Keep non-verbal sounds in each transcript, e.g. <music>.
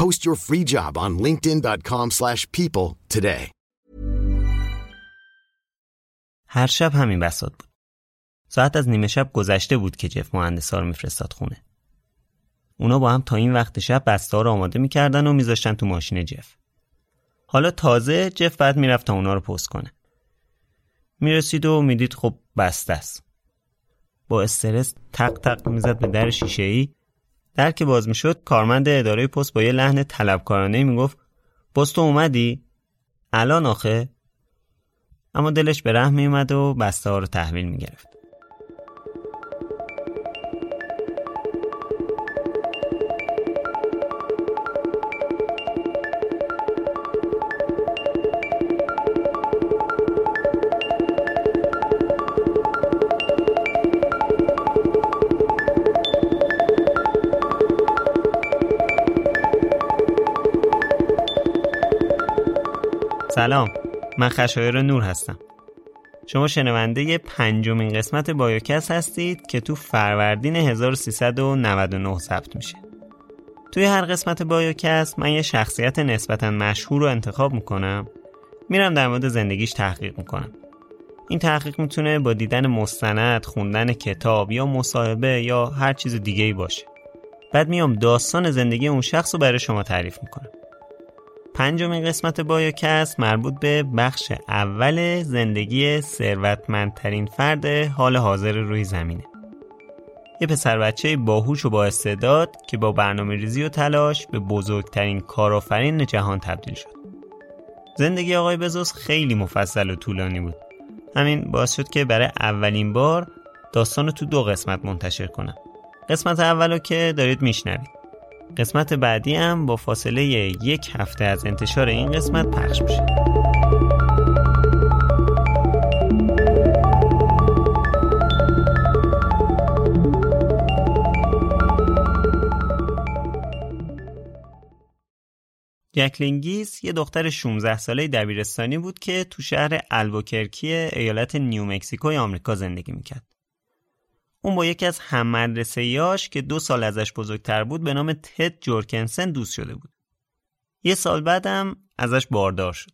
Post your free job on linkedin.com/people slash people today. هر شب همین بساط بود. ساعت از نیمه شب گذشته بود که جف مهندسا رو میفرستاد خونه. اونا با هم تا این وقت شب بسته رو آماده می‌کردن و میذاشتن تو ماشین جف. حالا تازه جف بعد می‌رفت تا اونا رو پست کنه. می‌رسید و می‌دید خب بسته است. با استرس تق تق می‌زد به در شیشه ای در که باز می‌شد کارمند اداره پست با یه لحن طلبکارانه می‌گفت پست اومدی؟ الان آخه؟ اما دلش به رحم میومد و بسته ها رو تحویل می‌گرفت. سلام. من خشایر نور هستم. شما شنونده پنجمین قسمت بایوکس هستید که تو فروردین 1399 ثبت میشه. توی هر قسمت بایوکس من یه شخصیت نسبتا مشهور رو انتخاب می‌کنم. میرم در مورد زندگیش تحقیق می‌کنم. این تحقیق می‌تونه با دیدن مستند، خوندن کتاب یا مصاحبه یا هر چیز دیگه ای باشه. بعد میام داستان زندگی اون شخص رو برای شما تعریف می‌کنم. پنجمین قسمت بایوکست مربوط به بخش اول زندگی ثروتمندترین فرد حال حاضر روی زمینه. یه پسر بچه باهوش و با استعداد که با برنامه ریزی و تلاش به بزرگترین کارآفرین جهان تبدیل شد. زندگی آقای بزوس خیلی مفصل و طولانی بود. همین باعث شد که برای اولین بار داستان رو تو دو قسمت منتشر کنم. قسمت اولو که دارید میشنوید. قسمت بعدی هم با فاصله یک هفته از انتشار این قسمت پخش میشه جکلینگیز یه دختر 16 ساله دبیرستانی بود که تو شهر البوکرکی ایالت نیومکسیکوی آمریکا زندگی می‌کرد. اون با یکی از هم مدرسه یاش که دو سال ازش بزرگتر بود به نام تد جورکنسن دوست شده بود. یه سال بعدم ازش باردار شد.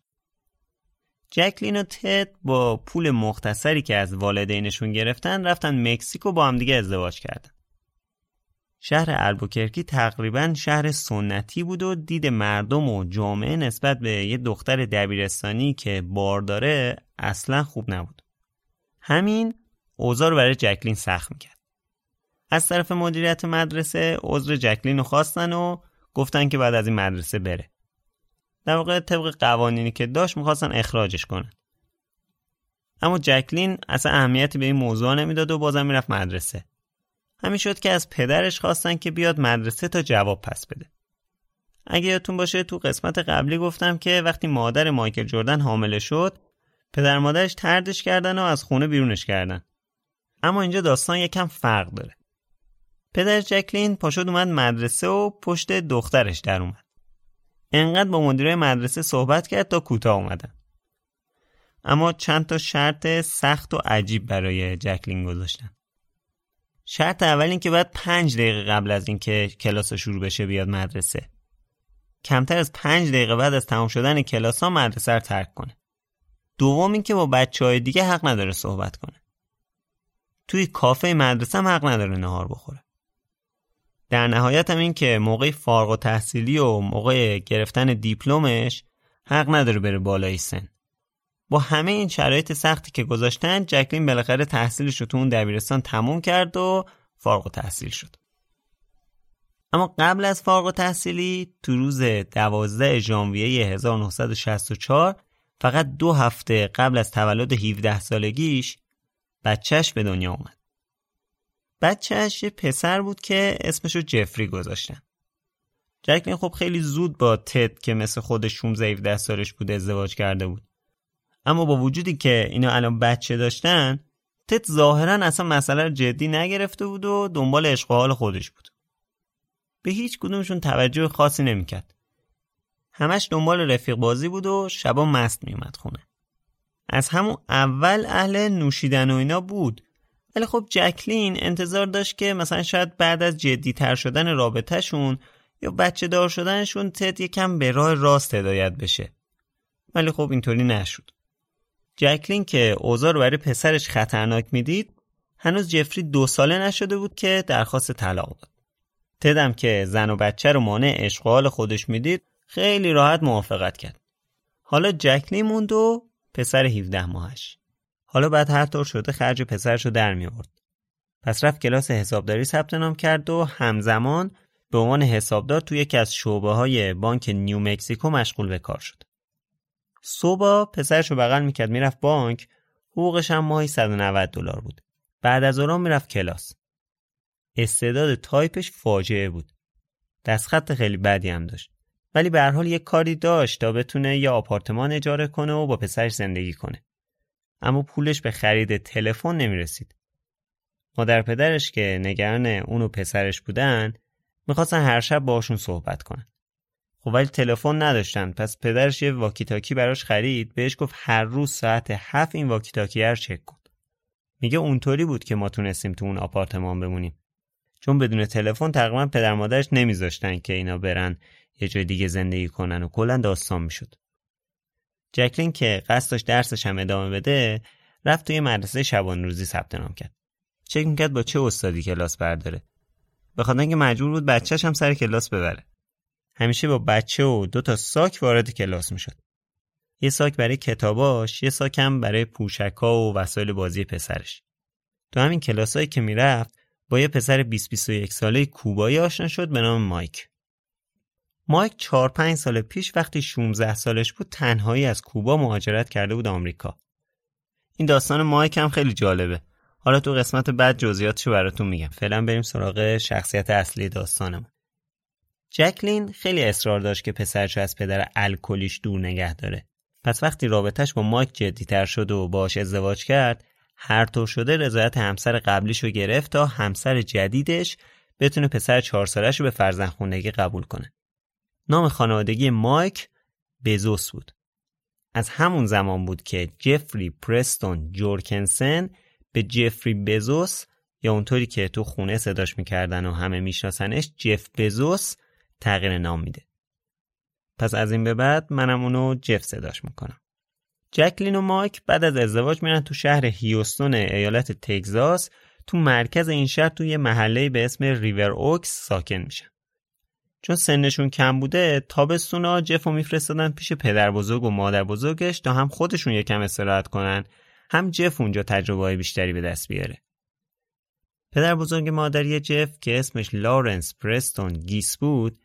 جکلین و تد با پول مختصری که از والدینشون گرفتن رفتن مکزیک و با هم دیگه ازدواج کردن. شهر البوکرکی تقریبا شهر سنتی بود و دید مردم و جامعه نسبت به یه دختر دبیرستانی که بار داره اصلا خوب نبود. همین اوضاع رو برای جکلین سخت می‌کرد. از طرف مدیریت مدرسه عذر جکلین رو خواستن و گفتن که بعد از این مدرسه بره. در واقع طبق قوانینی که داشت می‌خواستن اخراجش کنن. اما جکلین اصلا اهمیتی به این موضوع نمی‌داد و بازم می‌رفت مدرسه. همین شد که از پدرش خواستن که بیاد مدرسه تا جواب پس بده. اگه یادتون باشه تو قسمت قبلی گفتم که وقتی مادر مایکل جردن حامله شد پدر مادرش تردش کردن و از خونه بیرونش کردن. اما اینجا داستان یکم فرق داره. پدر جکلین پاشد اومد مدرسه و پشت دخترش در اومد. انقدر با مدیرای مدرسه صحبت کرد تا کوتاه اومدن. اما چند تا شرط سخت و عجیب برای جکلین گذاشتن. شرط اول این که باید پنج دقیقه قبل از اینکه کلاس شروع بشه بیاد مدرسه. کمتر از پنج دقیقه بعد از تمام شدن کلاس ها مدرسه رو ترک کنه. دوم اینکه با بچه های دیگه حق نداره صحبت کنه. توی کافه مدرسه هم حق نداره نهار بخوره. در نهایت هم این که موقع فارغ و تحصیلی و موقع گرفتن دیپلمش حق نداره بره بالای سن. با همه این شرایط سختی که گذاشتن جکلین بالاخره تحصیلش رو تو اون دبیرستان تموم کرد و فارغ و تحصیل شد. اما قبل از فارغ و تحصیلی تو روز 12 ژانویه 1964 فقط دو هفته قبل از تولد 17 سالگیش بچهش به دنیا اومد. بچهش یه پسر بود که اسمشو جفری گذاشتن. جکلین خب خیلی زود با تد که مثل خودش 16 17 سالش بود ازدواج کرده بود. اما با وجودی که اینا الان بچه داشتن تد ظاهرا اصلا مسئله رو جدی نگرفته بود و دنبال عشق خودش بود. به هیچ کدومشون توجه خاصی نمی‌کرد. همش دنبال رفیق بازی بود و شبا مست میومد خونه. از همون اول اهل نوشیدن و اینا بود. ولی خب جکلین انتظار داشت که مثلا شاید بعد از جدی تر شدن رابطهشون یا بچه دار شدنشون تد یکم به راه راست هدایت بشه. ولی خب اینطوری نشد. جکلین که اوضاع رو برای پسرش خطرناک می‌دید هنوز جفری دو ساله نشده بود که درخواست طلاق داد. تدم که زن و بچه رو مانع اشغال خودش می‌دید خیلی راحت موافقت کرد. حالا جکلین موند و پسر 17 ماهش حالا بعد هر طور شده خرج پسرش رو در می آورد. پس رفت کلاس حسابداری ثبت نام کرد و همزمان به عنوان حسابدار توی یکی از شعبه های بانک نیو مکزیکو مشغول به کار شد. صبح پسرش رو بغل می‌کرد می‌رفت بانک حقوقش هم ماهی 190 دلار بود. بعد از اون می‌رفت کلاس. استعداد تایپش فاجعه بود. دستخط خیلی بدی هم داشت. ولی به هر حال یه کاری داشت تا بتونه یه آپارتمان اجاره کنه و با پسرش زندگی کنه. اما پولش به خرید تلفن نمی‌رسید. مادر پدرش که نگران اون و پسرش بودن می‌خواستن هر شب باشون صحبت کنن. خب ولی تلفن نداشتن پس پدرش یه واکیتاکی براش خرید بهش گفت هر روز ساعت هفت این واکیتاکی رو چک کن. میگه اونطوری بود که ما تونستیم تو اون آپارتمان بمونیم. چون بدون تلفن تقریبا پدر مادرش نمیذاشتن که اینا برن یه جای دیگه زندگی کنن و کلا داستان می‌شد. جکلین که قصد داشت درسش هم ادامه بده رفت توی مدرسه شبان روزی ثبت نام کرد. چک می‌کرد با چه استادی کلاس برداره. به خاطر اینکه مجبور بود بچهش هم سر کلاس ببره. همیشه با بچه و دو تا ساک وارد کلاس می‌شد. یه ساک برای کتاباش، یه ساک هم برای پوشکا و وسایل بازی پسرش. تو همین کلاسایی که می‌رفت با یه پسر 20 21 ساله کوبایی آشنا شد به نام مایک. مایک 4 5 سال پیش وقتی 16 سالش بود تنهایی از کوبا مهاجرت کرده بود آمریکا. این داستان مایک هم خیلی جالبه. حالا تو قسمت بعد جزئیاتشو براتون میگم. فعلا بریم سراغ شخصیت اصلی داستانمون. جکلین خیلی اصرار داشت که پسرش از پدر الکلیش دور نگه داره. پس وقتی رابطش با مایک جدیتر شد و باش ازدواج کرد، هر طور شده رضایت همسر قبلیش رو گرفت تا همسر جدیدش بتونه پسر چهار سالش رو به فرزندخوندگی قبول کنه. نام خانوادگی مایک بزوس بود. از همون زمان بود که جفری پرستون جورکنسن به جفری بزوس یا اونطوری که تو خونه صداش می‌کردن و همه میشناسنش جف بزوس تغییر نام میده. پس از این به بعد منم اونو جف صداش می‌کنم. جکلین و مایک بعد از ازدواج میرن تو شهر هیوستون ایالت تگزاس تو مرکز این شهر توی محله به اسم ریور اوکس ساکن میشن. چون سنشون کم بوده تابستونا جف رو میفرستادن پیش پدر بزرگ و مادر بزرگش تا هم خودشون یکم استراحت کنن هم جف اونجا تجربه های بیشتری به دست بیاره. پدر بزرگ مادری جف که اسمش لارنس پرستون گایس بود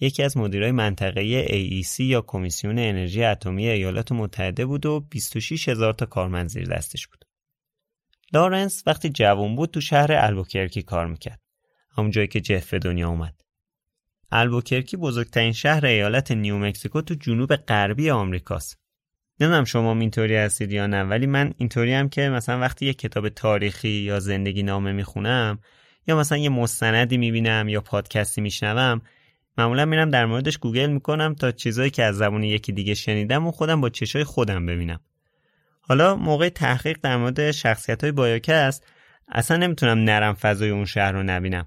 یکی از مدیرای منطقه AEC یا کمیسیون انرژی اتمی ایالات متحده بود و 26 هزار تا کارمند زیر دستش بود. لارنس وقتی جوان بود تو شهر البوکرکی کار می‌کرد. همون جایی که جف به دنیا اومد. البوکرکی بزرگترین شهر ایالت نیومکسیکو تو جنوب غربی آمریکاست. نمی‌دونم شما اینطوری هستید یا نه ولی من اینطوری هم که مثلا وقتی یه کتاب تاریخی یا زندگی نامه می‌خونم یا مثلا یه مستندی می‌بینم یا پادکستی میشنوم معمولا میرم در موردش گوگل می‌کنم تا چیزایی که از زبون یکی دیگه شنیدم و خودم با چشای خودم ببینم حالا موقع تحقیق در مورد شخصیت های بایوکست اصلا نمی‌تونم نرم فضای اون شهر رو نبینم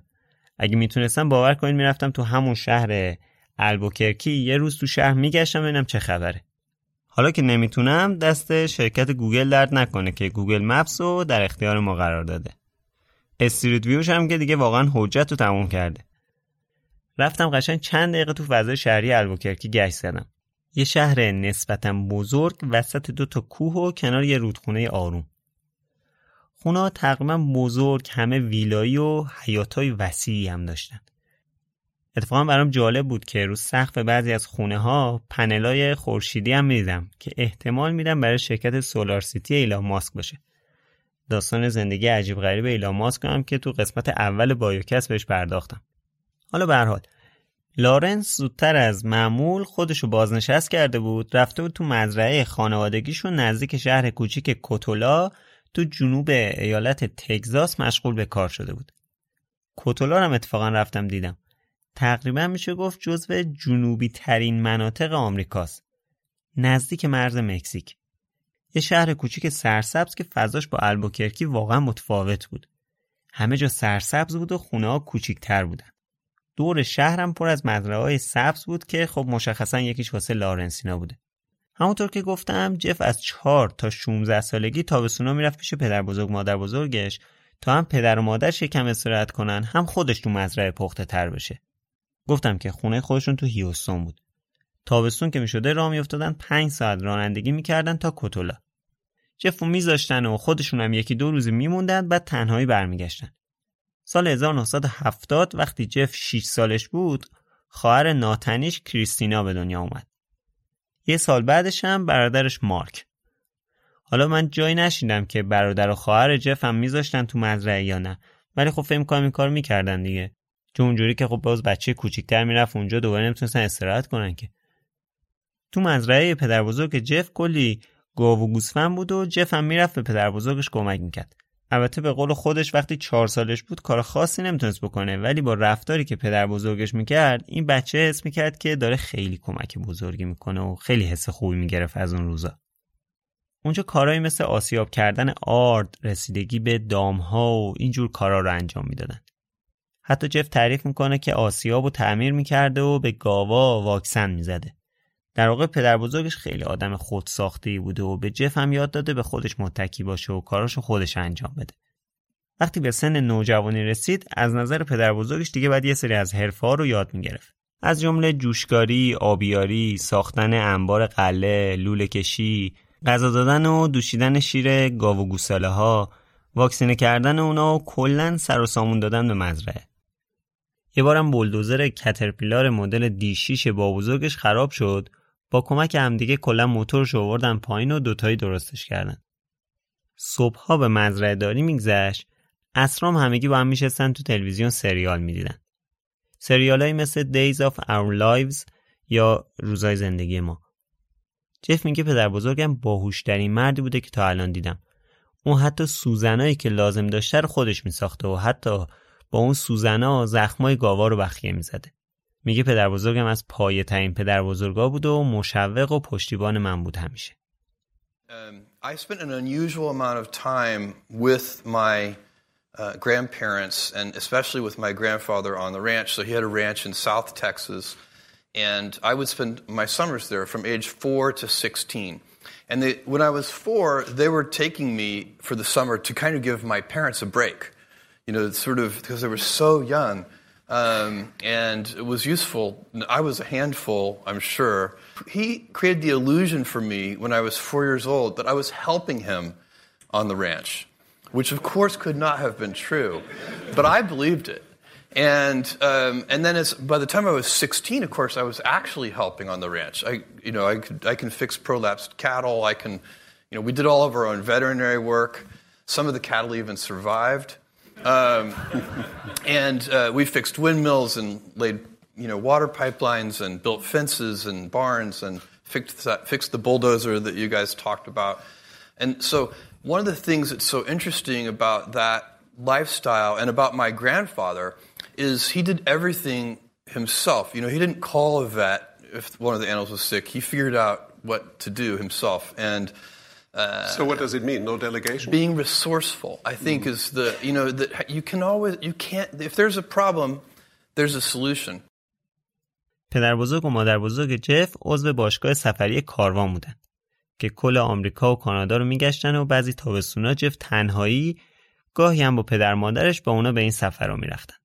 اگه می‌تونستم باور کنید می‌رفتم تو همون شهر البوکرکی. یه روز تو شهر میگشتم ببینم چه خبره. حالا که نمی‌تونم دست شرکت گوگل درد نکنه که Google Maps رو در اختیار ما قرار داده. Street View ش هم که دیگه واقعا حجت رو تموم کرده. رفتم قشنگ چند دقیقه تو فضای شهری البوکرکی گشت زدم. یه شهر نسبتا بزرگ وسط دو تا کوه و کنار یه رودخونه آروم. خونه تقریبا بزرگ همه ویلایی و حیاتای وسیعی هم داشتن. اتفاقا برام جالب بود که رو سقف بعضی از خونه ها پنلای خورشیدی هم می‌دیدم که احتمال میدم برای شرکت سولار سیتی ایلان ماسک باشه. داستان زندگی عجیب غریب ایلان ماسک هم که تو قسمت اول بایوکست بهش پرداختم. حالا به هر حال لارنس زودتر از معمول خودشو بازنشست کرده بود رفته بود تو مزرعه خانوادگیشون نزدیک شهر کوچیک کوتولا تو جنوب ایالت تگزاس مشغول به کار شده بود. کوتولا هم اتفاقا رفتم دیدم. تقریبا میشه گفت جزو جنوبی ترین مناطق آمریکاست. نزدیک مرز مکزیک. یه شهر کوچیک سرسبز که فضاش با البوکرکی واقعا متفاوت بود. همه جا سرسبز بود و خونه ها کوچیکتر بودن. دور شهرم پر از مزرعه های سبز بود که خب مشخصا یکیش واسه لارنسینا بوده. همونطور که گفتم جف از چهار تا 16 سالگی تابستونا می‌رفت پیش پدر بزرگ مادر بزرگش تا هم پدر و مادرش یکم استراحت کنن هم خودش تو مزرعه پخته تر بشه. گفتم که خونه خودشون تو هیوستون بود. تابستون که می‌شده راه میافتادن پنج ساعت رانندگی می‌کردن تا کتولا. جف رو میذاشتن و خودشون هم یکی دو روزی میموندن بعد تنهایی برمیگشتن. سال 1970 وقتی جف 6 سالش بود خواهر ناتنیش کریستینا به دنیا اومد. یه سال بعدش هم برادرش مارک. حالا من جایی نشیدم که برادر و خواهر جف هم میذاشتن تو مزرعه یا نه. ولی خب کنم این کار می‌کردن دیگه. چون اونجوری که خب باز بچه کوچیکتر می‌رفت اونجا دوباره نمی‌تونستن استراحت کنن که. تو مزرعه پدر بزرگ جف کلی گاو و گوسفند بود و جف هم می‌رفت به پدر بزرگش کمک می‌کرد. البته به قول خودش وقتی چهار سالش بود کار خاصی نمی‌تونست بکنه. ولی با رفتاری که پدر بزرگش می‌کرد این بچه حس می‌کرد که داره خیلی کمک بزرگی می‌کنه و خیلی حس خوبی می‌گرفت از اون روزا. اونجا کارهایی مثل آسیاب کردن آرد رسیدگی به دامها و اینجور کارا رو انجام می‌دادن. حتی جف تعریف می‌کنه که آسیاب رو تعمیر می‌کرده و به گاوا واکسن می‌زده. در واقع پدر بزرگش خیلی آدم خود ساخته بوده و به جف هم یاد داده به خودش متکی باشه و کاراشو خودش انجام بده. وقتی به سن نوجوانی رسید از نظر پدر بزرگش دیگه باید یه سری از حرفه رو یاد می‌گرفت. از جمله جوشکاری، آبیاری، ساختن انبار قله، لوله کشی، غذا دادن و دوشیدن شیر گاو و گوساله ها، واکسینه کردن اونا و کلا سر و سامون دادن به مزرعه. یه بارم بولدوزر کترپیلار مدل دیشیش با بزرگش خراب شد با کمک همدیگه کلا موتورش آوردن پایین و دوتایی درستش کردن. صبحها به مزرعه داری میگذشت. اسرام همگی با هم میشستن تو تلویزیون سریال می‌دیدن. سریالهایی مثل Days of Our Lives یا روزای زندگی ما. جف میگه پدر بزرگم باهوشترین مردی بوده که تا الان دیدم. اون حتی سوزنایی که لازم داشته رو خودش میساخته و حتی با اون سوزنا زخمای گاوا رو بخیه می‌زده. میگه پدر بزرگم از پایه ترین پدر بزرگا بود و مشوق و پشتیبان من بود همیشه I spent an unusual amount of time with my uh, grandparents and especially with my grandfather on the ranch. So he had a ranch in South Texas and I would spend my summers there from age 4 to 16. And they, when I was 4, they were taking me for the summer to kind of give my parents a break. You know, sort of because they were so young. Um, and it was useful. I was a handful, I'm sure. He created the illusion for me when I was four years old that I was helping him on the ranch, which of course could not have been true, but I believed it. And um, and then as by the time I was 16, of course, I was actually helping on the ranch. I you know I could I can fix prolapsed cattle. I can you know we did all of our own veterinary work. Some of the cattle even survived. Um, and uh, we fixed windmills and laid, you know, water pipelines and built fences and barns and fixed, that, fixed the bulldozer that you guys talked about. And so one of the things that's so interesting about that lifestyle and about my grandfather is he did everything himself. You know, he didn't call a vet if one of the animals was sick. He figured out what to do himself. And uh, so, what does it mean? No delegation. being resourceful, I think, is the you know that you can always you can't if there's a problem, there's a solution. پدر بزرگ و مادر بزرگ جف عضو باشگاه سفری کاروان بودن که کل آمریکا و کانادا رو میگشتن و بعضی تابستونا جف تنهایی گاهی هم با پدر مادرش با اونا به این سفر رو می‌رفتن.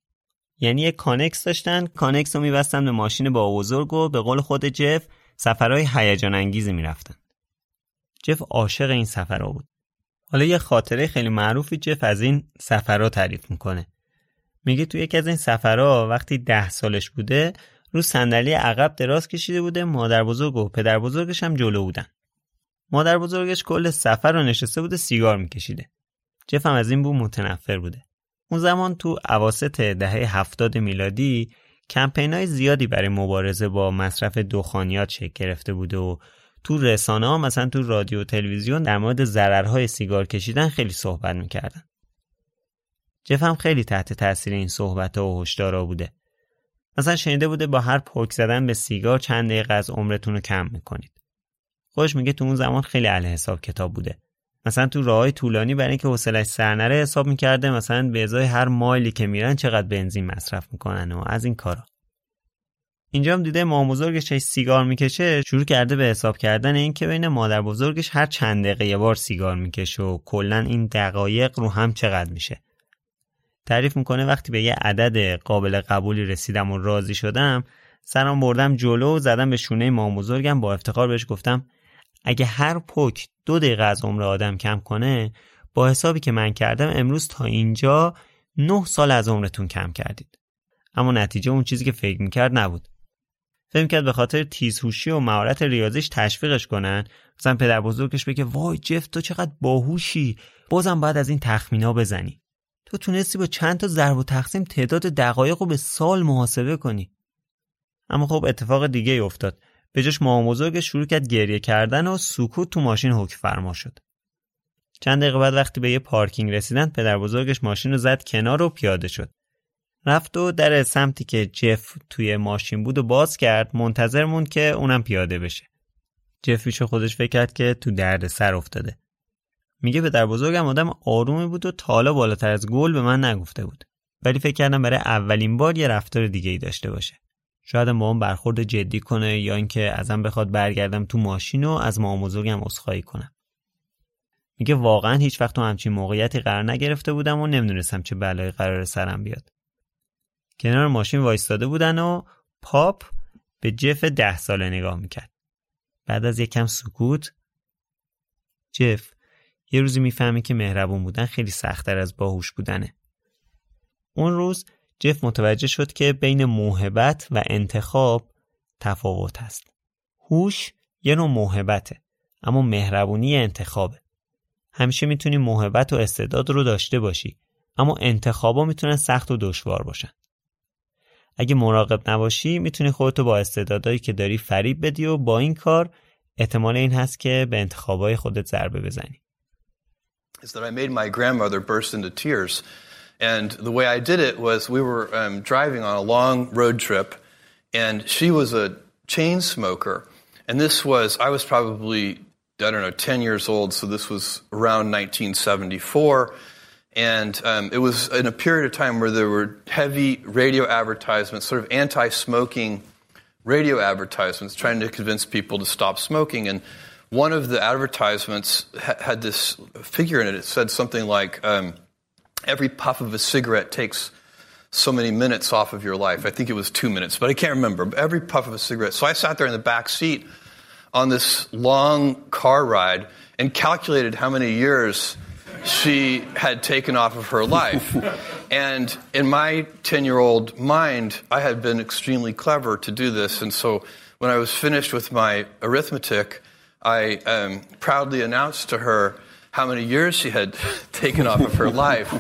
یعنی یک کانکس داشتن کانکس رو میبستن به ماشین بابابزرگ و به قول خود جف سفرهای هیجان انگیزی می‌رفتن. جف عاشق این سفرها بود. حالا یه خاطره خیلی معروفی جف از این سفرها تعریف می‌کنه. میگه تو یکی از این سفرها وقتی ده سالش بوده رو صندلی عقب دراز کشیده بوده مادر بزرگ و پدر بزرگش هم جلو بودن. مادر بزرگش کل سفر رو نشسته بوده سیگار میکشیده. جف هم از این بو متنفر بوده. اون زمان تو عواست دهه هفتاد میلادی کمپین های زیادی برای مبارزه با مصرف دخانیات شکل گرفته بوده و تو رسانه ها مثلا تو رادیو و تلویزیون در مورد ضررهای سیگار کشیدن خیلی صحبت می‌کردن. جف هم خیلی تحت تاثیر این صحبت ها و هشدارا بوده. مثلا شنیده بوده با هر پک زدن به سیگار چند دقیقه از عمرتون رو کم می‌کنید. خوش میگه تو اون زمان خیلی اهل حساب کتاب بوده. مثلا تو راه طولانی برای اینکه حوصلش سر نره حساب می‌کرده مثلا به ازای هر مایلی که میرن چقدر بنزین مصرف می‌کنن و از این کارا. اینجا هم دیده مام بزرگش سیگار می‌کشه شروع کرده به حساب کردن این که بین مادر بزرگش هر چند دقیقه یه بار سیگار می‌کشه و کلا این دقایق رو هم چقدر میشه. تعریف می‌کنه وقتی به یه عدد قابل قبولی رسیدم و راضی شدم سرم بردم جلو و زدم به شونه مام بزرگم با افتخار بهش گفتم اگه هر پک دو دقیقه از عمر آدم کم کنه با حسابی که من کردم امروز تا اینجا نه سال از عمرتون کم کردید. اما نتیجه اون چیزی که فکر می‌کرد نبود. فکر کرد به خاطر تیزهوشی و مهارت ریاضیش تشویقش کنن. مثلا پدر بزرگش بگه وای جف تو چقدر باهوشی. بازم باید از این تخمینا بزنی. تو تونستی با چند تا ضرب و تقسیم تعداد دقایق رو به سال محاسبه کنی. اما خب اتفاق دیگه ای افتاد. به جاش مامان بزرگش شروع کرد گریه کردن و سکوت تو ماشین حکم فرما شد. چند دقیقه بعد وقتی به یه پارکینگ رسیدن پدر بزرگش ماشین رو زد کنار و پیاده شد. رفت و در سمتی که جف توی ماشین بود و باز کرد منتظر موند که اونم پیاده بشه. جف پیش خودش فکر کرد که تو درد سر افتاده. میگه به در بزرگم آدم آرومی بود و تالا بالاتر از گل به من نگفته بود. ولی فکر کردم برای اولین بار یه رفتار دیگه ای داشته باشه. شاید با اون برخورد جدی کنه یا اینکه ازم بخواد برگردم تو ماشین و از مام بزرگم عذرخواهی کنم. میگه واقعا هیچ وقت تو همچین موقعیتی قرار نگرفته بودم و نمی‌دونستم چه بلایی قرار سرم بیاد. کنار ماشین وایستاده بودن و پاپ به جف ده ساله نگاه می‌کرد. بعد از یکم سکوت جف یه روزی می‌فهمی که مهربون بودن خیلی سختتر از باهوش بودنه. اون روز جف متوجه شد که بین موهبت و انتخاب تفاوت هست. هوش یه نوع موهبته اما مهربونی انتخابه. همیشه می‌تونی موهبت و استعداد رو داشته باشی اما انتخابا می‌تونن سخت و دشوار باشن. اگه مراقب نباشی می‌تونی خودتو با استعدادایی که داری فریب بدی و با این کار احتمال این هست که به انتخابای خودت ضربه بزنی. Is that I made my grandmother burst into tears. And the way I did it was we were um, driving on a long road trip, and she was a chain smoker. And this was, I was probably, I don't know, 10 years old, so this was around 1974. And um, it was in a period of time where there were heavy radio advertisements, sort of anti smoking radio advertisements, trying to convince people to stop smoking. And one of the advertisements ha- had this figure in it. It said something like, um, every puff of a cigarette takes so many minutes off of your life. I think it was two minutes, but I can't remember. Every puff of a cigarette. So I sat there in the back seat on this long car ride and calculated how many years she had taken off of her life. <laughs> and in my 10 year old mind, I had been extremely clever to do this. And so when I was finished with my arithmetic, I um, proudly announced to her how many years she had <laughs> taken off of her life.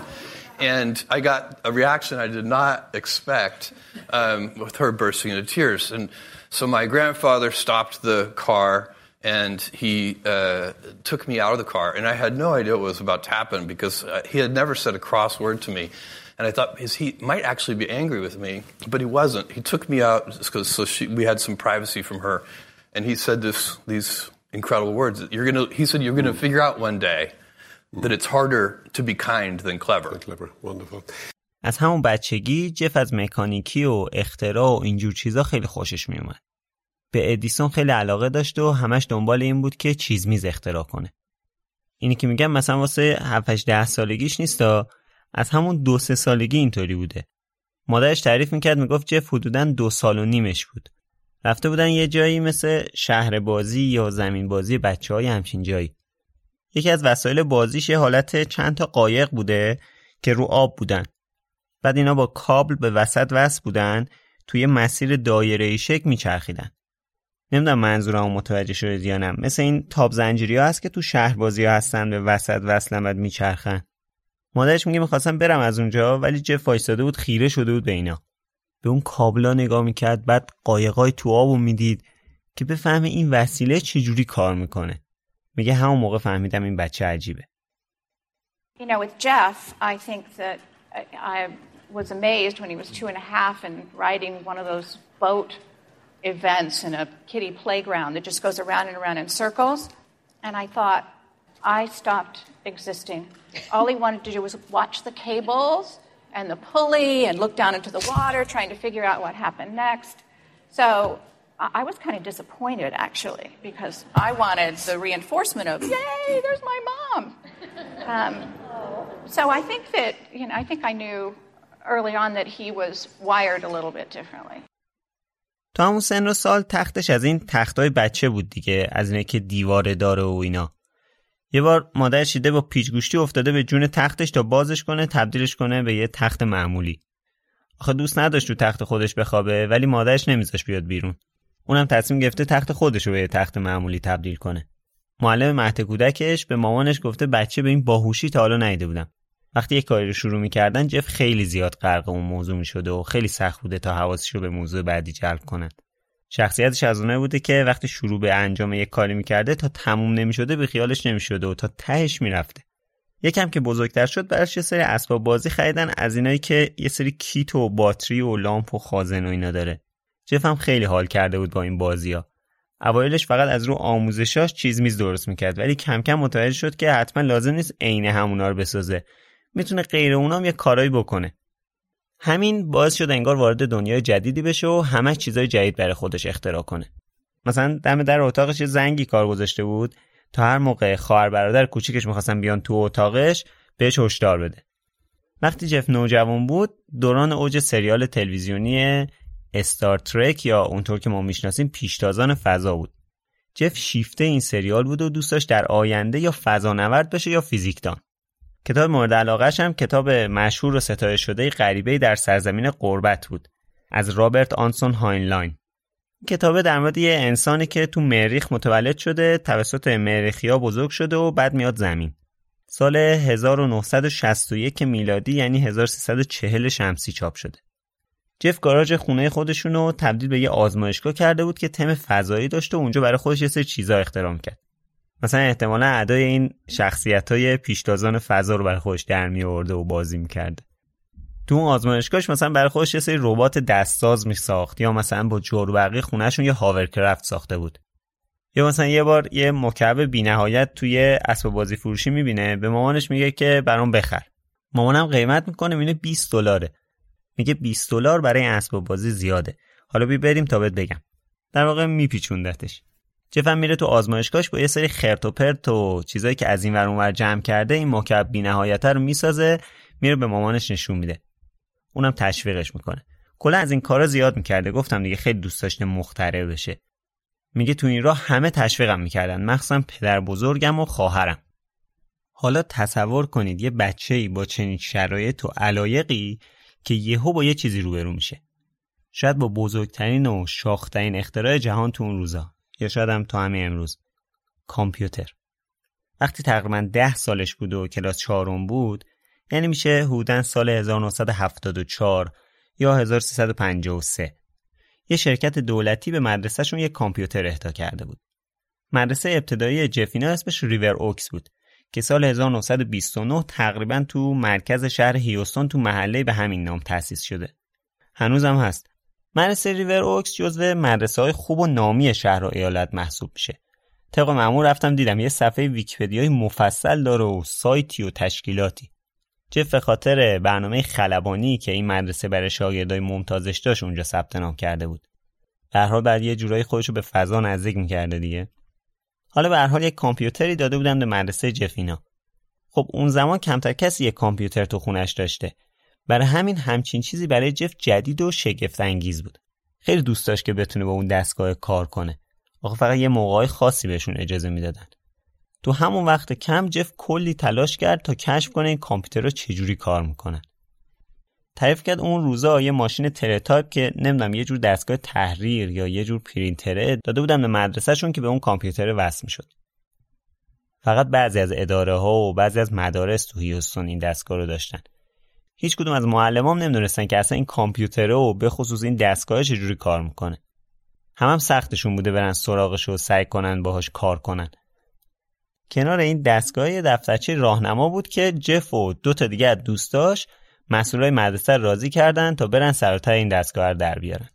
And I got a reaction I did not expect um, with her bursting into tears. And so my grandfather stopped the car and he uh, took me out of the car, and I had no idea what was about to happen because uh, he had never said a cross word to me. and I thought his, he might actually be angry with me, but he wasn't. He took me out because so she, we had some privacy from her, and he said this these incredible words. You're gonna, he said, you're gonna figure out one day that it's harder to be kind than clever. Clever, wonderful. از همون بچگی جف از مکانیکی و اختراع و اینجور چیزا خیلی خوشش میومد. به ادیسون خیلی علاقه داشت و همش دنبال این بود که چیز میز اختراع کنه. اینی که میگم مثلا واسه 7 ده سالگیش نیستا از همون دو سه سالگی اینطوری بوده. مادرش تعریف می‌کرد می‌گفت جف حدودا دو سال و نیمش بود. رفته بودن یه جایی مثل شهر بازی یا زمین بازی بچه های همچین جایی. یکی از وسایل بازیش یه حالت چند تا قایق بوده که رو آب بودن. بعد اینا با کابل به وسط وصل بودن توی مسیر دایره شکل میچرخیدن. نمی‌دونم منظورم متوجه شده یا نه. مثل این تاب زنجیری ها هست که تو شهر بازی ها هستن به وسط وصلن بعد میچرخن. مادرش میگه می‌خواستم برم از اونجا ولی جف وایستاده بود خیره شده بود به اینا. به اون کابلا نگاه می‌کرد بعد قایقای تو آبو می‌دید که بفهمه این وسیله چجوری کار می‌کنه. میگه همون موقع فهمیدم این بچه عجیبه. You know, with Jeff, I think that I was amazed when he was two and a half and riding one of those boat events in a kiddie playground that just goes around and around in circles. And I thought, I stopped existing. All he wanted to do was watch the cables and the pulley and look down into the water, trying to figure out what happened next. So I was kind of disappointed, actually, because I wanted the reinforcement of, yay, there's my mom. Um, so I think that, you know, I think I knew early on that he was wired a little bit differently. تو همون سن و سال تختش از این تختای بچه بود دیگه از اینه که دیواره داره و اینا. یه بار مادرش دیده با پیچگوشتی افتاده به جون تختش تا بازش کنه تبدیلش کنه به یه تخت معمولی. آخه دوست نداشت تو تخت خودش بخوابه ولی مادرش نمیذاش بیاد بیرون. اونم تصمیم گرفته تخت خودش رو به یه تخت معمولی تبدیل کنه. معلم مهد کودکش به مامانش گفته بچه به این باهوشی تا حالا ندیده بودم. وقتی یه کاری رو شروع می‌کردن جف خیلی زیاد غرق اون موضوع می‌شده و خیلی سخت بوده تا حواسش رو به موضوع بعدی جلب کنند. شخصیتش از اونه بوده که وقتی شروع به انجام یک کاری می‌کرده تا تموم نمی‌شده به خیالش نمی‌شده و تا تهش می‌رفته. یکم که بزرگتر شد براش یه سری اسباب بازی خریدن از اینایی که یه سری کیت و باتری و لامپ و خازن و اینا داره. جف هم خیلی حال کرده بود با این بازی ها. اوایلش فقط از رو آموزشاش چیز میز درست می‌کرد ولی کم کم متوجه شد که حتما لازم نیست عین همونا رو بسازه می‌تونه غیر اونام یه کارایی بکنه. همین باعث شد انگار وارد دنیای جدیدی بشه و همه چیزای جدید برای خودش اختراع کنه. مثلا دم در اتاقش یه زنگی کار گذاشته بود. تا هر موقع خواهر برادر کوچیکش می‌خواستن بیان تو اتاقش بهش هشدار بده. وقتی جف نوجوان بود دوران اوج سریال تلویزیونی Star Trek یا اونطور که ما می‌شناسیم پیشتازان فضا بود. جف شیفته این سریال بود و دوست داشت در آینده یا فضانورد بشه یا فیزیکدان. کتاب مورد علاقهش هم کتاب مشهور و ستایش شده غریبه در سرزمین غربت بود از رابرت انسون هاینلاین. کتاب در مورد یه انسانی که تو مریخ متولد شده توسط مریخیا بزرگ شده و بعد میاد زمین. سال 1961 میلادی یعنی 1340 شمسی چاپ شده. جف گاراژ خونه خودشون رو تبدیل به یه آزمایشگاه کرده بود که تم فضایی داشته و اونجا برای خودش یه سری چیزا اختراع کرد مثلا احتمالا ادای این شخصیت های پیشتازان فضا رو برای خودش در می آورده و بازی می‌کرده تو اون آزمایشگاهش مثلا برای خودش یه سری ربات دستساز می ساخت یا مثلا با جوربرقی خونهشون یه هاورکرافت ساخته بود. یا مثلا یه بار یه مکعب بینهایت توی اسباب بازی فروشی می‌بینه به مامانش میگه که برام بخر. مامانم قیمت می‌کنه می‌بینه 20 دلاره. میگه 20 دلار برای اسباب بازی زیاده. حالا بی بریم تا بهت بگم. در واقع میپیچوندتش. جفم میره تو آزمایشگاهش با یه سری خرت و پرت و چیزایی که از این ور اونور جمع کرده این مکعب بی‌نهایت رو می‌سازه میره به مامانش نشون میده. اونم تشویقش می‌کنه. کلا از این کارا زیاد می‌کرده. گفتم دیگه خیلی دوست داشته مخترع بشه. میگه تو این راه همه تشویقم می‌کردن. مخصوصا پدر بزرگم و خواهرم. حالا تصور کنید یه بچه ای با چنین شرایط و علایقی که یهو با یه چیزی روبرو میشه. شاید با بزرگترین و شاخترین اختراع جهان تو اون روزا. یا شاید هم تا همه امروز کامپیوتر وقتی تقریبا ده سالش بود و کلاس چهارم بود یعنی میشه حدودا سال 1974 یا 1353 یه شرکت دولتی به مدرسهشون یه کامپیوتر اهدا کرده بود مدرسه ابتدایی جفینا اسمش ریور اوکس بود که سال 1929 تقریبا تو مرکز شهر هیوستون تو محله به همین نام تأسیس شده. هنوزم هست. مدرسه ریور اوکس جزو مدرسه های خوب و نامی شهر و ایالت محسوب میشه. طبق معمول رفتم دیدم یه صفحه ویکیپدیای مفصل داره و سایتی و تشکیلاتی. چه به خاطر برنامه خلبانی که این مدرسه برای شاگردای ممتازش داشت اونجا ثبت نام کرده بود. در حال بعد یه جورایی خودشو به فضا نزدیک می‌کرده دیگه. حالا به حال یک کامپیوتری داده بودن به مدرسه جفینا. خب اون زمان کمتر کسی یک کامپیوتر تو خونش داشته. برای همین همچین چیزی برای جف جدید و شگفت انگیز بود. خیلی دوست داشت که بتونه با اون دستگاه کار کنه. آخه فقط یه موقعی خاصی بهشون اجازه می‌دادن. تو همون وقت کم جف کلی تلاش کرد تا کشف کنه این کامپیوترها چجوری کار می‌کنن. تعریف کرد اون روزا یه ماشین تلتایپ که نمی‌دونم یه جور دستگاه تحریر یا یه جور پرینتره داده بودن به مدرسهشون که به اون کامپیوتر وصل می‌شد. فقط بعضی از اداره ها و بعضی از مدارس تو هیوستون این دستگاه رو داشتن. هیچ کدوم از معلمام نمی‌دونستن که اصلا این کامپیوتره و به خصوص این دستگاه چجوری کار می‌کنه. هم, هم سختشون بوده برن سراغش و سعی کنن باهاش کار کنن. کنار این دستگاه دفترچه راهنما بود که جف و دو تا دیگه از دوستاش مسئولای مدرسه راضی کردن تا برن سراتر این دستگاه رو در بیارن.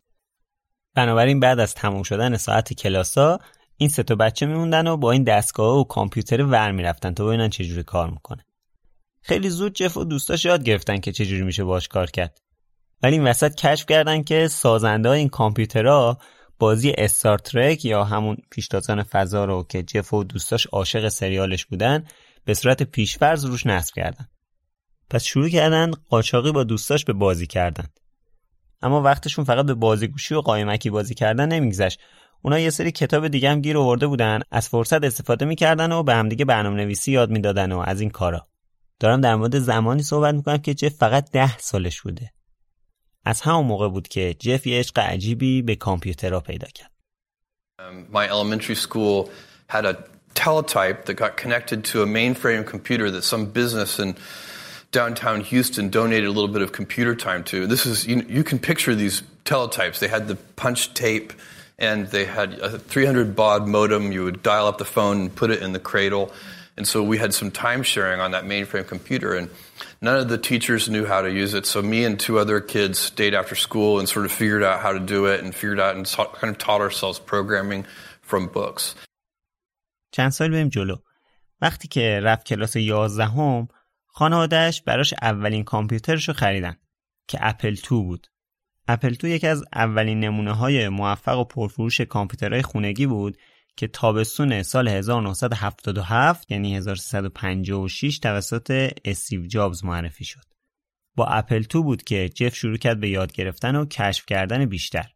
بنابراین بعد از تموم شدن ساعت کلاسا این سه تا بچه میموندن و با این دستگاه و کامپیوتر ور می‌رفتن تا ببینن چجوری کار می‌کنه. خیلی زود جف و دوستاش یاد گرفتن که چجوری میشه باش کار کرد. ولی این وسط کشف کردن که سازنده این کامپیوترها بازی استار ترک یا همون پیشتازان فضا رو که جف و دوستاش عاشق سریالش بودن به صورت پیشفرض روش نصب کردن. پس شروع کردن قاچاقی با دوستاش به بازی کردن. اما وقتشون فقط به بازیگوشی و قایمکی بازی کردن نمیگذشت. اونا یه سری کتاب دیگه هم گیر آورده بودن از فرصت استفاده می‌کردن و به همدیگه برنامه نویسی یاد می‌دادن و از این کارا. دارم در مورد زمانی صحبت میکنم که جف فقط ده سالش بوده. از همون موقع بود که جف یه عشق عجیبی به کامپیوترها پیدا کرد. Um, my elementary school had a teletype that got connected to a mainframe computer that some business in downtown Houston donated a little bit of computer time to. This is you, you can picture these teletypes. They had the punch tape and they had a 300 baud modem. You would dial up the phone and put it in the cradle. And so we had some time sharing on that mainframe computer and None of the teachers knew how to use it, so me and two other kids stayed after school and sort of figured out how to do it and figured out and kind of taught ourselves programming from books. چند سال بریم جلو. وقتی که رفت کلاس 11 هم خانوادهش براش اولین کامپیوترش رو خریدن که اپل 2 بود. اپل 2 یکی از اولین نمونه های موفق و پرفروش کامپیوترهای خونگی بود که تابستون سال 1977 یعنی 1356 توسط استیو جابز معرفی شد. با اپل تو بود که جف شروع کرد به یاد گرفتن و کشف کردن بیشتر.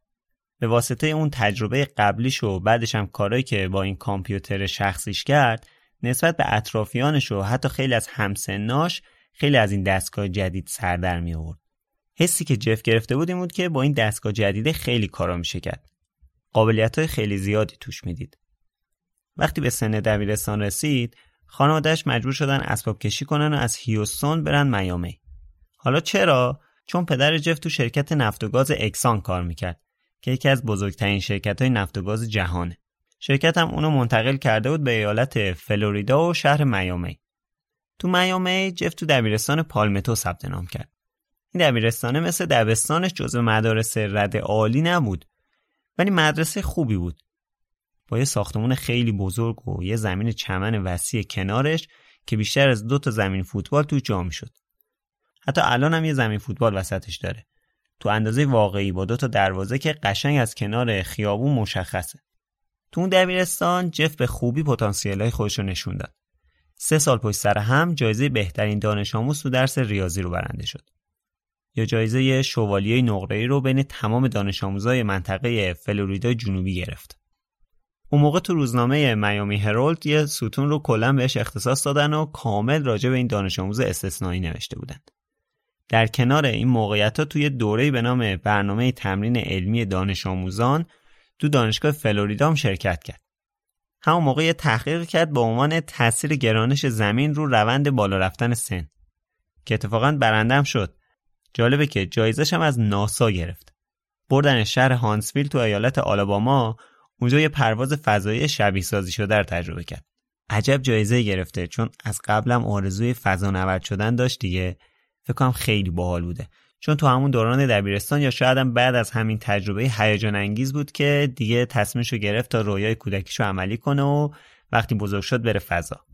به واسطه اون تجربه قبلیش و بعدش هم کارهایی که با این کامپیوتر شخصیش کرد نسبت به اطرافیانش و حتی خیلی از همسناش خیلی از این دستگاه جدید سردر می آورد. حسی که جف گرفته بود این بود که با این دستگاه جدید خیلی کارا میشه کرد. قابلیت های خیلی زیادی توش می‌دید. وقتی به سن دبیرستان رسید خانوادهش مجبور شدن اسباب کشی کنن و از هیوستون برن میامی. حالا چرا؟ چون پدر جف تو شرکت نفت و گاز اکسان کار می‌کرد که یکی از بزرگترین شرکت های نفت و گاز جهانه. شرکت هم اونو منتقل کرده بود به ایالت فلوریدا و شهر میامی. تو میامی جف تو دبیرستان پالمتو ثبت نام کرد. این دبیرستانه مثل دبستانش جزو مدارس رد عالی نبود ولی مدرسه خوبی بود. با یه ساختمون خیلی بزرگ و یه زمین چمن وسیع کنارش که بیشتر از دو تا زمین فوتبال تو جا می‌شد. حتی الان هم یه زمین فوتبال وسطش داره. تو اندازه واقعی با دو تا دروازه که قشنگ از کنار خیابون مشخصه. تو اون دبیرستان جف به خوبی پتانسیل‌های خودش رو نشون داد. سه سال پشت سر هم جایزه بهترین دانش آموز تو درس ریاضی رو برنده شد. یا جایزه شوالیه نقره‌ای رو بین تمام دانش آموزای منطقه فلوریدا جنوبی گرفت. اون موقع تو روزنامه میامی هرولد یه ستون رو کلا بهش اختصاص دادن و کامل راجع به این دانش آموز استثنایی نوشته بودند. در کنار این موقعیت ها توی دوره به نام برنامه تمرین علمی دانش آموزان تو دانشگاه فلوریدا هم شرکت کرد. همون موقع یه تحقیق کرد با عنوان تاثیر گرانش زمین رو روند بالا رفتن سن که اتفاقا برندم شد. جالبه که جایزش هم از ناسا گرفت. بردن شهر هانسویل تو ایالت آلاباما اونجا یه پرواز فضایی شبیه سازی شده رو تجربه کرد. عجب جایزه گرفته چون از قبلم آرزوی فضانورد شدن داشت دیگه. فکر کنم خیلی باحال بوده. چون تو همون دوران دبیرستان یا شاید هم بعد از همین تجربه هیجان انگیز بود که دیگه تصمیمشو گرفت تا رویای کودکیشو عملی کنه و وقتی بزرگ شد بره فضا.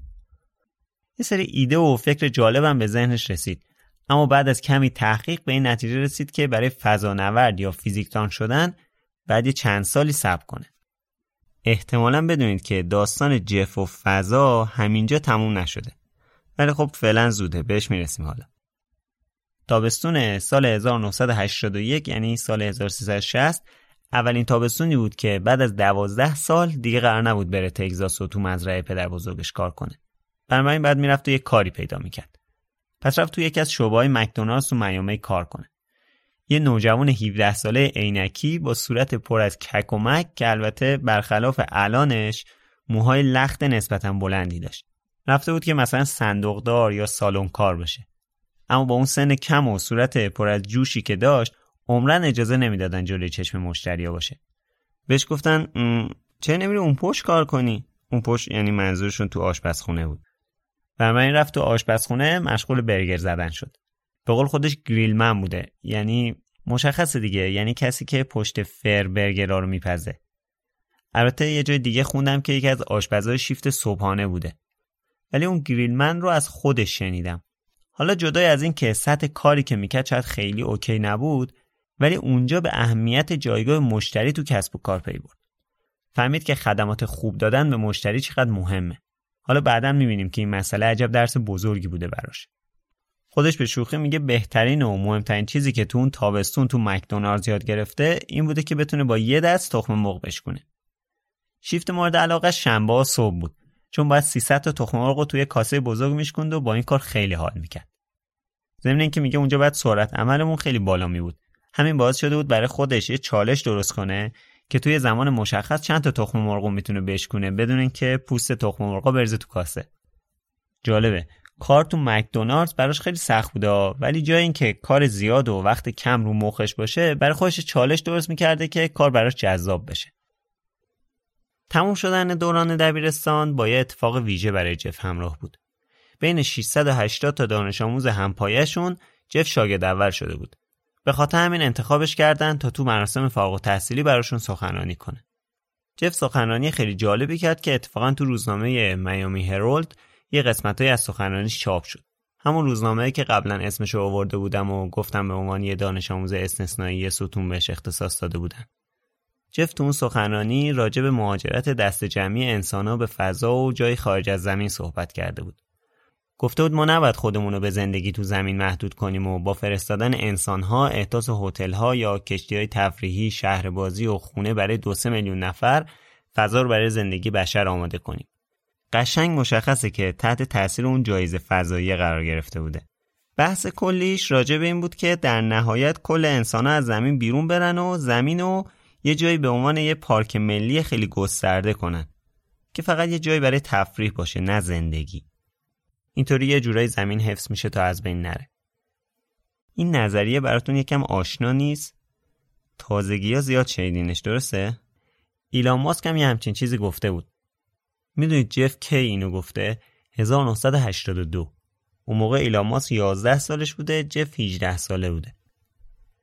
یه سری ایده و فکر جالبم به ذهنش رسید. اما بعد از کمی تحقیق به این نتیجه رسید که برای فضانورد یا فیزیکدان شدن بعد چند سالی صبر کنه. احتمالا بدونید که داستان جف و فضا همینجا تموم نشده. ولی خب فعلا زوده بهش می‌رسیم حالا. تابستون سال 1981 یعنی سال 1360 اولین تابستونی بود که بعد از دوازده سال دیگه قرار نبود بره تگزاس و تو مزرعه پدر بزرگش کار کنه. بنابراین بعد می‌رفت و یه کاری پیدا می‌کرد. پس رفت تو یکی از شعبه های مکدونالدز تو میامی کار کنه. یه نوجوان 17 ساله عینکی با صورت پر از کک و مک که البته برخلاف الانش موهای لخت نسبتا بلندی داشت. رفته بود که مثلا صندوقدار یا سالن کار بشه اما با اون سن کم و صورت پر از جوشی که داشت عمرن اجازه نمی‌دادن جلوی چشم مشتریا باشه. بهش گفتن چه نمیری اون پشت کار کنی؟ اون پشت یعنی منظورشون تو آشپزخونه بود. بنابراین رفت تو آشپزخونه مشغول برگر زدن شد. به قول خودش گریلمن بوده. یعنی مشخصه دیگه. یعنی کسی که پشت فر برگرا رو میپزه. البته یه جای دیگه خوندم که یکی از آشپزهای شیفت صبحانه بوده. ولی اون گریلمن رو از خودش شنیدم. حالا جدای از این که سطح کاری که می‌کرد شاید خیلی اوکی نبود ولی اونجا به اهمیت جایگاه مشتری تو کسب و کار پی برد. فهمید که خدمات خوب دادن به مشتری چقدر مهمه. حالا بعدا می‌بینیم که این مسئله عجب درس بزرگی بوده براش. خودش به شوخی میگه بهترین و مهمترین چیزی که تو اون تابستون تو مکدونالدز یاد گرفته این بوده که بتونه با یه دست تخم مرغ بشکونه. شیفت مورد علاقه شنبه صبح بود. چون باید 300 تا تخم مرغ توی کاسه بزرگ میشکند و با این کار خیلی حال می‌کرد. ضمن اینکه میگه اونجا باید سرعت عملمون خیلی بالا می بود همین باعث شده بود برای خودش یه چالش درست کنه که توی زمان مشخص چند تا تخم مرغ می‌تونه بشکونه بدون اینکه پوست تخم مرغ برزه تو کاسه. جالبه. کار تو مکدونالدز براش خیلی سخت بوده ولی جای اینکه کار زیاد و وقت کم رو مخش باشه برای خودش چالش درست می‌کرده که کار براش جذاب بشه. تموم شدن دوران دبیرستان با یه اتفاق ویژه برای جف همراه بود. بین 680 تا دانش آموز همپایشون جف شاگرد اول شده بود. به خاطر همین انتخابش کردن تا تو مراسم فارغ تحصیلی براشون سخنرانی کنه. جف سخنرانی خیلی جالبی کرد که اتفاقا تو روزنامه میامی هرولد یه قسمتهایی از سخنرانیش چاپ شد. همون روزنامه که قبلا اسمش رو آورده بودم و گفتم به عنوان یه دانش آموز استثنایی ستون بهش اختصاص داده بودن. جف تو اون سخنرانی راجع به مهاجرت دست جمعی انسانها به فضا و جای خارج از زمین صحبت کرده بود. گفته بود ما نباید خودمون رو به زندگی تو زمین محدود کنیم و با فرستادن انسانها احداث هتل‌ها یا کشتیهای تفریحی شهربازی و خونه برای دو سه میلیون نفر فضا رو برای زندگی بشر آماده کنیم. قشنگ مشخصه که تحت تاثیر اون جایزه فضایی قرار گرفته بوده. بحث کلیش راجع به این بود که در نهایت کل انسان از زمین بیرون برن و زمین رو یه جایی به عنوان یه پارک ملی خیلی گسترده کنن که فقط یه جایی برای تفریح باشه نه زندگی. اینطوری یه جورایی زمین حفظ میشه تا از بین نره. این نظریه براتون یکم آشنا نیست؟ تازگی ها زیاد شنیدینش درسته؟ ایلان ماسک هم یه همچین چیزی گفته بود. می‌دونید جف کی اینو گفته 1982 اون موقع ایلان ماسک 11 سالش بوده جف 18 ساله بوده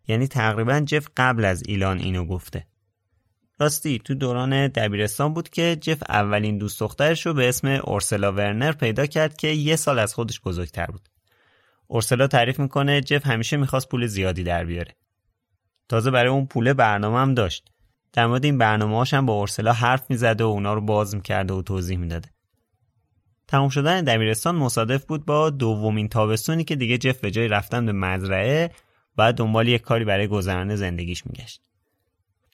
یعنی تقریبا جف قبل از ایلان اینو گفته راستی تو دوران دبیرستان بود که جف اولین دوست دخترش رو به اسم اورسلا ورنر پیدا کرد که یه سال از خودش بزرگتر بود. اورسلا تعریف می‌کنه جف همیشه می‌خواست پول زیادی در بیاره. تازه برای اون پول برنامه هم داشت. در مورد این برنامه هم با اورسلا حرف می‌زده و اونا رو باز می‌کرده و توضیح می‌داده. تموم شدن دبیرستان مصادف بود با دومین تابستونی که دیگه جف به جای رفتن به مزرعه بعد دنبال یک کاری برای گذران زندگیش میگشت.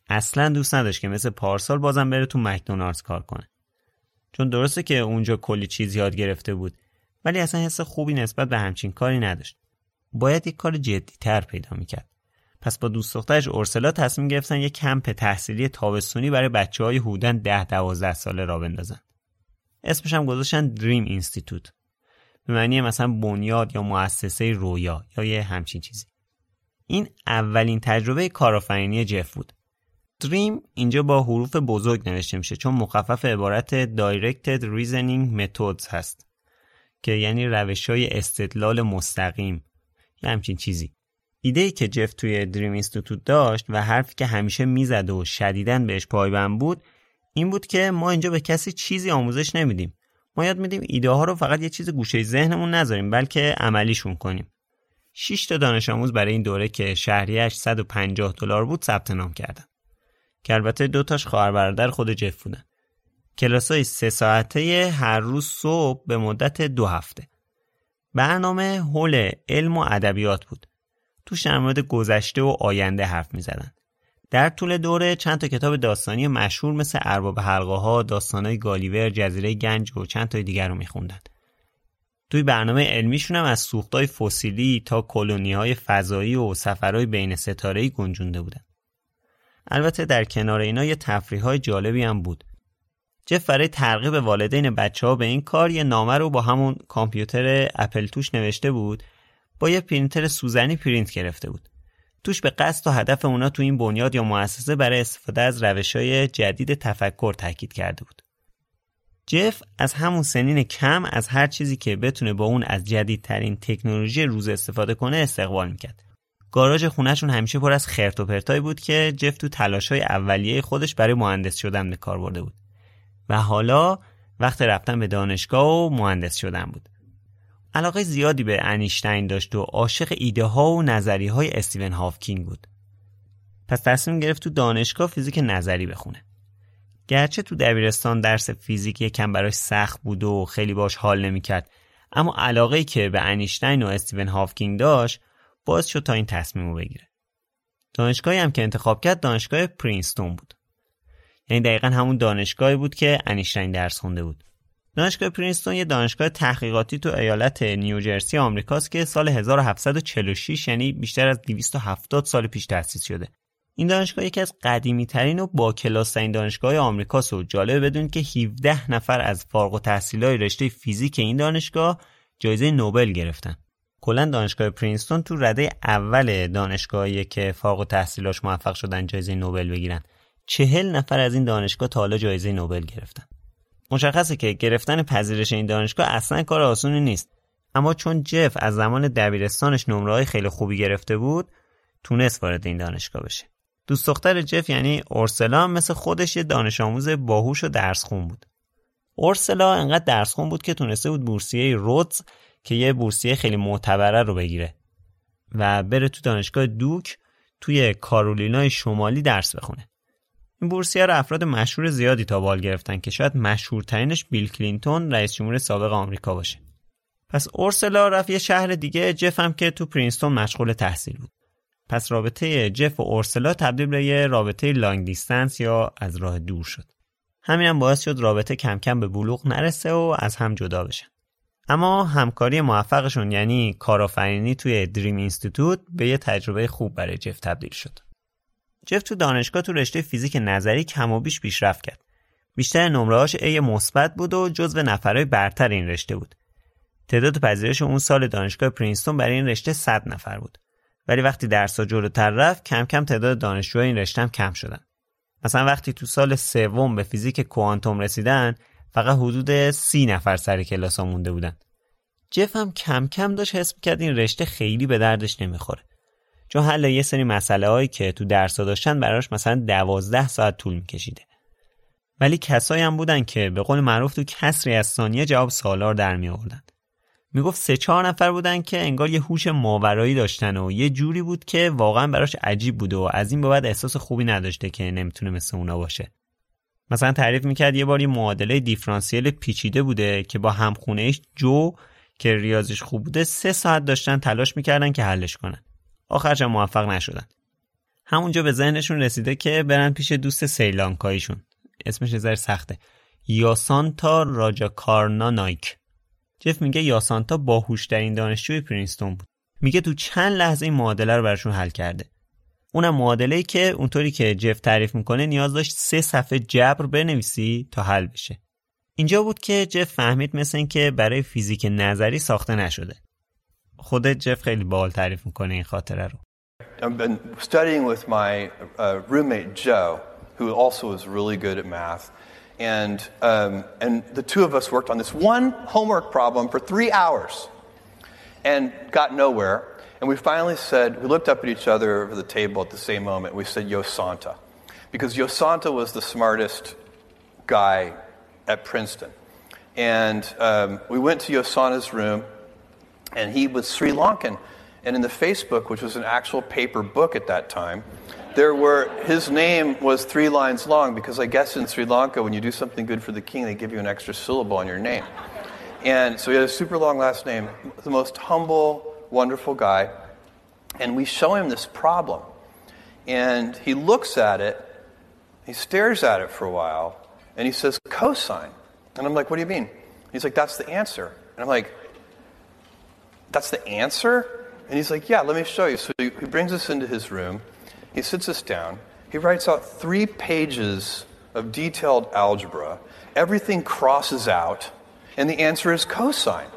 اصلا دوست نداشت که مثل پارسال بازم بره تو مکدونالدز کار کنه چون درسته که اونجا کلی چیز یاد گرفته بود ولی اصلا حس خوبی نسبت به همچین کاری نداشت باید یک کار جدی تر پیدا می‌کرد پس با دوست دخترش اورسلا تصمیم گرفتن یک کمپ تحصیلی تابستونی برای بچه های حدوداً ده دوازده ساله را بندازن. اسمش هم گذاشتن دریم اینستیتوت. به معنی مثلا بنیاد یا مؤسسه رویا یا یه همچین چیزی. این اولین تجربه کارآفرینی جف بود. دریم اینجا با حروف بزرگ نوشته میشه چون مخفف عبارت Directed Reasoning Methods هست که یعنی روش های استدلال مستقیم یه همچین چیزی. ایده ای که جف توی دریم اینستیتوت داشت و حرفی که همیشه می‌زد و شدیدن بهش پایبند بود این بود که ما اینجا به کسی چیزی آموزش نمیدیم. ما یاد میدیم ایده ها رو فقط یه چیز گوشه ذهنمون نذاریم بلکه عملیشون کنیم. 6 تا دانش آموز برای این دوره که شهریش 150 دلار بود ثبت نام کردن. که البته دو تاش خواهر برادر خود جف بودن. کلاس های سه ساعته هر روز صبح به مدت دو هفته. برنامه حول علم و ادبیات بود. توش در مورد گذشته و آینده حرف می زدن. در طول دوره چند تا کتاب داستانی مشهور مثل ارباب حلقه ها، داستانای گالیور، جزیره گنج و چند تای دیگر رو میخوندن. توی برنامه علمیشون هم از سوختای فسیلی تا کلونی های فضایی و سفرهای بین ستاره گنجونده بودن. البته در کنار اینا یه تفریح های جالبی هم بود. جف برای ترغیب والدین بچه ها به این کار یه نامه رو با همون کامپیوتر اپل توش نوشته بود با یه پرینتر سوزنی پرینت گرفته بود. توش به قصد و هدف اونا تو این بنیاد یا مؤسسه برای استفاده از روش های جدید تفکر تاکید کرده بود. جف از همون سنین کم از هر چیزی که بتونه با اون از جدیدترین تکنولوژی روز استفاده کنه استقبال می‌کرد. گاراژ خونهشون همیشه پر از خرت و پرتایی بود که جف تو تلاش های اولیه خودش برای مهندس شدن به کار برده بود. و حالا وقت رفتن به دانشگاه و مهندس شدن بود. علاقه زیادی به انیشتین داشت و عاشق ایده ها و نظری های استیون هافکینگ بود. پس تصمیم گرفت تو دانشگاه فیزیک نظری بخونه. گرچه تو دبیرستان درس فیزیک یکم براش سخت بود و خیلی باش حال نمی‌کرد اما علاقه که به انیشتین و استیون هافکینگ داشت باز شد تا این تصمیم رو بگیره. دانشگاهی هم که انتخاب کرد دانشگاه پرینستون بود. یعنی دقیقا همون دانشگاهی بود که انیشتین درس خونده بود. دانشگاه پرینستون یه دانشگاه تحقیقاتی تو ایالت نیوجرسی آمریکاست که سال 1746 یعنی بیشتر از 270 سال پیش تأسیس شده. این دانشگاه یکی از قدیمی ترین و با کلاس ترین دانشگاه آمریکاست و جالبه بدون که 17 نفر از فارغ التحصیلای رشته فیزیک این دانشگاه جایزه نوبل گرفتن. کلا دانشگاه پرینستون تو رده اول دانشگاهی که فارغ التحصیلاش موفق شدن جایزه نوبل بگیرن. چهل نفر از این دانشگاه تا حالا جایزه نوبل گرفتن. مشخصه که گرفتن پذیرش این دانشگاه اصلا کار آسونی نیست. اما چون جف از زمان دبیرستانش نمره های خیلی خوبی گرفته بود تونست وارد این دانشگاه بشه. دوست دختر جف یعنی اورسلا مثل خودش یه دانش آموز باهوش و درس خون بود. اورسلا انقدر درس خون بود که تونسته بود بورسیه رودز که یه بورسیه خیلی معتبره رو بگیره. و بره تو دانشگاه دوک توی کارولینای شمالی درس بخونه. این بورسیه افراد مشهور زیادی تا بال گرفتن که شاید مشهورترینش بیل کلینتون رئیس جمهور سابق آمریکا باشه. پس اورسلا رفت یه شهر دیگه جف هم که تو پرینستون مشغول تحصیل بود. پس رابطه جف و اورسلا تبدیل به یه رابطه long distance یا از راه دور شد. همین هم باعث شد رابطه کم کم به بلوغ نرسه و از هم جدا بشن. اما همکاری موفقشون یعنی کارآفرینی توی Dream Institute به یه تجربه خوب برای جف تبدیل شد. جف تو دانشگاه تو رشته فیزیک نظری کم و بیش پیشرفت کرد. بیشتر نمرهاش A مثبت بود و جزو نفرهای برتر این رشته بود. تعداد پذیرش اون سال دانشگاه پرینستون برای این رشته 100 نفر بود. ولی وقتی درسا جلوتر رفت کم کم تعداد دانشجوهای این رشته هم کم شدن. مثلا وقتی تو سال سوم به فیزیک کوانتوم رسیدن فقط حدود سی نفر سر کلاس مونده بودن. جف هم کم کم داشت حس می‌کرد این رشته خیلی به دردش نمی‌خوره. چون حل یه سری مسئله هایی که تو درس داشتن براش مثلا دوازده ساعت طول میکشیده. ولی کسایی هم بودن که به قول معروف تو کسری از ثانیه جواب سالار در می آوردن می‌گفت سه چهار نفر بودن که انگار یه هوش ماورایی داشتن و یه جوری بود که واقعا براش عجیب بوده و از این به بعد احساس خوبی نداشته که نمی‌تونه مثل اونا باشه. مثلا تعریف می‌کرد یه بار یه معادله دیفرانسیل پیچیده بوده که با همخونهش جو که ریاضیش خوب بوده سه ساعت داشتن تلاش می‌کردن که حلش کنن. آخرش موفق نشدن. همونجا به ذهنشون رسیده که برن پیش دوست سیلانکاییشون اسمش ذره سخته. یاسانتا راجاکارنا نایک جف میگه یاسانتا باهوشترین دانشجوی پرینستون بود. میگه تو چند لحظه این معادله رو براشون حل کرده. اونم معادله ای که اونطوری که جف تعریف می‌کنه نیاز داشت سه صفحه جبر بنویسی تا حل بشه. اینجا بود که جف فهمید مثل این که برای فیزیک نظری ساخته نشده. خود جف خیلی بال تعریف میکنه این خاطره رو I've been studying with my uh, roommate Joe who also was really good at math. And, um, and the two of us worked on this one homework problem for three hours and got nowhere. And we finally said, we looked up at each other over the table at the same moment. We said, Yo Santa. Because Yo Santa was the smartest guy at Princeton. And um, we went to Yosanta's room, and he was Sri Lankan. And in the Facebook, which was an actual paper book at that time, there were his name was three lines long because I guess in Sri Lanka, when you do something good for the king, they give you an extra syllable on your name. And so he had a super long last name, the most humble, wonderful guy. And we show him this problem. And he looks at it, he stares at it for a while, and he says, cosine. And I'm like, what do you mean? He's like, that's the answer. And I'm like, that's the answer? And he's like, yeah, let me show you. So he brings us into his room. He sits us down. He writes out three pages of detailed algebra. Everything crosses out, and the answer is cosine.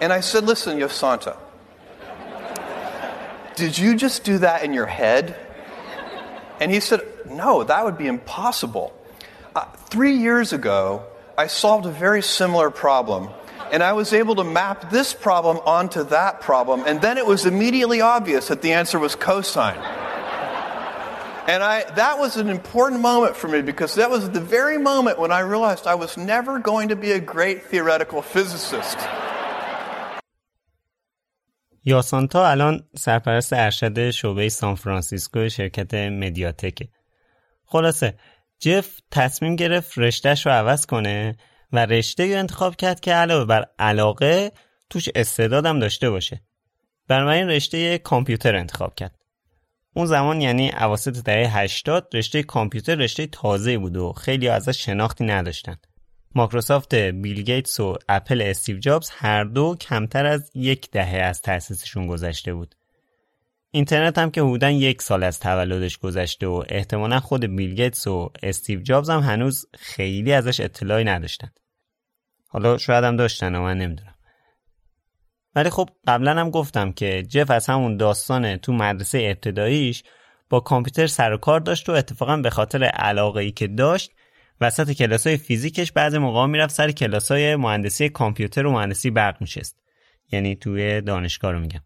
And I said, listen, Yosanta, did you just do that in your head? And he said, no, that would be impossible. Uh, three years ago, I solved a very similar problem and I was able to map this problem onto that problem, and then it was immediately obvious that the answer was cosine. And I, that was an important moment for me because that was the very moment when I realized I was never going to be a great theoretical physicist. یاسانتا الان سرپرست ارشد شعبه سان فرانسیسکو شرکت مدیاتکه. خلاصه جف تصمیم گرفت رشتهش رو عوض کنه و رشته رو انتخاب کرد که علاوه بر علاقه توش استعدادم داشته باشه. بنابراین رشته کامپیوتر انتخاب کرد. اون زمان یعنی اواسط دهه 80 رشته کامپیوتر رشته تازه بود و خیلی ازش شناختی نداشتن مایکروسافت بیل گیتس و اپل استیو جابز هر دو کمتر از یک دهه از تأسیسشون گذشته بود. اینترنت هم که حدودا یک سال از تولدش گذشته و احتمالا خود بیل گیتس و استیو جابز هم هنوز خیلی ازش اطلاعی نداشتن حالا شاید هم داشتن و من نمی‌دونم. ولی خب قبلا هم گفتم که جف از همون داستان تو مدرسه ابتداییش با کامپیوتر سر و کار داشت و اتفاقا به خاطر علاقه ای که داشت وسط کلاس های فیزیکش بعضی موقع می‌رفت سر کلاس های مهندسی کامپیوتر و مهندسی برق میشست یعنی توی دانشگاه رو میگم.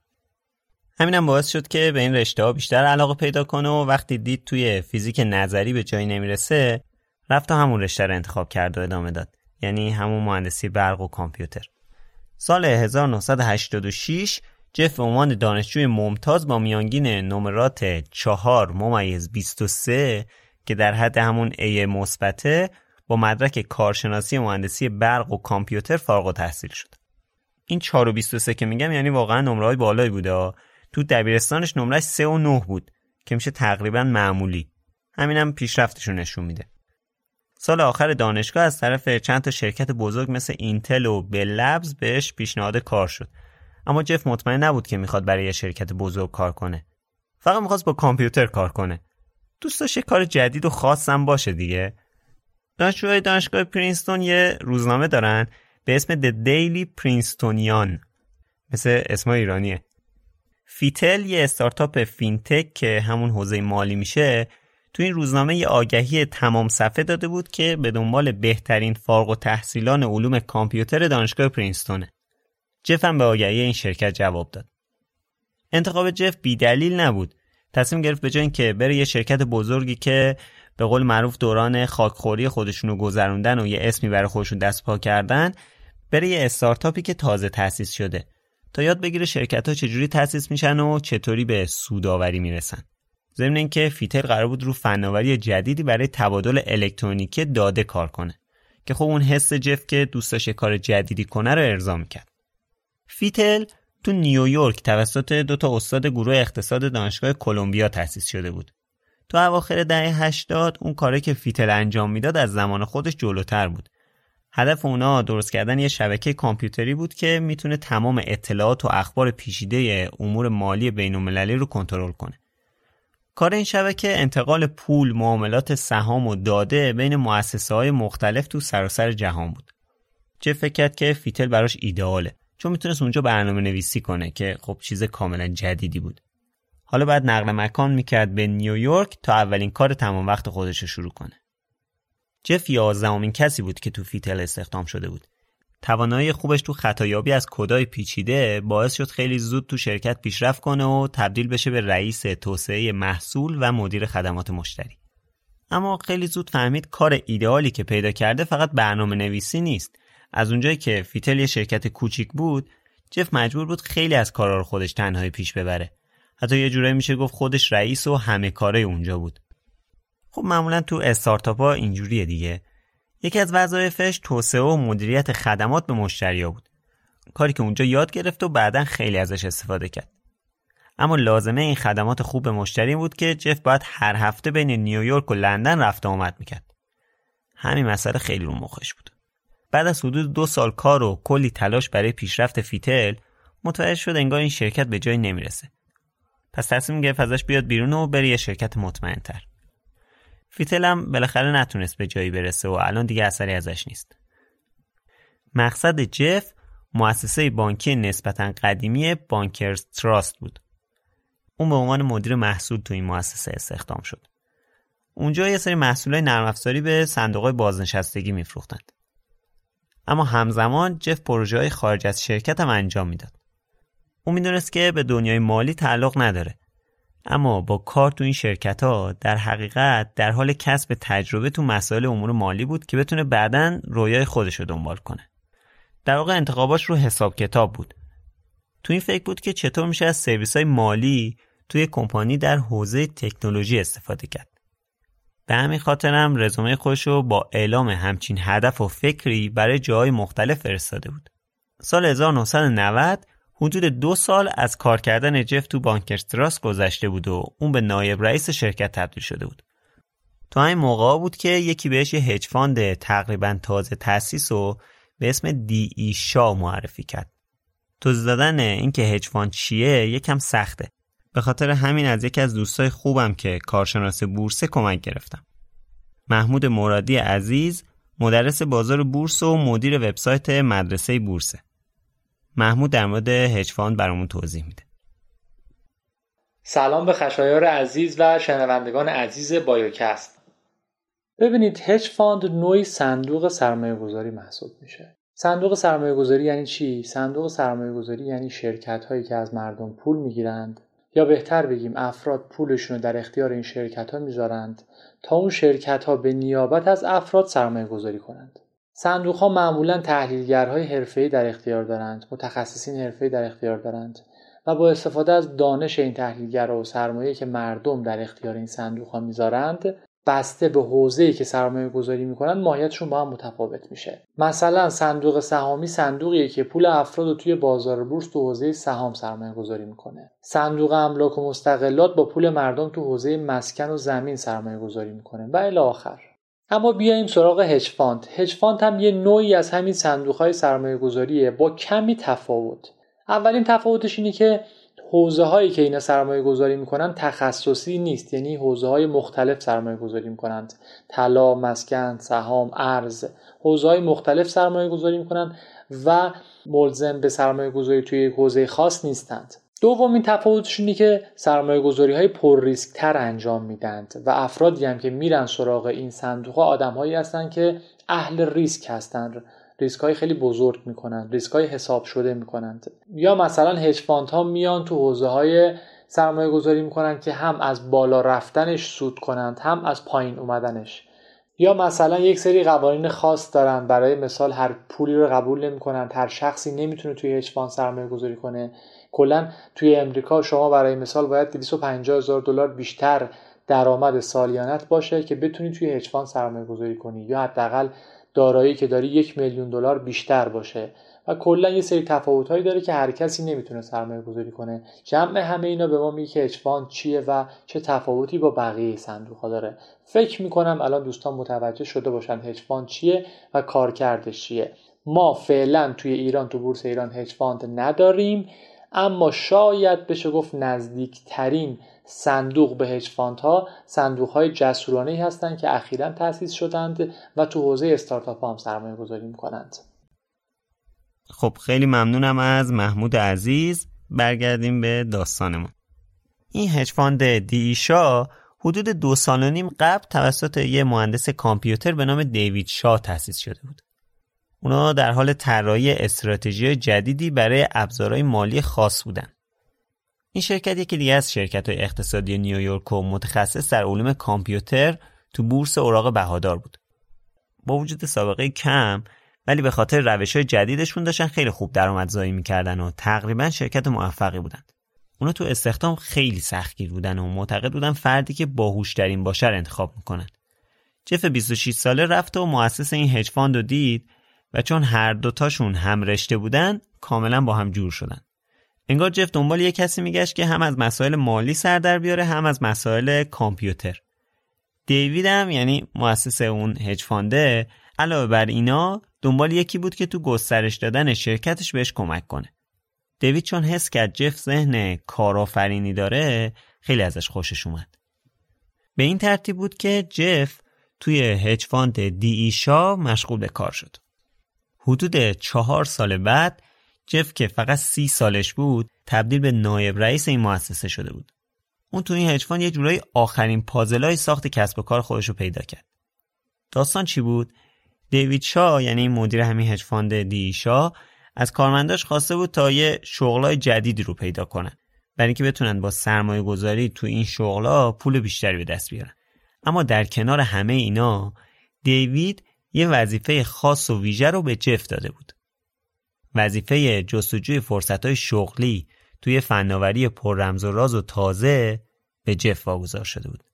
همینم باعث شد که به این رشته ها بیشتر علاقه پیدا کنه و وقتی دید توی فیزیک نظری به جایی نمی‌رسه رفت و همون رشته رو انتخاب کرد و ادامه داد. یعنی همون مهندسی برق و کامپیوتر. سال 1986 جف عنوان دانشجوی ممتاز با میانگین نمرات 4 ممیز 23 که در حد همون A مثبته با مدرک کارشناسی مهندسی برق و کامپیوتر فارغ التحصیل شد. این 4 و 23 که میگم یعنی واقعا نمره بالایی بوده تو دبیرستانش نمرش 3 و 9 بود که میشه تقریبا معمولی. همینم پیشرفتش رو نشون میده. سال آخر دانشگاه از طرف چند تا شرکت بزرگ مثل اینتل و بلبز بهش پیشنهاد کار شد. اما جف مطمئن نبود که می‌خواد برای یه شرکت بزرگ کار کنه. فقط می‌خواست با کامپیوتر کار کنه. دوست داشت کار جدید و خاصم باشه دیگه. دانشجوهای دانشگاه پرینستون یه روزنامه دارن به اسم The Daily Princetonian مثل اسم ایرانیه. فیتل یه استارتاپ fintech که همون حوزه مالی میشه تو این روزنامه یه آگهی تمام صفحه داده بود که به دنبال بهترین فارغ‌التحصیلان علوم کامپیوتر دانشگاه پرینستونه. جف هم به آگهی این شرکت جواب داد. انتخاب جف بیدلیل نبود. تصمیم گرفت به جای اینکه بره یه شرکت بزرگی که به قول معروف دوران خاکخوری خودشونو گذروندن و یه اسمی برای خودشون دست پا کردن بره یه استارتاپی که تازه تأسیس شده تا یاد بگیره شرکت ها چجوری تأسیس میشن و چطوری به سودآوری می‌رسن. ضمن اینکه فیتل قرار بود رو فناوری جدیدی برای تبادل الکترونیکی داده کار کنه که خب اون حس جف که دوست داشت کار جدیدی کنه رو ارضا می‌کرد. فیتل تو نیویورک توسط دو تا استاد گروه اقتصاد دانشگاه کلمبیا تأسیس شده بود. تو اواخر دهه 80 اون کاری که فیتل انجام می‌داد از زمان خودش جلوتر بود. هدف اونا درست کردن یه شبکه کامپیوتری بود که می‌تونه تمام اطلاعات و اخبار پیچیده امور مالی بین‌المللی رو کنترل کنه کار این شبکه انتقال پول، معاملات سهام و داده بین مؤسسه های مختلف تو سراسر جهان بود. جف فکر کرد که فیتل براش ایدئاله چون می‌تونست اونجا برنامه نویسی کنه که خب چیز کاملا جدیدی بود. حالا باید نقل مکان می‌کرد به نیویورک تا اولین کار تمام وقت خودش رو شروع کنه. جف یازدهمین کسی بود که تو فیتل استخدام شده بود. توانایی خوبش تو خطایابی از کدای پیچیده باعث شد خیلی زود تو شرکت پیشرفت کنه و تبدیل بشه به رئیس توسعه محصول و مدیر خدمات مشتری. اما خیلی زود فهمید کار ایدئالی که پیدا کرده فقط برنامه نویسی نیست. از اونجایی که فیتل یه شرکت کوچیک بود، جف مجبور بود خیلی از کارا رو خودش تنهایی پیش ببره. حتی یه جورایی میشه گفت خودش رئیس و همه کاره اونجا بود. خب معمولا تو استارتاپ ها اینجوریه دیگه. یکی از وظایفش توسعه و مدیریت خدمات به مشتریا بود. کاری که اونجا یاد گرفت و بعدا خیلی ازش استفاده کرد. اما لازمه این خدمات خوب به مشتری بود که جف باید هر هفته بین نیویورک و لندن رفت آمد می‌کرد. همین مسئله خیلی رو مخش بود. بعد از حدود دو سال کار و کلی تلاش برای پیشرفت Fitel متوجه شد انگار این شرکت به جایی نمی‌رسه. پس تصمیم گرفت ازش بیاد بیرون و بره یه شرکت مطمئنتر. Fitel هم بالاخره نتونست به جایی برسه و الان دیگه اثری ازش نیست. مقصد جف مؤسسه بانکی نسبتا قدیمی Bankers Trust بود. اون به عنوان مدیر محصول تو این مؤسسه استخدام شد. اونجا یه سری محصولای نرم افزاری به صندوق بازنشستگی میفروختند. اما همزمان جف پروژه های خارج از شرکت هم انجام می‌داد. او می‌دونست که به دنیای مالی تعلق نداره. اما با کار تو این شرکت ها در حقیقت در حال کسب تجربه تو مسائل امور مالی بود که بتونه بعدا رویای خودش رو دنبال کنه. در واقع انتخاباش رو حساب کتاب بود. تو این فکر بود که چطور میشه از سرویس های مالی توی کمپانی در حوزه تکنولوژی استفاده کرد. به همین خاطرم رزومه خودش رو با اعلام همچین هدف و فکری برای جاهای مختلف فرستاده بود. سال 1990 حدود دو سال از کار کردن جف تو Bankers Trust گذشته بود و اون به نایب رئیس شرکت تبدیل شده بود. تو این موقع بود که یکی بهش یه hedge fund تقریبا تازه تأسیس و به اسم D. E. Shaw معرفی کرد. توضیح دادن اینکه hedge fund چیه یکم سخته. به خاطر همین از یکی از دوستای خوبم که کارشناس بورسه کمک گرفتم. محمود مرادی عزیز مدرس بازار بورس و مدیر وبسایت مدرسه بورسه. محمود در مورد hedge fund برامون توضیح میده. سلام به خشایار عزیز و شنوندگان عزیز بایوکست. ببینید hedge fund نوعی صندوق سرمایه گذاری محسوب میشه. صندوق سرمایه گذاری یعنی چی؟ صندوق سرمایه گذاری یعنی شرکت هایی که از مردم پول می‌گیرند یا بهتر بگیم افراد پولشون رو در اختیار این شرکت ها می‌ذارند تا اون شرکت ها به نیابت از افراد سرمایه گذاری کنند. صندوق ها معمولا تحلیلگرهای حرفه‌ای در اختیار دارند، متخصصین حرفه‌ای در اختیار دارند و با استفاده از دانش این تحلیلگرها و سرمایه که مردم در اختیار این صندوق ها می‌ذارند بسته به حوزه‌ای که سرمایه گذاری می‌کنند ماهیتشون با هم متفاوت میشه. مثلا صندوق سهامی صندوقیه که پول افراد رو توی بازار بورس تو حوزه سهام سرمایه گذاری می‌کنه. صندوق املاک و مستقلات با پول مردم تو حوزه مسکن و زمین سرمایه گذاری می‌کنه و الی آخر. اما بیایم سراغ hedge fund hedge fund هم یه نوعی از همین صندوق های سرمایه گذاریه با کمی تفاوت. اولین تفاوتش اینه که حوزه هایی که اینا سرمایه گذاری می‌کنن تخصصی نیست یعنی حوزه های مختلف سرمایه گذاری می‌کنند. طلا مسکن سهام ارز. حوزه های مختلف سرمایه گذاری می‌کنند و ملزم به سرمایه گذاری توی یک حوزه خاص نیستند. دومین تفاوتش اینه که سرمایه گذاری های پر ریسک تر انجام میدند و افرادی هم که میرن سراغ این صندوق ها آدم هایی هستند که اهل ریسک هستند ریسک های خیلی بزرگ می‌کنند ریسک های حساب شده می‌کنند. یا مثلا هج ها میان تو حوزه های سرمایه گذاری می‌کنند که هم از بالا رفتنش سود کنند هم از پایین اومدنش. یا مثلا یک سری قوانین خاص دارن برای مثال هر پولی رو قبول نمی‌کنند هر شخصی نمی‌تونه توی hedge fund سرمایه گذاری کنه. کلا توی امریکا شما برای مثال باید 250 هزار دلار بیشتر درآمد سالیانت باشه که بتونی توی hedge fund سرمایه گذاری کنی یا حداقل دارایی که داری یک میلیون دلار بیشتر باشه. و کلا یه سری تفاوتهایی داره که هر کسی نمی‌تونه سرمایه گذاری کنه. جمع همه اینا به ما میگه که hedge fund چیه و چه تفاوتی با بقیه صندوق ها داره. فکر می‌کنم الان دوستان متوجه شده باشن هج چیه و کارکردش چیه. ما فعلا توی ایران تو بورس ایران هج نداریم. اما شاید بشه گفت نزدیکترین صندوق به هج ها صندوق های جسورانه هستند که اخیرا تأسیس شدند و تو حوزه استارتاپ هم سرمایه گذاری می‌کنند. خب خیلی ممنونم از محمود عزیز. برگردیم به داستانمون. این hedge fund D. E. Shaw حدود دو سال و نیم قبل توسط یه مهندس کامپیوتر به نام دیوید شا تأسیس شده بود. اونا در حال طراحی استراتژی جدیدی برای ابزارهای مالی خاص بودن. این شرکت یکی دیگه از شرکت های اقتصادی نیویورک و متخصص در علوم کامپیوتر تو بورس اوراق بهادار بود. با وجود سابقه کم ولی به خاطر روش های جدیدشون داشتن خیلی خوب درآمدزایی می‌کردن و تقریبا شرکت موفقی بودن. اونا تو استخدام خیلی سختگیر بودن و معتقد بودن فردی که باهوشترین باشه انتخاب می‌کنن. جف 26 ساله رفت و مؤسس این hedge fund رو دید و چون هر دوتاشون هم رشته بودن کاملا با هم جور شدن. انگار جف دنبال یه کسی میگشت که هم از مسائل مالی سر در بیاره هم از مسائل کامپیوتر. دیوید هم یعنی مؤسس اون hedge fund ه علاوه بر اینا دنبال یکی بود که تو گسترش دادن شرکتش بهش کمک کنه. دیوید چون حس کرد جف ذهن کارآفرینی داره خیلی ازش خوشش اومد. به این ترتیب بود که جف توی hedge fund D. E. Shaw مشغول به کار شد. حدود چهار سال بعد جف که فقط سی سالش بود تبدیل به نایب رئیس این مؤسسه شده بود. اون تو این hedge fund یه جورایی آخرین پازلای ساخت کسب و کار خودش رو پیدا کرد. داستان چی بود؟ دیوید شا یعنی مدیر همین hedge fund D. E. Shaw از کارمنداش خواسته بود تا یه شغلای جدیدی رو پیدا کنن برای اینکه بتونن با سرمایه گذاری تو این شغلا پول بیشتری به دست بیارن اما در کنار همه اینا دیوید یه وظیفه خاص و ویژه رو به جف داده بود. وظیفه جستجوی فرصتهای شغلی توی فناوری پر رمز و راز و تازه به جف واگذار شده بود.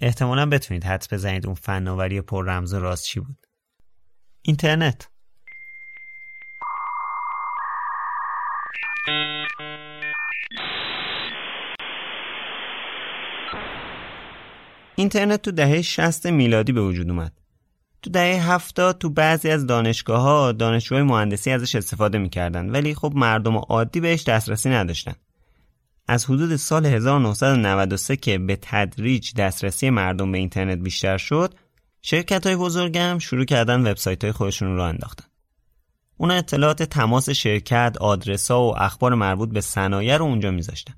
احتمالا بتونید حدس بزنید اون فناوری پر رمز و راز چی بود. اینترنت. اینترنت تو دهه 60 میلادی به وجود اومد. تو دهه 70 تو بعضی از دانشگاه ها دانشجوهای مهندسی ازش استفاده می‌کردن ولی خب مردم عادی بهش دسترسی نداشتن. از حدود سال 1993 که به تدریج دسترسی مردم به اینترنت بیشتر شد، شرکت های بزرگم شروع کردن وبسایت های خودشون رو انداختن. اونا اطلاعات تماس شرکت، آدرس ها و اخبار مربوط به صنایع رو اونجا میذاشتن.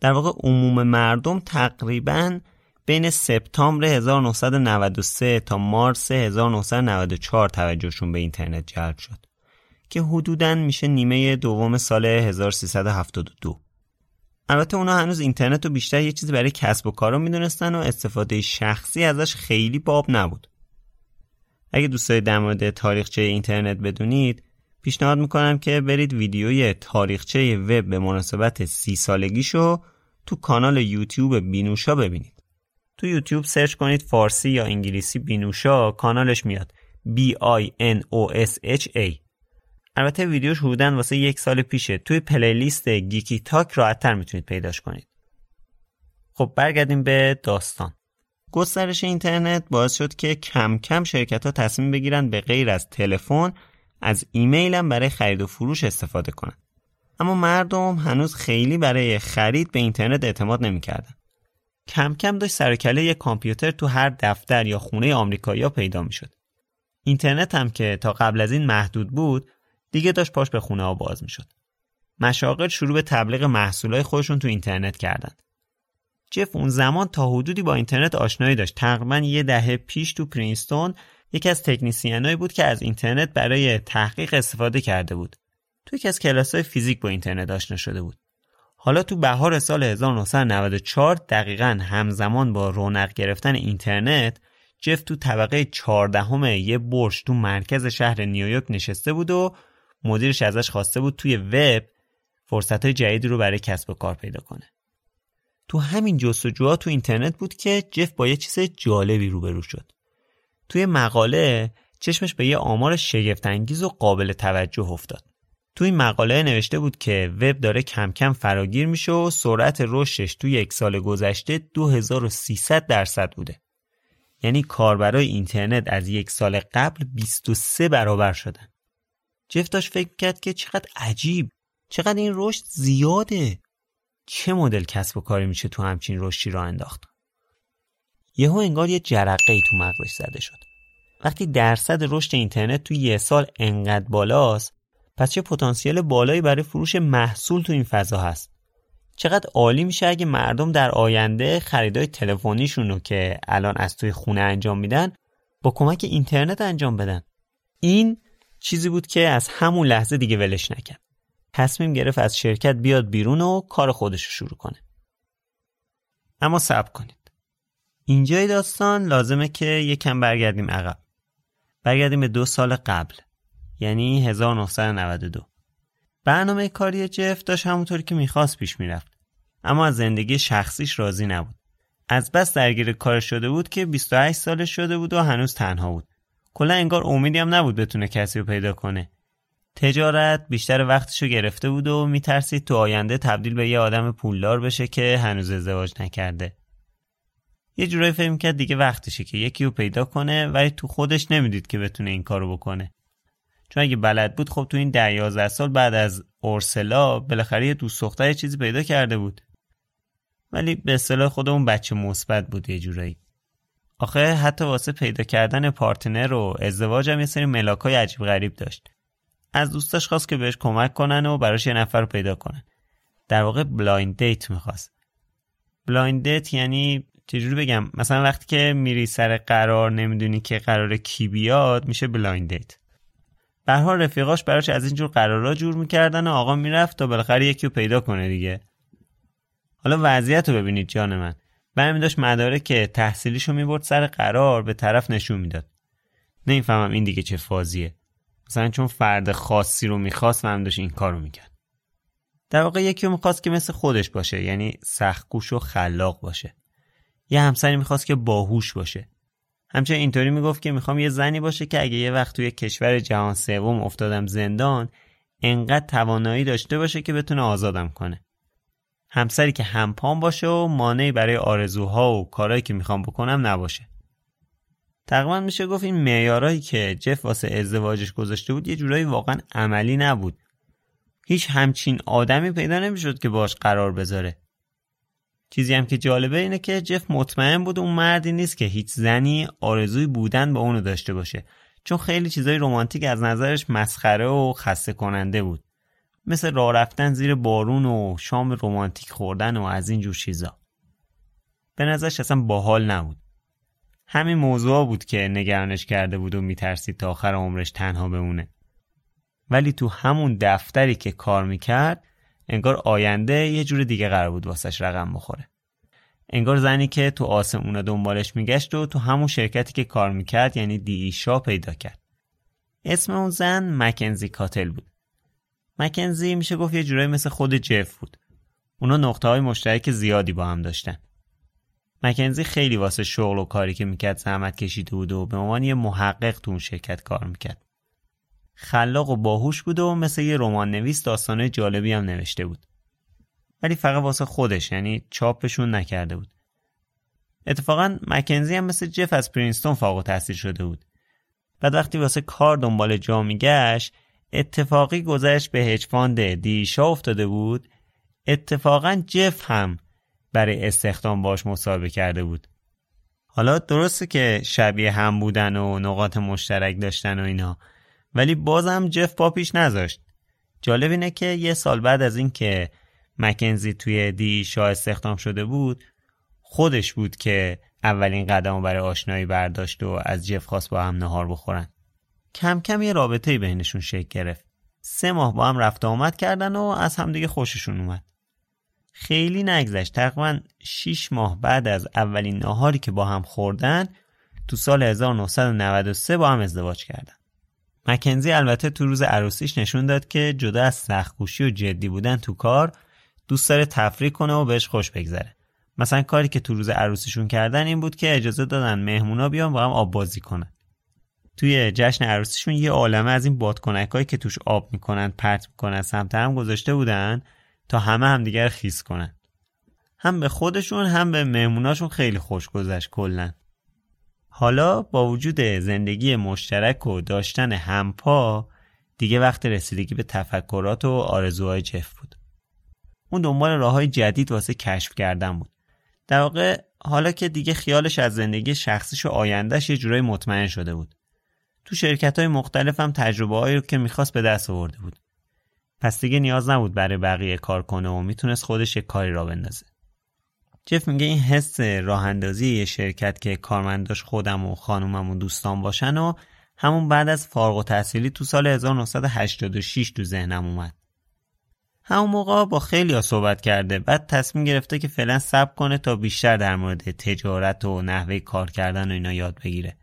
در واقع عموم مردم تقریباً بین سپتامبر 1993 تا مارس 1994 توجهشون به اینترنت جلب شد که حدوداً میشه نیمه دوم سال 1372 البته اونا هنوز اینترنت رو بیشتر یه چیزی برای کسب و کار رو می‌دونستن و استفاده شخصی ازش خیلی باب نبود. اگه دوست دارید در مورد تاریخچه اینترنت بدونید پیشنهاد می‌کنم که برید ویدیوی تاریخچه وب به مناسبت سی سالگیشو تو کانال یوتیوب بینوشا ببینید. تو یوتیوب سرچ کنید فارسی یا انگلیسی بینوشا کانالش میاد. B I N O S H A. البته ویدیوش حدوداً واسه یک سال پیشه. توی playlist Geeky Talk راحتتر می‌تونید پیداش کنید. خب برگردیم به داستان. گسترش اینترنت باعث شد که کم کم شرکت ها تصمیم بگیرن به غیر از تلفن از ایمیل هم برای خرید و فروش استفاده کنن. اما مردم هنوز خیلی برای خرید به اینترنت اعتماد نمی‌کردن. کم کم داشت سرکله یک کامپیوتر تو هر دفتر یا خونه آمریکایی‌ها پیدا می‌شد. اینترنت هم که تا قبل از این محدود بود دیگه داشت پاش به خونه ها باز می‌شد. مشاغل شروع به تبلیغ محصولای خودشون تو اینترنت کردند. جف اون زمان تا حدودی با اینترنت آشنایی داشت. تقریبا یه دهه پیش تو پرینستون یکی از تکنیسیانایی بود که از اینترنت برای تحقیق استفاده کرده بود. تو یکی از کلاس‌های فیزیک با اینترنت آشنا شده بود. حالا تو بهار سال 1994 دقیقا همزمان با رونق گرفتن اینترنت جف تو طبقه 14 یه برج تو مرکز شهر نیویورک نشسته بود و مدیرش ازش خواسته بود توی وب فرصت های جدیدی رو برای کسب و کار پیدا کنه. تو همین جستجوها تو اینترنت بود که جف با یه چیز جالبی روبرو شد. توی مقاله چشمش به یه آمار شگفتانگیز و قابل توجه افتاد. تو این مقاله نوشته بود که وب داره کم کم فراگیر میشه و سرعت رشدش تو یک سال گذشته 2300 درصد بوده. یعنی کاربرای اینترنت از یک سال قبل 23 برابر شدن. جف داشت فکر کرد که چقدر عجیب چقدر این رشد زیاده چه مدل کسب و کاری میشه تو همچین رشدی را انداخت یهو انگار یه جرقه ای تو مغزش زده شد وقتی درصد رشد اینترنت تو یه سال انقدر بالاست پس چه پتانسیل بالایی برای فروش محصول تو این فضا هست؟ چقدر عالی میشه اگه مردم در آینده خریدای تلفنیشون رو که الان از توی خونه انجام میدن با کمک اینترنت انجام بدن. این چیزی بود که از همون لحظه دیگه ولش نکرد. تصمیم گرفت از شرکت بیاد بیرون و کار خودش رو شروع کنه. اما صبر کنید. اینجای داستان لازمه که یکم برگردیم عقب. برگردیم به دو سال قبل. یعنی 1992 برنامه کاری جف داشت همونطوری که می‌خواست پیش می‌رفت. اما از زندگی شخصیش راضی نبود. از بس درگیر کار شده بود که 28 سالش شده بود و هنوز تنها بود. کلا انگار امیدی هم نبود بتونه کسی رو پیدا کنه. تجارت بیشتر وقتشو گرفته بود و میترسید تو آینده تبدیل به یه آدم پولدار بشه که هنوز ازدواج نکرده. یه جورایی فکر کرد دیگه وقتشه که یکی رو پیدا کنه ولی تو خودش نمی‌دید که بتونه این کارو بکنه. چون اگه بلد بود خب تو این ده یازده سال بعد از اورسلا بالاخره یه دوست دختر چیزی پیدا کرده بود. ولی به اصطلاح خود اون بچه مثبت بود یه جورایی. آخه حتی واسه پیدا کردن پارتنر و ازدواج هم یه سری ملاکای عجیب غریب داشت. از دوستاش خواست که بهش کمک کنن و براش یه نفر رو پیدا کنن. در واقع blind date می‌خواست. blind date یعنی چجوری بگم؟ مثلا وقتی که میری سر قرار نمی‌دونی که قراره کی بیاد میشه blind date. به هر حال رفیقاش براش از اینجور قرارا جور می‌کردن و آقا می‌رفت تا بالاخره یکی رو پیدا کنه دیگه. حالا وضعیت رو ببینید جان من. برمی داشت مدارک تحصیلیشو می‌برد سر قرار به طرف نشون می‌داد. نمی‌فهمم این دیگه چه فازیه. مثلا چون فرد خاصی رو می‌خواست و هم داشت این کار رو می‌کرد. در واقع یکی رو می‌خواست که مثل خودش باشه یعنی سختگوش و خلاق باشه. یه همسری می‌خواست که باهوش باشه. همچنین اینطوری می‌گفت که می‌خوام یه زنی باشه که اگه یه وقت توی کشور جهان سوم افتادم زندان انقدر توانایی داشته باشه که بتونه آزادم کنه. همسری که همپام باشه و مانعی برای آرزوها و کارهایی که می‌خوام بکنم نباشه. تقریبا میشه گفت این معیارایی که جف واسه ازدواجش گذاشته بود یه جورایی واقعا عملی نبود. هیچ همچین آدمی پیدا نمی‌شد که باش قرار بذاره. چیزی هم که جالبه اینه که جف مطمئن بود اون مردی نیست که هیچ زنی آرزوی بودن با اونو داشته باشه چون خیلی چیزای رمانتیک از نظرش مسخره و خسته کننده بود. مثل راه رفتن زیر بارون و شام رمانتیک خوردن و از این جور چیزا. به نظرش اصلا باحال نبود. همین موضوع بود که نگرانش کرده بود و میترسید تا آخر عمرش تنها بمونه. ولی تو همون دفتری که کار می‌کرد انگار آینده یه جور دیگه قرار بود واسش رقم بخوره. انگار زنی که تو آسمون دنبالش میگشت و تو همون شرکتی که کار می‌کرد یعنی دیشا پیدا کرد. اسم اون زن مکنزی کاتل بود. مکنزی میشه گفت یه جورایی مثل خود جف بود. اونا نقطه های مشترک زیادی با هم داشتن. مکنزی خیلی واسه شغل و کاری که می‌کرد زحمت کشیده بود و به عنوان یه محقق تو اون شرکت کار می‌کرد. خلاق و باهوش بود و مثل یه رمان نویس داستانه جالبی هم نوشته بود. ولی فقط واسه خودش یعنی چاپشون نکرده بود. اتفاقا مکنزی هم مثل جف از پرینستون فاق تحصیل شده بود. بعد وقتی واسه کار دنبال جا میگشت اتفاقی گذشت به هجفاند دیشا افتاده بود. اتفاقا جف هم برای استخدام باش مصاحبه کرده بود. حالا درسته که شبیه هم بودن و نقاط مشترک داشتن و اینا ولی بازم جف پا پیش نذاشت. جالب اینه که یه سال بعد از اینکه مکنزی توی دی شاه استخدام شده بود خودش بود که اولین قدم برای آشنایی برداشت و از جف خواست با هم نهار بخورن. کم کم یه رابطه بینشون شکل گرفت. سه ماه با هم رفت آمد کردن و از همدیگه خوششون اومد. خیلی نگذشت. تقریبا 6 ماه بعد از اولین ناهاری که با هم خوردن تو سال 1993 با هم ازدواج کردن. مکنزی البته تو روز عروسیش نشون داد که جدا از سختگوشی و جدی بودن تو کار دوست داره تفریح کنه و بهش خوش بگذره. مثلا کاری که تو روز عروسیشون کردن این بود که اجازه دادن مهمونا بیان با هم آب بازی کنن. توی جشن عروسیشون یه عالمه از این بادکنک که توش آب می‌کنن پرت می‌کنن سمت هم گذاشته بودن تا همه همدیگر خیس کنن. هم به خودشون هم به مهموناشون خیلی خوش گذشت کلا. حالا با وجود زندگی مشترک و داشتن همپا دیگه وقت رسیدگی به تفکرات و آرزوهای جف بود. اون دنبال راه های جدید واسه کشف کردن بود. در واقع حالا که دیگه خیالش از زندگی شخصیش و آیندهش یه جورایی مطمئن شده بود. تو شرکت های مختلف هم تجربه هایی رو که می‌خواست به دست آورده بود. پس دیگه نیاز نبود برای بقیه کار کنه و می‌تونست خودش یک کاری را بندازه. جف میگه این حس راه اندازی یه شرکت که کارمنداش خودم و خانومم و دوستان باشن و همون بعد از فارغ و تحصیلی تو سال 1986 تو ذهنم اومد. همون موقع با خیلی ها صحبت کرده بعد تصمیم گرفته که فعلا صبر کنه تا بیشتر در مورد تجارت و نحوه کار کردن و اینا یاد بگیره.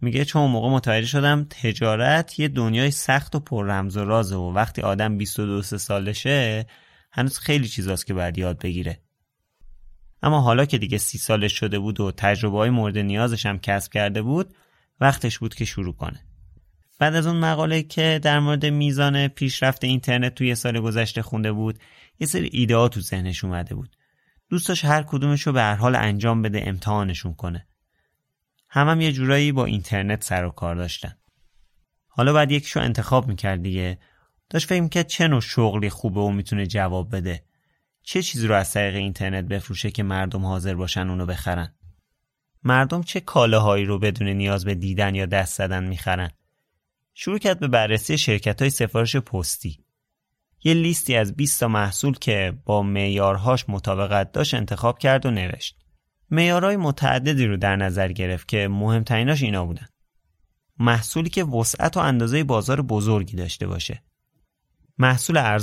میگه چون موقع متوجه شدم تجارت یه دنیای سخت و پر رمز و رازه و وقتی آدم 22 سالشه هنوز خیلی چیزاست که باید یاد بگیره. اما حالا که دیگه سی سالش شده بود و تجربه های مورد نیازش هم کسب کرده بود وقتش بود که شروع کنه. بعد از اون مقاله که در مورد میزان پیشرفت اینترنت توی سال گذشته خونده بود یه سری ایده ها تو ذهنش اومده بود. دوستاش هر کدومش رو به هر حال انجام بده امتحانشون کنه. هم, هم یه جورایی با اینترنت سر و کار داشتن. حالا بعد یکیشو انتخاب می‌کرد دیگه. داشت فکر می‌کرد چه نوع شغلی خوبه و می‌تونه جواب بده. چه چیزی رو از طریق اینترنت بفروشه که مردم حاضر باشن اونو بخرن؟ مردم چه کالاهایی رو بدون نیاز به دیدن یا دست زدن می‌خرن؟ شروع کرد به بررسی شرکت های سفارش پستی. یه لیستی از 20 تا محصول که با معیارهاش مطابقت داشت انتخاب کرد و نوشت. معیارهای متعددی رو در نظر گرفت که مهمتریناش اینا بودن. محصولی که وسعت و اندازه بازار بزرگی داشته باشه. محصول ارز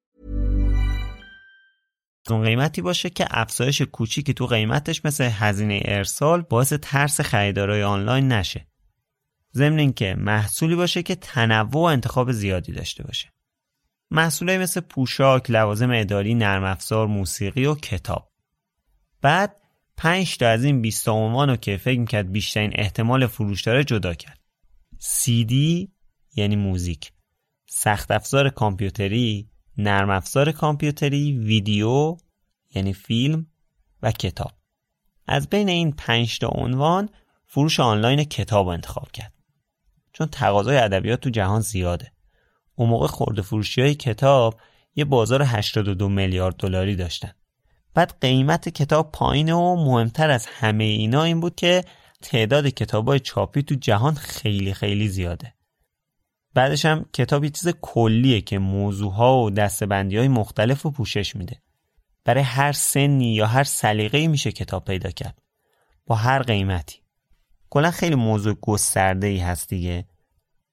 اون قیمتی باشه که افزایش کوچیکی تو قیمتش مثل هزینه ارسال باعث ترس خریدارای آنلاین نشه. ضمن اینکه محصولی باشه که تنوع و انتخاب زیادی داشته باشه. محصولای مثل پوشاک، لوازم اداری، نرم افزار، موسیقی و کتاب. بعد 5 تا از این 20 عنوان رو که فکر می‌کرد بیشترین احتمال فروش داره جدا کرد. CD یعنی موزیک، سخت افزار کامپیوتری، نرم افزار کامپیوتری، ویدیو یعنی فیلم و کتاب. از بین این 5 تا عنوان فروش آنلاین کتاب انتخاب کرد. چون تقاضای ادبیات تو جهان زیاده. اون موقع خورده فروشی های کتاب یه بازار 82 میلیارد دلاری داشتن. بعد قیمت کتاب پایینه و مهمتر از همه اینا این بود که تعداد کتاب های چاپی تو جهان خیلی خیلی زیاده. بعدش هم کتاب یه چیز کلیه که موضوعها و دستبندی های مختلف رو پوشش میده. برای هر سنی یا هر سلیقه‌ای میشه کتاب پیدا کرد. با هر قیمتی. کلا خیلی موضوع گسترده ای هست دیگه.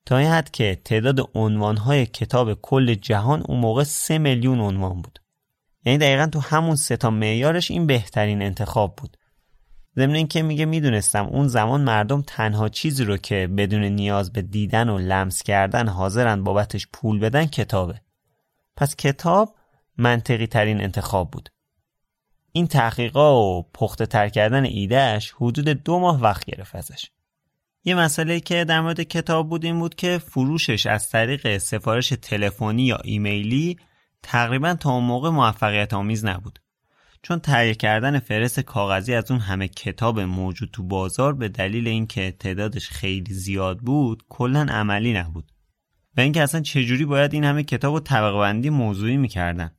تا این حد که تعداد عنوانهای کتاب کل جهان اون موقع سه میلیون عنوان بود. یعنی دقیقا تو همون سه تا معیارش این بهترین انتخاب بود. ضمن اینکه میگه می‌دونستم اون زمان مردم تنها چیزی رو که بدون نیاز به دیدن و لمس کردن حاضرن بابتش پول بدن کتابه. پس کتاب منطقی ترین انتخاب بود. این تحقیقا و پخته تر کردن ایدهش حدود دو ماه وقت گرفت ازش. یه مسئله که در مورد کتاب بود این بود که فروشش از طریق سفارش تلفنی یا ایمیلی تقریبا تا اون موقع موفقیت آمیز نبود. چون تهیه کردن فرست کاغذی از اون همه کتاب موجود تو بازار به دلیل اینکه تعدادش خیلی زیاد بود کلا عملی نبود. و اینکه اصلا چجوری باید این همه کتاب و طبقه بندی موضوعی می‌کردن.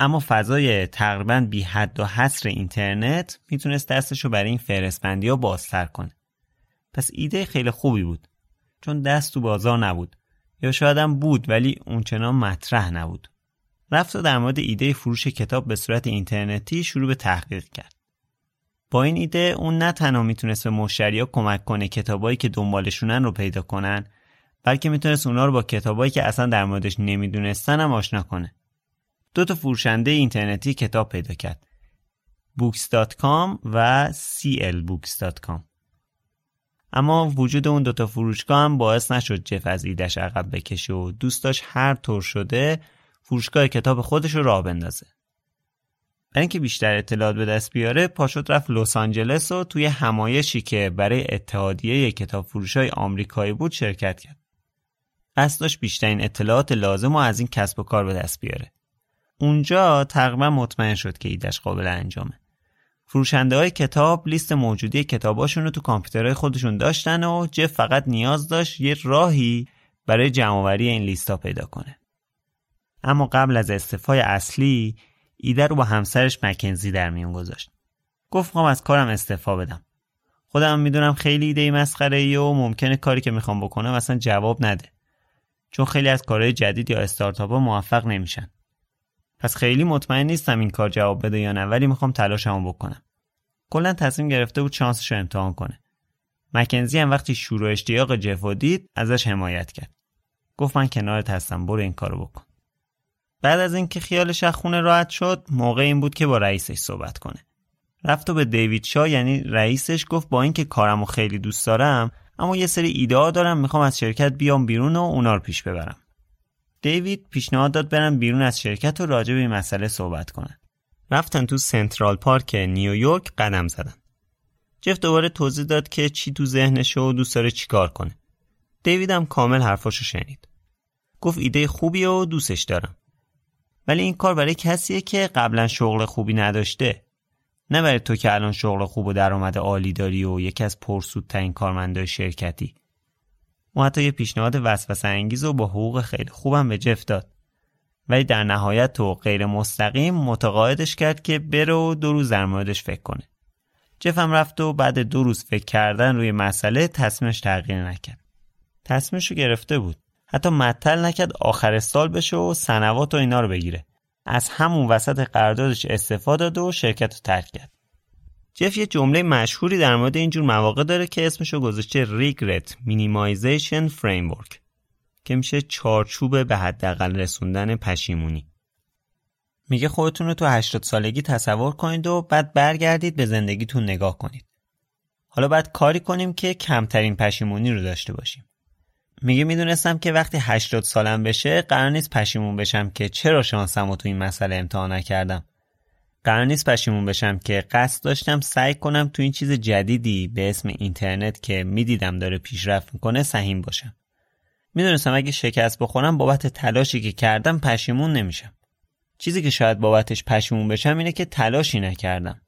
اما فضای تقریبا بی حد و حصر اینترنت می‌تونست دستشو برای این فرستبندی ها بازتر کنه. پس ایده خیلی خوبی بود. چون دست تو بازار نبود. یا شاید هم بود ولی اونچنان مطرح نبود. رفت و در مورد ایده فروش کتاب به صورت اینترنتی شروع به تحقیق کرد. با این ایده اون نه تنها می‌تونست به مشتریا کمک کنه کتابایی که دنبالشونن رو پیدا کنن بلکه می‌تونست اونا رو با کتابایی که اصلا در موردش نمی‌دونستن هم آشنا کنه. دو تا فروشنده اینترنتی کتاب پیدا کرد. books.com و clbooks.com اما وجود اون دوتا فروشگاه هم باعث نشد جف از ایدش عقب بکشه و دوست هر طور شده فروشگاه کتاب خودش رو راه بندازه. برای اینکه بیشتر اطلاعات به دست بیاره پاشد رفت لس آنجلس و توی همایشی که برای اتحادیه کتاب فروش های آمریکایی بود شرکت کرد. قصد داشت بیشترین اطلاعات لازم و از این کسب و کار به دست بیاره. اونجا تقریبا مطمئن شد که ایدش قابل انجامه. فروشنده های کتاب لیست موجودی کتاباشون رو تو کامپیوترهای خودشون داشتن و جف فقط نیاز داشت یه راهی برای جمعآوری این لیستا پیدا کنه. اما قبل از استفای اصلی ایده رو با همسرش مکنزی در میون گذاشت. گفت می‌خوام از کارم استعفا بدم. خودم می‌دونم خیلی ایده مسخره ای و ممکنه کاری که می‌خوام بکنم اصلا جواب نده. چون خیلی از کارهای جدید یا استارتاپ ها موفق نمیشن. پس خیلی مطمئن نیستم این کار جواب بده یا نه ولی می‌خوام تلاشمو بکنم. کلا تصمیم گرفته بود شانسش رو امتحان کنه. مکنزی هم وقتی شروع اشتیاق جفو دید ازش حمایت کرد. گفت من کنارت هستم برو این کارو بکن. بعد از اینکه خیالش از خونه راحت شد موقع این بود که با رئیسش صحبت کنه. رفت و به دیوید شا یعنی رئیسش گفت با اینکه کارمو خیلی دوست دارم اما یه سری ایده دارم می‌خوام از شرکت بیام بیرون و اونا رو پیش ببرم. دیوید پیشنهاد داد برم بیرون از شرکت و راجع به این مسئله صحبت کنن رفتن تو سنترال پارک نیویورک قدم زدن. جف دوباره توضیح داد که چی تو ذهنش و دوست داره چیکار کنه. دیوید هم کامل حرفاشو شنید. گفت ایده خوبی و دوستش دارم. ولی این کار برای کسیه که قبلا شغل خوبی نداشته. نه برای تو که الان شغل خوب و درآمد عالی داری و یکی از پرسودترین کارمندای شرکتی. او حتی یه پیشنهاد وسوسه انگیز و با حقوق خیلی خوبم به جف داد. ولی در نهایت تو غیر مستقیم متقاعدش کرد که بره و دو روز در موردش فکر کنه. جف هم رفت و بعد دو روز فکر کردن روی مسئله تصمیمش تغییر نکرد. تصمیمش رو گرفته بود. حتی مطل نکرد آخر سال بشه و سنوات و اینا رو بگیره. از همون وسط قراردادش استعفا داد و شرکت رو ترک کرد. جف یه جمله مشهوری در مورد اینجور مواقع داره که اسمشو گذاشته regret minimization framework که میشه چارچوب به حداقل رسوندن پشیمونی. میگه خودتون رو تو 80 سالگی تصور کنید و بعد برگردید به زندگیتون نگاه کنید. حالا باید کاری کنیم که کمترین پشیمونی رو داشته باشیم. میگه می‌دونستم که وقتی 80 سالم بشه قرار نیست پشیمون بشم که چرا شانسم رو تو این مسئله امتحان نکردم. قرار نیست پشیمون بشم که قصد داشتم سعی کنم تو این چیز جدیدی به اسم اینترنت که می‌دیدم داره پیشرفت می‌کنه سهیم باشم. می‌دونستم اگه شکست بخورم بابت تلاشی که کردم پشیمون نمیشم. چیزی که شاید بابتش پشیمون بشم اینه که تلاشی نکردم.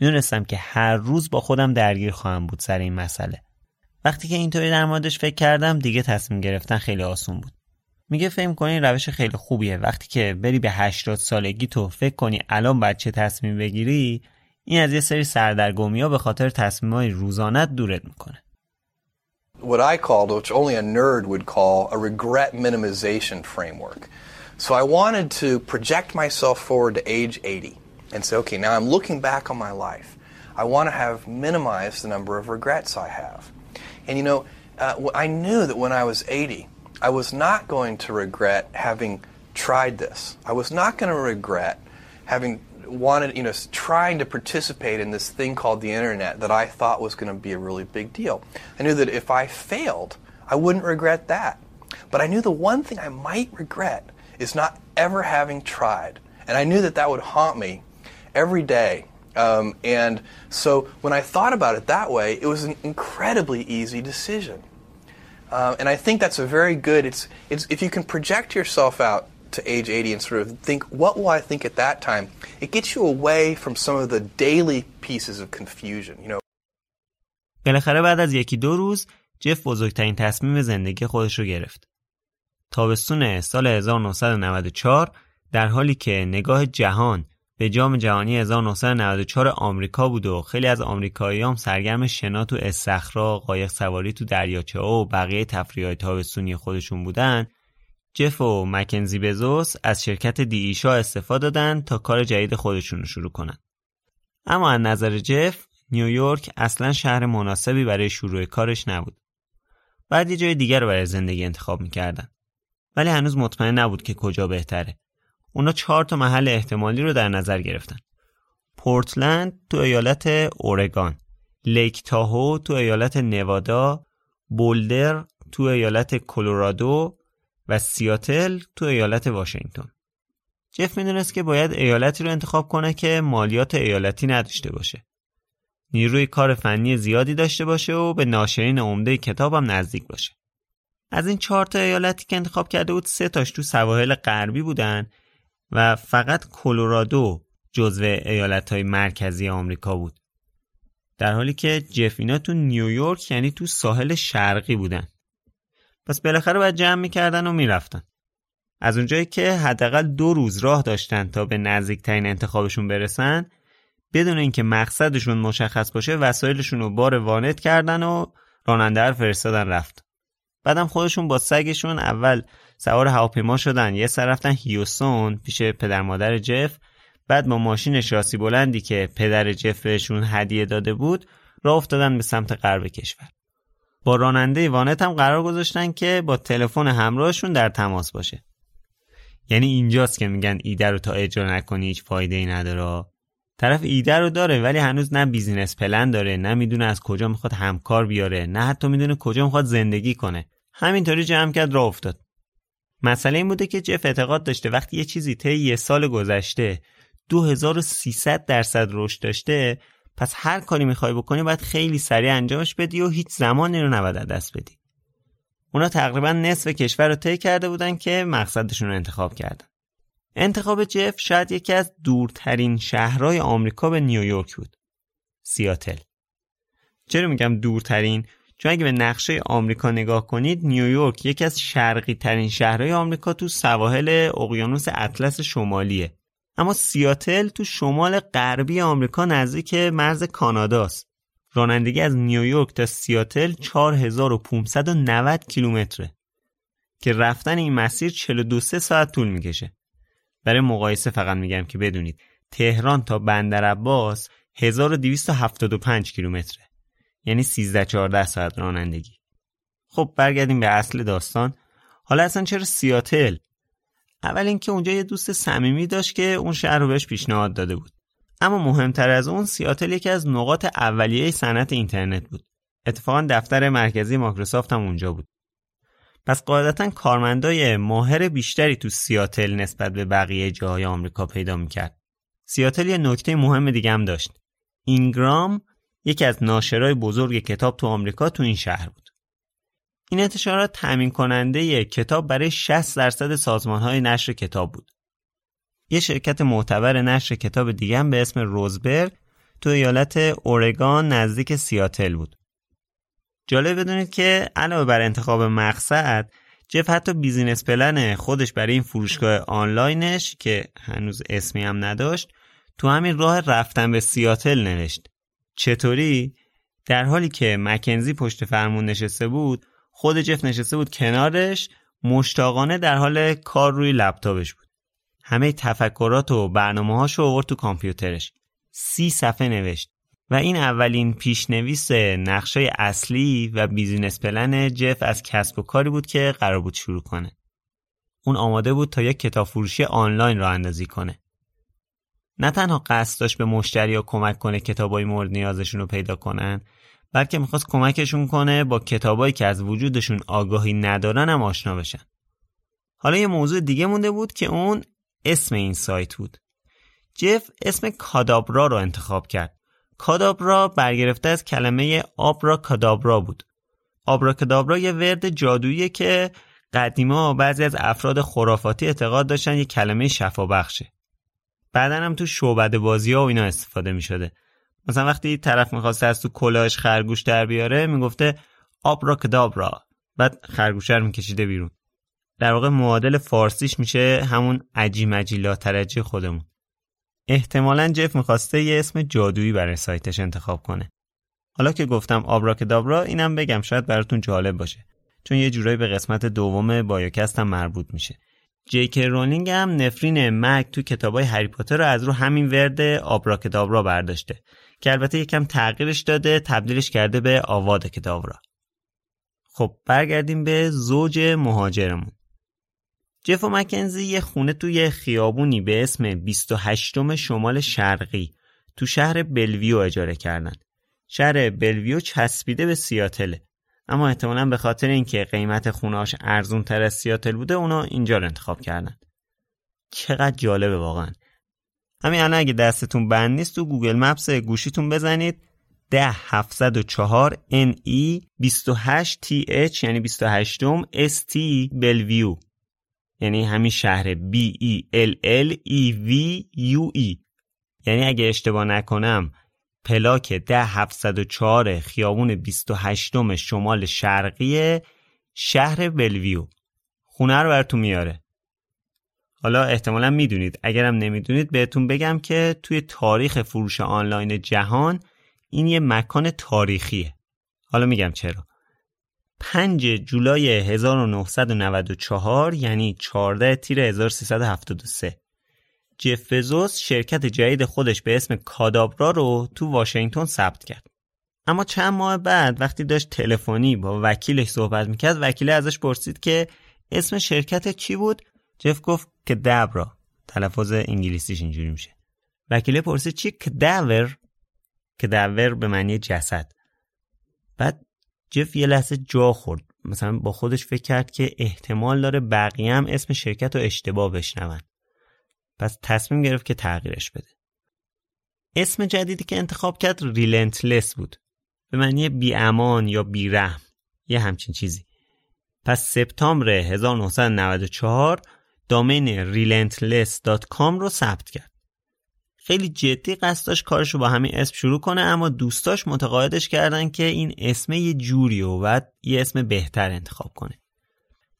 می‌دونستم که هر روز با خودم درگیر خواهم بود سر این مسئله. وقتی که اینطوری در موردش فکر کردم دیگه تصمیم گرفتن خیلی آسون بود میگه فکر کنی روش خیلی خوبیه وقتی که بری به 80 سالگی تو فکر کنی الان باید چه تصمیم بگیری این از یه سری سردرگمی ها به خاطر تصمیم های روزانت دورت می‌کنه What I called, which only a nerd would call, a regret minimization framework. So I wanted to project myself forward to age 80 and say, okay, now I'm looking back on my life. I want to have minimized the number of regrets I have. And you know, uh, I knew that when I was 80, I was not going to regret having tried this. I was not going to regret having wanted, you know, trying to participate in this thing called the internet that I thought was going to be a really big deal. I knew that if I failed, I wouldn't regret that. But I knew the one thing I might regret is not ever having tried. And I knew that that would haunt me every day um, and so when I thought about it that way, it was an incredibly easy decision. Uh, and I think that's a very good, it's, it's, if you can project yourself out to age 80 and sort of think, what will I think at that time? It gets you away from some of the daily pieces of confusion, you know. بالاخره بعد از یکی دو روز جف بزرگترین تصمیم زندگی خودش رو گرفت. تابستون سال 1994 در حالی که نگاه جهان به جام جهانی 1994 آمریکا بود و خیلی از آمریکاییام سرگرم شنا تو استخرا، قایق سواری تو دریاچه و بقیه تفریحات تابستونی خودشون بودن، جف و مکنزی بزوس از شرکت دییشا استفاده دادن تا کار جدید خودشون رو شروع کنن. اما از نظر جف، نیویورک اصلا شهر مناسبی برای شروع کارش نبود. بعد یه جای دیگر رو برای زندگی انتخاب می‌کردن ولی هنوز مطمئن نبود که کجا بهتره اونا چهار تا محل احتمالی رو در نظر گرفتن. پورتلند تو ایالت اورگان لیک تاهو تو ایالت نوادا بولدر تو ایالت کلرادو و سیاتل تو ایالت واشنگتن. جف می‌دونست که باید ایالتی رو انتخاب کنه که مالیات ایالتی نداشته باشه. نیروی کار فنی زیادی داشته باشه و به ناشرین عمده کتابم نزدیک باشه. از این چهار تا ایالتی که انتخاب کرده بود سه تاش تو سواحل غربی بودن و فقط کلرادو جزو ایالت های مرکزی آمریکا بود. در حالی که جفینا تو نیویورک یعنی تو ساحل شرقی بودن. پس بالاخره باید جمع می‌کردن و می‌رفتن. از اونجایی که حداقل دو روز راه داشتن تا به نزدیکترین انتخابشون برسن بدون اینکه مقصدشون مشخص باشه وسایلشون رو بار وانت کردن و راننده فرستادن رفت. بعدم خودشون با سگشون اول سوار هواپیما شدن. یه سر رفتن هیوستون پیش پدر مادر جف. بعد با ماشین شاسی بلندی که پدر جف بهشون هدیه داده بود راه افتادن به سمت غرب کشور. با راننده وانت هم قرار گذاشتن که با تلفن همراهشون در تماس باشه. یعنی اینجاست که میگن ایده رو تا اجرا نکنی هیچ فایده ای نداره. طرف ایده رو داره ولی هنوز نه business plan داره نه می‌دونه از کجا می‌خواد همکار بیاره نه حتی می‌دونه کجا می‌خواد زندگی کنه. همینطوری جمع کرد راه افتاد. مسئله این بوده که جف اعتقاد داشته وقتی یه چیزی طی یه سال گذشته 2300 درصد رشد داشته پس هر کاری می‌خوای بکنی باید خیلی سریع انجامش بدی و هیچ زمانی رو نباید دست بدی. اونا تقریبا نصف کشور رو طی کرده بودن که مقصدشون رو انتخاب کردن. انتخاب جف شاید یکی از دورترین شهرهای آمریکا به نیویورک بود. سیاتل. چرا میگم دورترین؟ چون اگه به نقشه آمریکا نگاه کنید نیویورک یکی از شرقی ترین شهرهای آمریکا تو سواحل اقیانوس اطلس شمالیه. اما سیاتل تو شمال غربی آمریکا نزدیک مرز کاناداست رانندگی از نیویورک تا سیاتل 4590 کیلومتره که رفتن این مسیر 42 ساعت طول می‌کشه. برای مقایسه فقط میگم که بدونید تهران تا بندر عباس 1275 کیلومتره. یعنی 13 14 ساعت رانندگی. خب برگردیم به اصل داستان. حالا اصلا چرا سیاتل؟ اول اینکه اونجا یه دوست صمیمی داشت که اون شهر رو بهش پیشنهاد داده بود. اما مهمتر از اون سیاتل یکی از نقاط اولیه صنعت اینترنت بود. اتفاقا دفتر مرکزی مایکروسافت هم اونجا بود. پس قاعدتا کارمندای ماهر بیشتری تو سیاتل نسبت به بقیه جاهای آمریکا پیدا می‌کرد. سیاتل یه نکته مهم دیگه هم داشت. اینگرام یکی از ناشرای بزرگ کتاب تو آمریکا تو این شهر بود این انتشارات تامین کننده کتاب برای 60 درصد سازمان های نشر کتاب بود یه شرکت معتبر نشر کتاب دیگه هم به اسم روزبرگ تو ایالت اورگان نزدیک سیاتل بود. جالب بدونید که علاوه بر انتخاب مقصد جف حتی business plan خودش برای این فروشگاه آنلاینش که هنوز اسمی هم نداشت تو همین راه رفتن به سیاتل نوشت. چطوری؟ در حالی که مکنزی پشت فرمون نشسته بود خود جف نشسته بود کنارش مشتاقانه در حال کار روی لپتاپش بود. همه تفکرات و برنامه هاشو آورد تو کامپیوترش سی صفحه نوشت و این اولین پیشنویس نقشه اصلی و business plan جف از کسب و کاری بود که قرار بود شروع کنه اون آماده بود تا یک کتاب فروشی آنلاین را اندازی کنه نه تنها قصد داشت به مشتری ها کمک کنه کتابای مورد نیازشون رو پیدا کنن بلکه می‌خواست کمکشون کنه با کتابایی که از وجودشون آگاهی ندارن هم آشنا بشن. حالا یه موضوع دیگه مونده بود که اون اسم این سایت بود. جف اسم کادابرا رو انتخاب کرد. کادابرا برگرفته از کلمه آبرا کادابرا بود. آبرا کادابرا یه ورد جادویی که قدیما بعضی از افراد خرافاتی اعتقاد داشتن یه کلمه شفا بخشه بعدا هم تو شعبد بازی ها و اینا استفاده می شده مثلا وقتی طرف می‌خواسته از تو کلاهش خرگوش در بیاره می‌گفته آبرا کدابرا بعد خرگوشه رو میکشیده بیرون. در واقع معادل فارسیش میشه همون عجی مجی لاترجی خودمون. احتمالا جف می‌خواسته یه اسم جادویی برای سایتش انتخاب کنه. حالا که گفتم آبراکدابرا اینم بگم شاید براتون جالب باشه. چون یه جورایی به قسمت دوم بایوکست هم مربوط میشه. جیک رولینگ هم نفرین مک تو کتابای هری پاتر رو از رو همین ورد آبراکدابرا برداشته که البته یکم تغییرش داده تبدیلش کرده به آواد کدابرا خب برگردیم به زوج مهاجرمون جف و مکنزی یه خونه توی خیابونی به اسم 28 شمال شرقی تو شهر بلویو اجاره کردن. شهر بلویو چسبیده به سیاتله. اما احتمالا به خاطر اینکه قیمت خونهاش ارزون تر از سیاتل بوده اونا اینجا رو انتخاب کردن. چقدر جالبه واقعا. همین الان اگه دستتون بند نیست تو گوگل مپس گوشیتون بزنید ده 704 NE 28 TH یعنی 28 ST بلویو یعنی همین شهر B E L L E V U E یعنی اگه اشتباه نکنم پلاک ده 704 خیابون 28 شمال شرقی شهر بلویو. خونه رو براتون میاره. حالا احتمالا می‌دونید. اگرم نمی‌دونید بهتون بگم که توی تاریخ فروش آنلاین جهان این یه مکان تاریخیه. حالا میگم چرا. 5 جولای 1994 یعنی 14 تیر 1373 جف بزوس شرکت جدید خودش به اسم کادابرا رو تو واشنگتن ثبت کرد. اما چند ماه بعد وقتی داشت تلفنی با وکیلش صحبت می‌کرد وکیل ازش پرسید که اسم شرکت چی بود؟ جف گفت که دبرا تلفظ انگلیسیش اینجوری میشه. وکیل پرسید چی؟ کداور کداور به معنی جسد. بعد جف یه لحظه جا خورد مثلا با خودش فکر کرد که احتمال داره بقیه هم اسم شرکت رو اشتباه بشنون پس تصمیم گرفت که تغییرش بده. اسم جدیدی که انتخاب کرد ریلنتلس بود. به معنی بیامان یا بیرحم. یه همچین چیزی. پس سپتامبر 1994 دامین relentless.com رو ثبت کرد. خیلی جدی قصد داشت کارش رو با همین اسم شروع کنه اما دوستاش متقاعدش کردن که این اسم یه جوری و بعد یه اسم بهتر انتخاب کنه.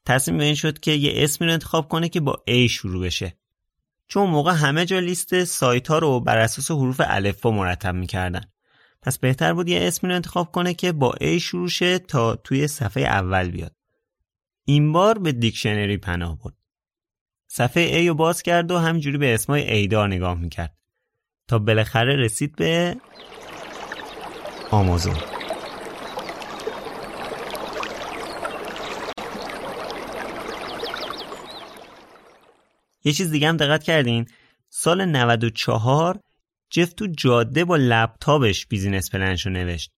تصمیم به این شد که یه اسمی رو انتخاب کنه که با A شروع بشه. چون موقع همه جا لیست سایت ها رو بر اساس حروف الفبا مرتب می‌کردن. پس بهتر بود یه اسمی رو انتخاب کنه که با A شروع شه تا توی صفحه اول بیاد. این بار به دیکشنری پناه برد. صفحه A رو باز کرد و همینجوری به اسمای ایدار نگاه می‌کرد. تا بالاخره رسید به آمازون. یه چیز دیگه هم دقت کردین. سال 94 جف تو جاده با لپتاپش business plan شو نوشت.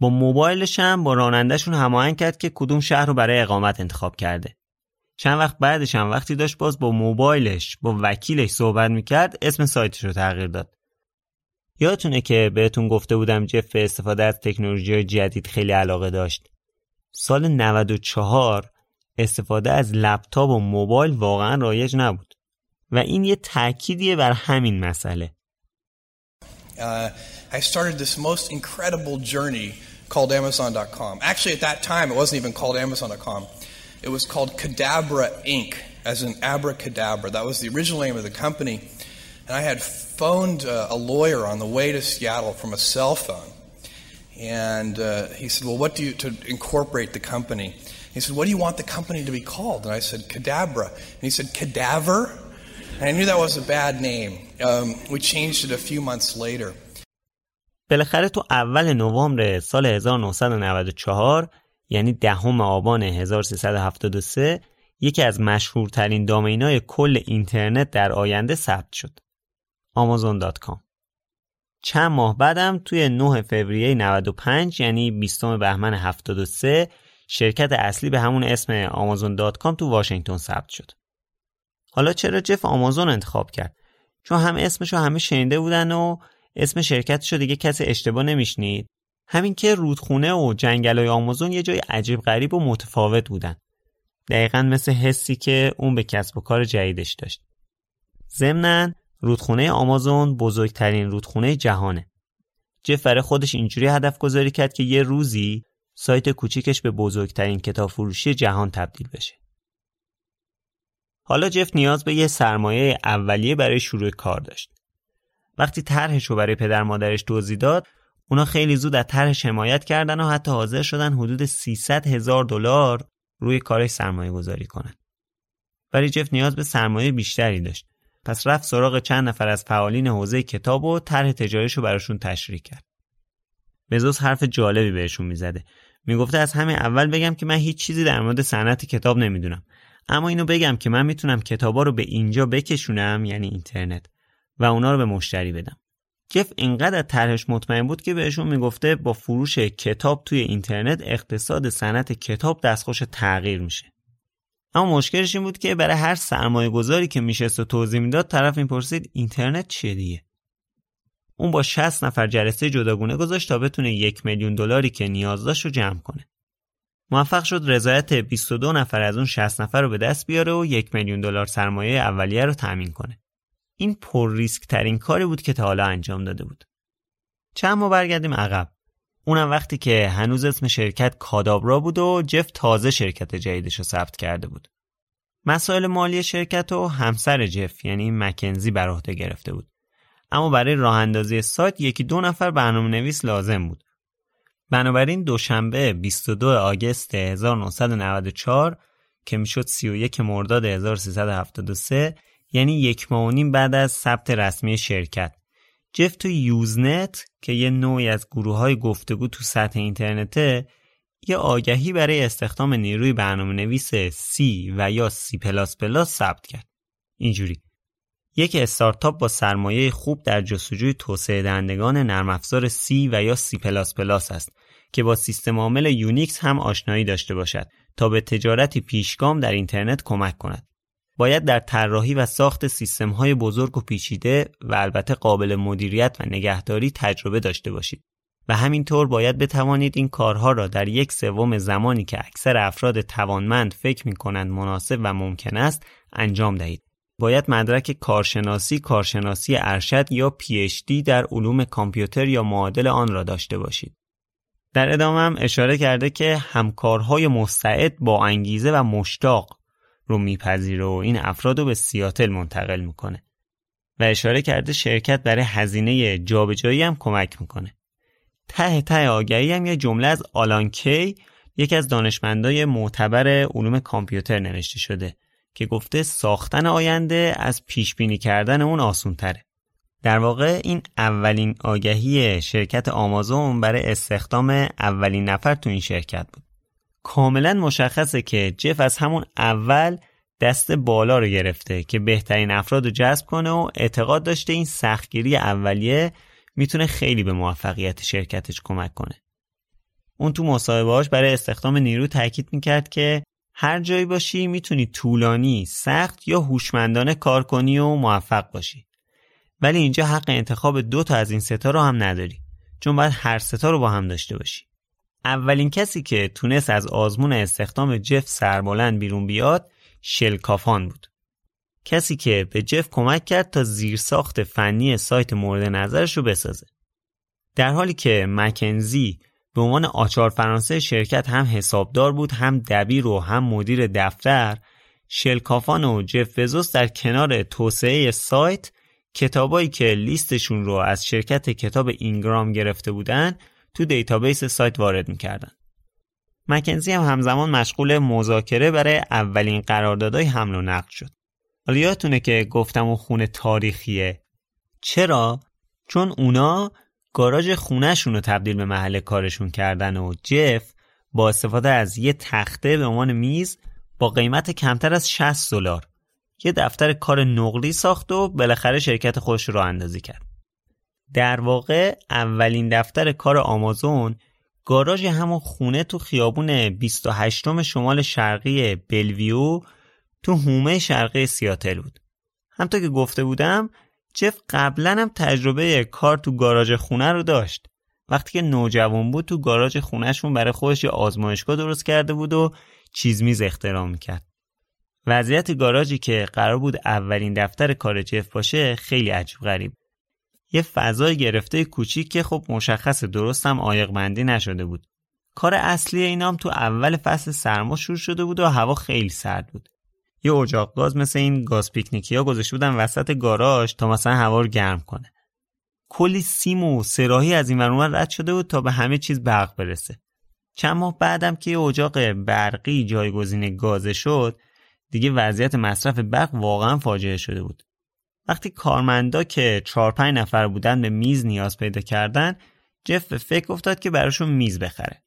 با موبایلش هم با رانندهشون هماهنگ کرد که کدوم شهر رو برای اقامت انتخاب کرده. چند وقت بعدش هم وقتی داشت باز با موبایلش با وکیلش صحبت می‌کرد اسم سایتش رو تغییر داد. یادتونه که بهتون گفته بودم جف استفاده از تکنولوژی جدید خیلی علاقه داشت. سال 94 استفاده از لپتاپ و موبایل واقعا رایج نبود و این یه تأکیدیه بر همین مسئله uh, I started this most incredible journey called Amazon.com. Actually, at that time, it wasn't even called Amazon.com. It was called Cadabra Inc., as in abracadabra. That was the original name of the company. And I had phoned uh, a lawyer on the way to Seattle from a cell phone. And uh, he said, Well, what do you, to incorporate the company? He said, What do you want the company to be called? And I said, Cadabra. And he said, Cadaver? And I knew that was a bad name. Um, we changed it a few months later. بالاخره تو اول نوامبر سال 1994 یعنی دهم آبان 1373 یکی از مشهورترین دامینای کل اینترنت در آینده ثبت شد. amazon.com چند ماه بعدم توی 9 فوریه 95 یعنی 20 بهمن 73 شرکت اصلی به همون اسم amazon.com تو واشنگتن ثبت شد. حالا چرا جف آمازون انتخاب کرد؟ چون هم اسمشو همه شنیده بودن و اسم شرکتشو دیگه کسی اشتباه نمیشنید. همین که رودخونه و جنگلای آمازون یه جای عجیب غریب و متفاوت بودن. دقیقا مثل حسی که اون به کسب و کار جدیدش داشت. ضمناً رودخونه آمازون بزرگترین رودخونه جهانه. جف خودش اینجوری هدف گذاری کرد که یه روزی سایت کوچیکش به بزرگترین کتاب فروشی جهان تبدیل بشه. حالا جف نیاز به یه سرمایه اولیه برای شروع کار داشت. وقتی طرحش رو برای پدر مادرش توضیح داد، اونا خیلی زود از طرحش حمایت کردن و حتی حاضر شدن حدود 300 هزار دلار روی کارش سرمایه گذاری کنن. ولی جف نیاز به سرمایه بیشتری داشت. پس رفت سراغ چند نفر از فعالین حوزه کتاب و طرح تجاریش رو براشون تشریح کرد. بزوس حرف جالبی بهشون می‌زده. می‌گفته از همه اول بگم که من هیچ چیزی در مورد صنعت کتاب نمی‌دونم. اما اینو بگم که من می‌تونم کتابا رو به اینجا بکشونم یعنی اینترنت و اونا رو به مشتری بدم. جف اینقدر طرحش مطمئن بود که بهشون می‌گفته با فروش کتاب توی اینترنت اقتصاد صنعت کتاب دستخوش تغییر میشه. اما مشکلش این بود که برای هر سرمایه گذاری که میشست و توضیح می‌داد طرف می‌پرسید اینترنت چیه دیگه؟ اون با 60 نفر جلسه جداگونه گذاشت تا بتونه یک میلیون دلاری که نیاز داشت رو جمع کنه موفق شد رضایت 22 نفر از اون 60 نفر رو به دست بیاره و یک میلیون دلار سرمایه اولیه رو تأمین کنه این پر ریسک ترین کاری بود که تا حالا انجام داده بود چند ما برگردیم عقب اونم وقتی که هنوز اسم شرکت کادابرا بود و جف تازه شرکت جدیدش رو ثبت کرده بود. مسائل مالی شرکت و همسر جف یعنی مکنزی بر عهده گرفته بود. اما برای راه اندازی سایت یکی دو نفر برنامه نویس لازم بود. بنابراین دوشنبه 22 آگست 1994 که می‌شد 31 مرداد 1373 یعنی یک ماه و نیم بعد از ثبت رسمی شرکت جف تو یوزنت که یه نوعی از گروه های گفتگو تو سطح اینترنته یه آگهی برای استخدام نیروی برنامه نویس C و یا C++ ثبت کرد. اینجوری یک استارتاپ با سرمایه خوب در جستجوی توسعه دهندگان نرم افزار C و یا C++ است که با سیستم عامل یونیکس هم آشنایی داشته باشد تا به تجارتی پیشگام در اینترنت کمک کند. باید در طراحی و ساخت سیستم های بزرگ و پیچیده و البته قابل مدیریت و نگهداری تجربه داشته باشید و همینطور باید بتوانید این کارها را در یک سوم زمانی که اکثر افراد توانمند فکر می کنند مناسب و ممکن است انجام دهید. باید مدرک کارشناسی، کارشناسی ارشد یا PhD در علوم کامپیوتر یا معادل آن را داشته باشید. در ادامه هم اشاره کرده که همکارهای مستعد با انگیزه و مشتاق رو میپذیره و این افراد رو به سیاتل منتقل می‌کنه و اشاره کرده شرکت برای هزینه جابجایی هم کمک می‌کنه ته ته آگهی هم یه جمله از آلان کی یکی از دانشمندای معتبر علوم کامپیوتر نوشته شده که گفته ساختن آینده از پیش بینی کردن اون آسون تره. در واقع این اولین آگهی شرکت آمازون برای استخدام اولین نفر تو این شرکت بود. کاملا مشخصه که جف از همون اول دست بالا رو گرفته که بهترین افراد رو جذب کنه و اعتقاد داشته این سختگیری اولیه می‌تونه خیلی به موفقیت شرکتش کمک کنه. اون تو مصاحبهاش برای استخدام نیرو تاکید می‌کرد که هر جایی باشی می‌تونی طولانی، سخت یا هوشمندانه کار کنی و موفق باشی. ولی اینجا حق انتخاب دو تا از این ستا رو هم نداری چون باید هر ستا رو با هم داشته باشی. اولین کسی که تونست از آزمون استخدام جف سربلند بیرون بیاد شل کافان بود. کسی که به جف کمک کرد تا زیرساخت فنی سایت مورد نظرش رو بسازه. در حالی که مکنزی به عنوان آچار فرانسه شرکت هم حسابدار بود هم دبیر و هم مدیر دفتر شل کافان و جف بزوس در کنار توسعه سایت کتابایی که لیستشون رو از شرکت کتاب اینگرام گرفته بودن تو database سایت وارد می‌کردن. مکنزی هم همزمان مشغول مذاکره برای اولین قراردادهای حمل و نقل شد. حالا یادتونه که گفتم و خونه تاریخیه. چرا؟ چون اونا گاراژ خونهشون رو تبدیل به محل کارشون کردن و جف با استفاده از یه تخته به عنوان میز با قیمت کمتر از 60 دلار یه دفتر کار نقلی ساخت و بالاخره شرکت خودش رو اندازی کرد. در واقع اولین دفتر کار آمازون گاراژ همون خونه تو خیابون 28 شمال شرقی بلویو تو هومه شرقی سیاتل بود. همطور که گفته بودم جف قبلا هم تجربه کار تو گاراژ خونه رو داشت. وقتی که نوجوان بود تو گاراژ خونهشون برای خودش یه آزمایشگاه درست کرده بود و چیز میز اختراع می‌کرد. وضعیت گاراژی که قرار بود اولین دفتر کار جف باشه خیلی عجیب غریب. یه فضای گرفته کوچیک که خب مشخص درست هم آیقمندی نشده بود. کار اصلی اینام تو اول فصل سرما شروع شده بود و هوا خیلی سرد بود. یه اجاق گاز مثل این گاز پیکنیکی ها گذاشته بودن وسط گاراژ تا مثلا هوا رو گرم کنه. کلی سیم و سراحی از این ورون رد شده بود تا به همه چیز برق برسه. چند ماه بعدم که یه اجاق برقی جایگزین گازه شد دیگه وضعیت مصرف برق واقعا فاجعه شده بود. وقتی کارمندا که چهار پنج نفر بودن به میز نیاز پیدا کردن جف به فکر افتاد که براشون میز بخره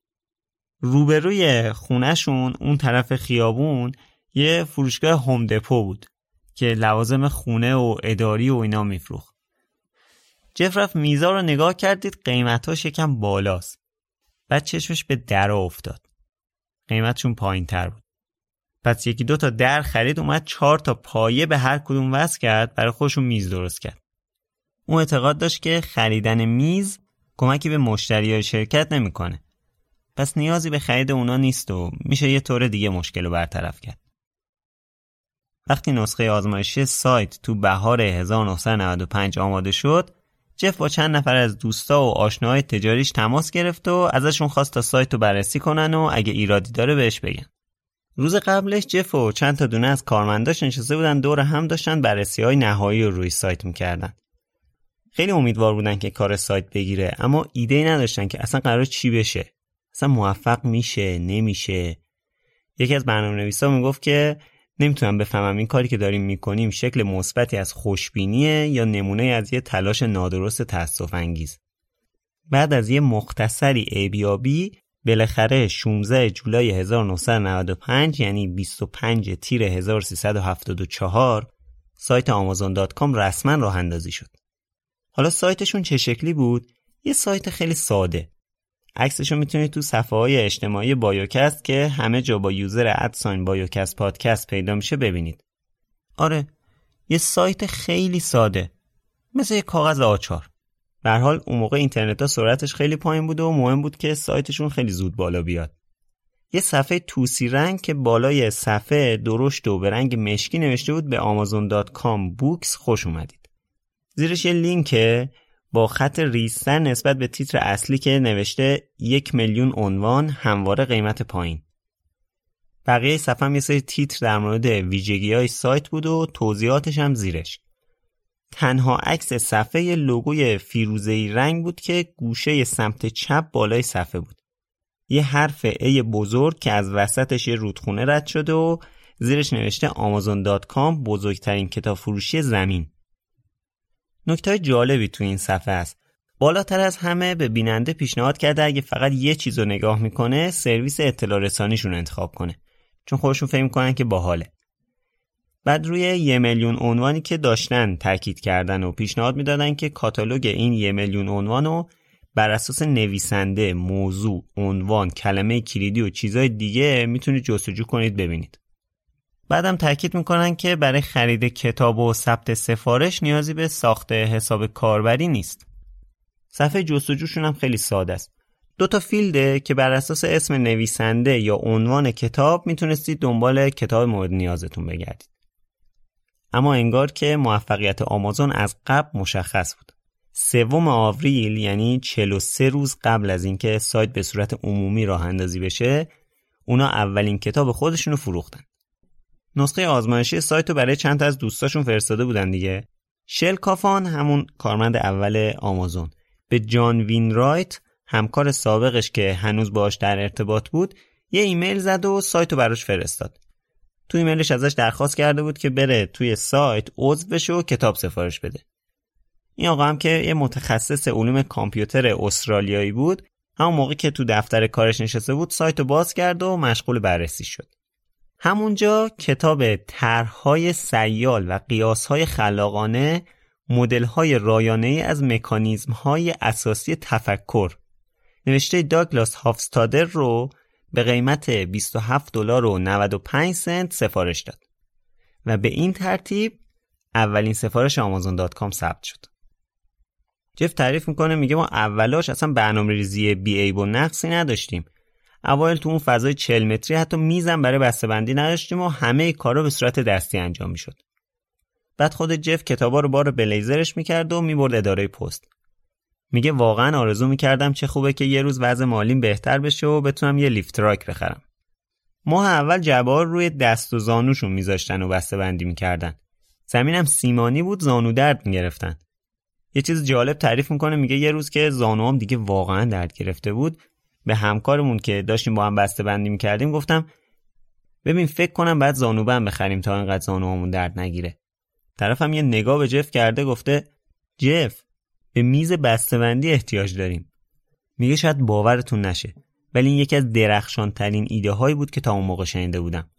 روبروی خونهشون اون طرف خیابون یه فروشگاه هوم دپو بود که لوازم خونه و اداری و اینا میفروخت. جف رفت میزا رو نگاه کردید قیمتاش یکم بالاست. بعد چشمش به در افتاد. قیمتشون پایین تر بود. پس یکی دو تا در خرید اومد چهار تا پایه به هر کدوم وصل کرد برای خودشون میز درست کرد. اون اعتقاد داشت که خریدن میز کمکی به مشتری های شرکت نمی‌کنه. پس نیازی به خرید اونا نیست و میشه یه طور دیگه مشکل رو برطرف کرد. وقتی نسخه آزمایشی سایت تو بهار 1995 آماده شد، جف با چند نفر از دوستا و آشناهای تجاریش تماس گرفت و ازشون خواست تا سایت رو بررسی کنن و اگه ایرادی داره بهش بگن. روز قبلش جف و چند تا دونه از کارمنداش نشسته بودن دور هم داشتن بررسی های نهایی رو روی سایت می‌کردن. خیلی امیدوار بودن که کار سایت بگیره اما ایده نداشتن که اصلا قرار چی بشه. اصلا موفق میشه نمیشه. یکی از برنامه نویسا می‌گفت که نمی‌تونم بفهمم این کاری که داریم می‌کنیم شکل مثبتی از خوشبینیه یا نمونه از یه تلاش نادرست تاسف انگیز. بعد از یه مختصری ایبیابی بالاخره 16 جولای 1995 یعنی 25 تیر 1374 سایت آمازون.کام رسما راه اندازی شد. حالا سایتشون چه شکلی بود؟ یه سایت خیلی ساده. عکسشو می‌تونید تو صفحه های اجتماعی بایوکست که همه جا با یوزر ادساین بایوکست پادکست پیدا میشه ببینید. آره یه سایت خیلی ساده مثل یه کاغذ آچار. به حال اون موقع اینترنت ها سرعتش خیلی پایین بود و مهم بود که سایتشون خیلی زود بالا بیاد. یه صفحه توسی رنگ که بالای صفحه درشت و به رنگ مشکی نوشته بود به amazon.com بوکس خوش اومدید. زیرش یه لینکه با خط ریستن نسبت به تیتر اصلی که نوشته یک میلیون عنوان همواره قیمت پایین. بقیه صفحه یه سری تیتر در مورد ویژگی های سایت بود و توضیحاتش هم زیرش. تنها عکس صفحه لوگوی فیروزه‌ای رنگ بود که گوشه سمت چپ بالای صفحه بود. یه حرف ای بزرگ که از وسطش یه رودخونه رد شده و زیرش نوشته amazon.com بزرگترین کتاب فروشی زمین. نکته جالبی تو این صفحه است. بالاتر از همه به بیننده پیشنهاد کرده اگه فقط یه چیز رو نگاه می‌کنه سرویس اطلاع رسانیشون انتخاب کنه چون خودشون فکر می‌کنن که باحاله. بعد روی یه میلیون عنوانی که داشتن تاکید کردن و پیشنهاد می‌دادن که کاتالوگ این یه میلیون عنوان رو بر اساس نویسنده، موضوع، عنوان، کلمه کلیدی و چیزهای دیگه می‌تونید جستجو کنید ببینید. بعدم تاکید می‌کنن که برای خرید کتاب و ثبت سفارش نیازی به ساخت حساب کاربری نیست. صفحه جستجوشون هم خیلی ساده است. دو تا فیلده که بر اساس اسم نویسنده یا عنوان کتاب می‌تونستید دنبال کتاب مورد نیازتون بگردید. اما انگار که موفقیت آمازون از قبل مشخص بود. سوم آوریل یعنی 43 روز قبل از اینکه سایت به صورت عمومی راه اندازی بشه، اونا اولین کتاب خودشونو فروختن. نسخه آزمایشی سایت رو برای چند تا از دوستاشون فرستاده بودن دیگه. شل کافان همون کارمند اول آمازون به جان وین رایت همکار سابقش که هنوز باش در ارتباط بود یه ایمیل زد و سایت رو براش فرستاد. تو ایمیلش ازش درخواست کرده بود که بره توی سایت عضو بشه و کتاب سفارش بده. این آقا هم که یه متخصص علوم کامپیوتر استرالیایی بود همون موقع که تو دفتر کارش نشسته بود سایت رو باز کرد و مشغول بررسی شد. همونجا کتاب طرحهای سیال و قیاسهای خلاقانه مدل‌های رایانه‌ای از مکانیزم‌های اساسی تفکر نوشته داگلاس هافستادر رو به قیمت 27 دلار و 95 سنت سفارش داد و به این ترتیب اولین سفارش آمازون.کام ثبت شد. جف تعریف می‌کنه میگه ما اولاش اصلا برنامه ریزی بی ای و نقصی نداشتیم اوایل تو اون فضای 40 متری حتی میزم برای بسته‌بندی نداشتیم و همه کارا به صورت دستی انجام می‌شد. بعد خود جف کتابا رو بار بلیزرش می‌کرد و می‌برد اداره پست. میگه واقعا آرزو می‌کردم چه خوبه که یه روز وضع مالیم بهتر بشه و بتونم یه لیفت تراک بخرم. ماه اول جبار روی دست و زانوشون میذاشتن و بسته بندی می‌کردن. زمینم سیمانی بود زانو درد می‌گرفتن. یه چیز جالب تعریف می‌کنه میگه یه روز که زانوام دیگه واقعا درد گرفته بود به همکارمون که داشتیم با هم بسته بندی می‌کردیم گفتم ببین فکر کنم بعد زانوبند بخریم تا اینقدر زانوامون درد نگیره طرفم یه نگاه به جف کرده گفته جف به میز بسته‌بندی احتیاج داریم میگه شاید باورتون نشه ولی این یکی از درخشان ترین ایده هایی بود که تا اون موقع شنیده بودم.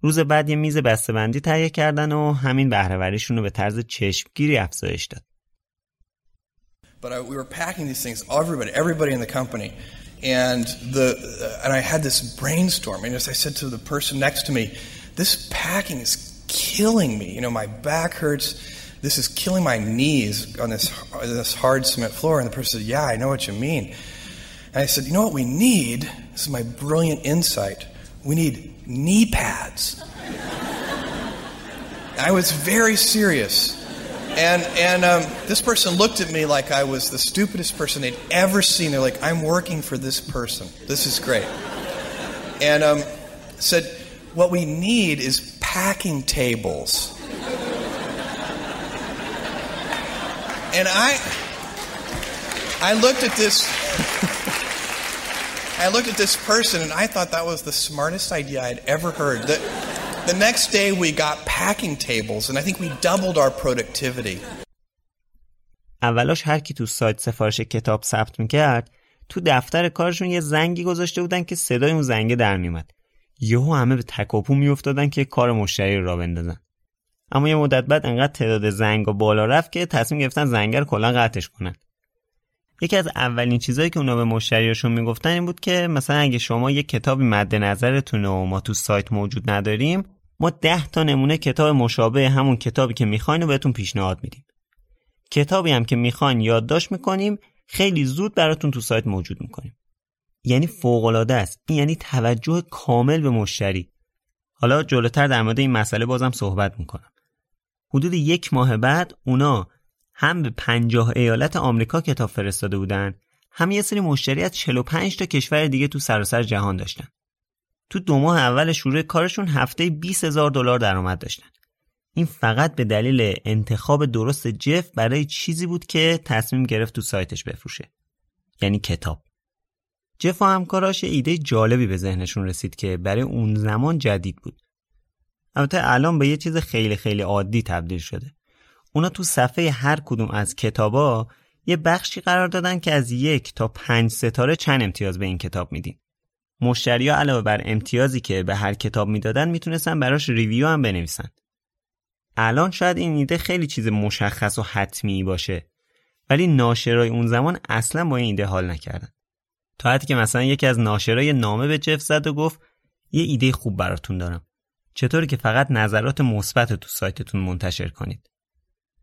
روز بعد یه میز بسته‌بندی تهیه کردن و همین بهرهوریشون رو به طرز چشمگیری افزایش داد. But I, we were packing these things, everybody, everybody in the company. And the and I had this brainstorm. And as I said to the person next to me, this packing is killing me. You know, my back hurts. This is killing my knees on this this hard cement floor. And the person said, Yeah, I know what you mean. And I said, You know what we need? This is my brilliant insight. We need knee pads. <laughs> I was very serious. And, and um, this person looked at me like I was the stupidest person they'd ever seen. They're like, I'm working for this person. This is great. And um, said, What we need is packing tables. and I, I looked at this. I looked at this person and I thought that was the smartest idea I'd ever heard. The, the next day we got packing tables and I think we doubled our productivity. اولاش هر کی تو سایت سفارش کتاب ثبت می‌کرد تو دفتر کارشون یه زنگی گذاشته بودن که صدای اون زنگه در میومد یهو همه به تکاپو میافتادن که کار مشتری رو را بندازن. اما یه مدت بعد انقدر تعداد زنگ بالا رفت که تصمیم گرفتن زنگ رو کلا قطعش کنن. یکی از اولین چیزهایی که اونا به مشتریاشون می‌گفتن این بود که مثلا اگه شما یه کتابی مد نظرتونه و ما تو سایت موجود نداریم ما ده تا نمونه کتاب مشابه همون کتابی که می‌خواین رو بهتون پیشنهاد میدیم. کتابی هم که می‌خواین یادداشت می‌کنیم خیلی زود براتون تو سایت موجود می‌کنیم. یعنی فوق العاده است. این یعنی توجه کامل به مشتری. حالا جلوتر در مورد این مسئله بازم صحبت می‌کنم. حدود یک ماه بعد اونا هم به 50 ایالت آمریکا کتاب فرستاده بودن هم یه سری مشتری از 45 تا کشور دیگه تو سراسر جهان داشتن. تو دو ماه اول شروع کارشون هفته 20 هزار دلار درآمد داشتن. این فقط به دلیل انتخاب درست جف برای چیزی بود که تصمیم گرفت تو سایتش بفروشه. یعنی کتاب. جف و همکاراش ایده جالبی به ذهنشون رسید که برای اون زمان جدید بود. البته الان به یه چیز خیلی خیلی عادی تبدیل شده. اونا تو صفحه هر کدوم از کتابا یه بخشی قرار دادن که از یک تا پنج ستاره چند امتیاز به این کتاب میدین. مشتریا علاوه بر امتیازی که به هر کتاب می‌دادن می‌تونستن براش ریویو هم بنویسن. الان شاید این ایده خیلی چیز مشخص و حتمی باشه ولی ناشرای اون زمان اصلا با این ایده حال نکردن. تا حدی که مثلا یکی از ناشرای نامه به جف زد و گفت یه ایده خوب براتون دارم. چطوری که فقط نظرات مثبت تو سایتتون منتشر کنید.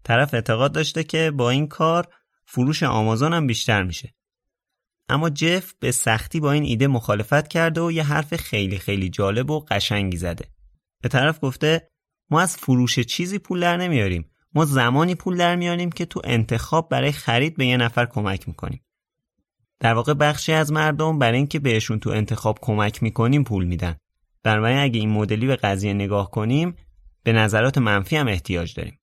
طرف اعتقاد داشته که با این کار فروش آمازون هم بیشتر میشه. اما جف به سختی با این ایده مخالفت کرده و یه حرف خیلی خیلی جالب و قشنگی زده. به طرف گفته ما از فروش چیزی پول در نمیاریم. ما زمانی پول در میاریم که تو انتخاب برای خرید به یه نفر کمک می‌کنیم. در واقع بخشی از مردم برای اینکه بهشون تو انتخاب کمک می‌کنیم پول میدن. بنابراین اگه این مدلی به قضیه نگاه کنیم به نظرات منفی هم احتیاج داریم.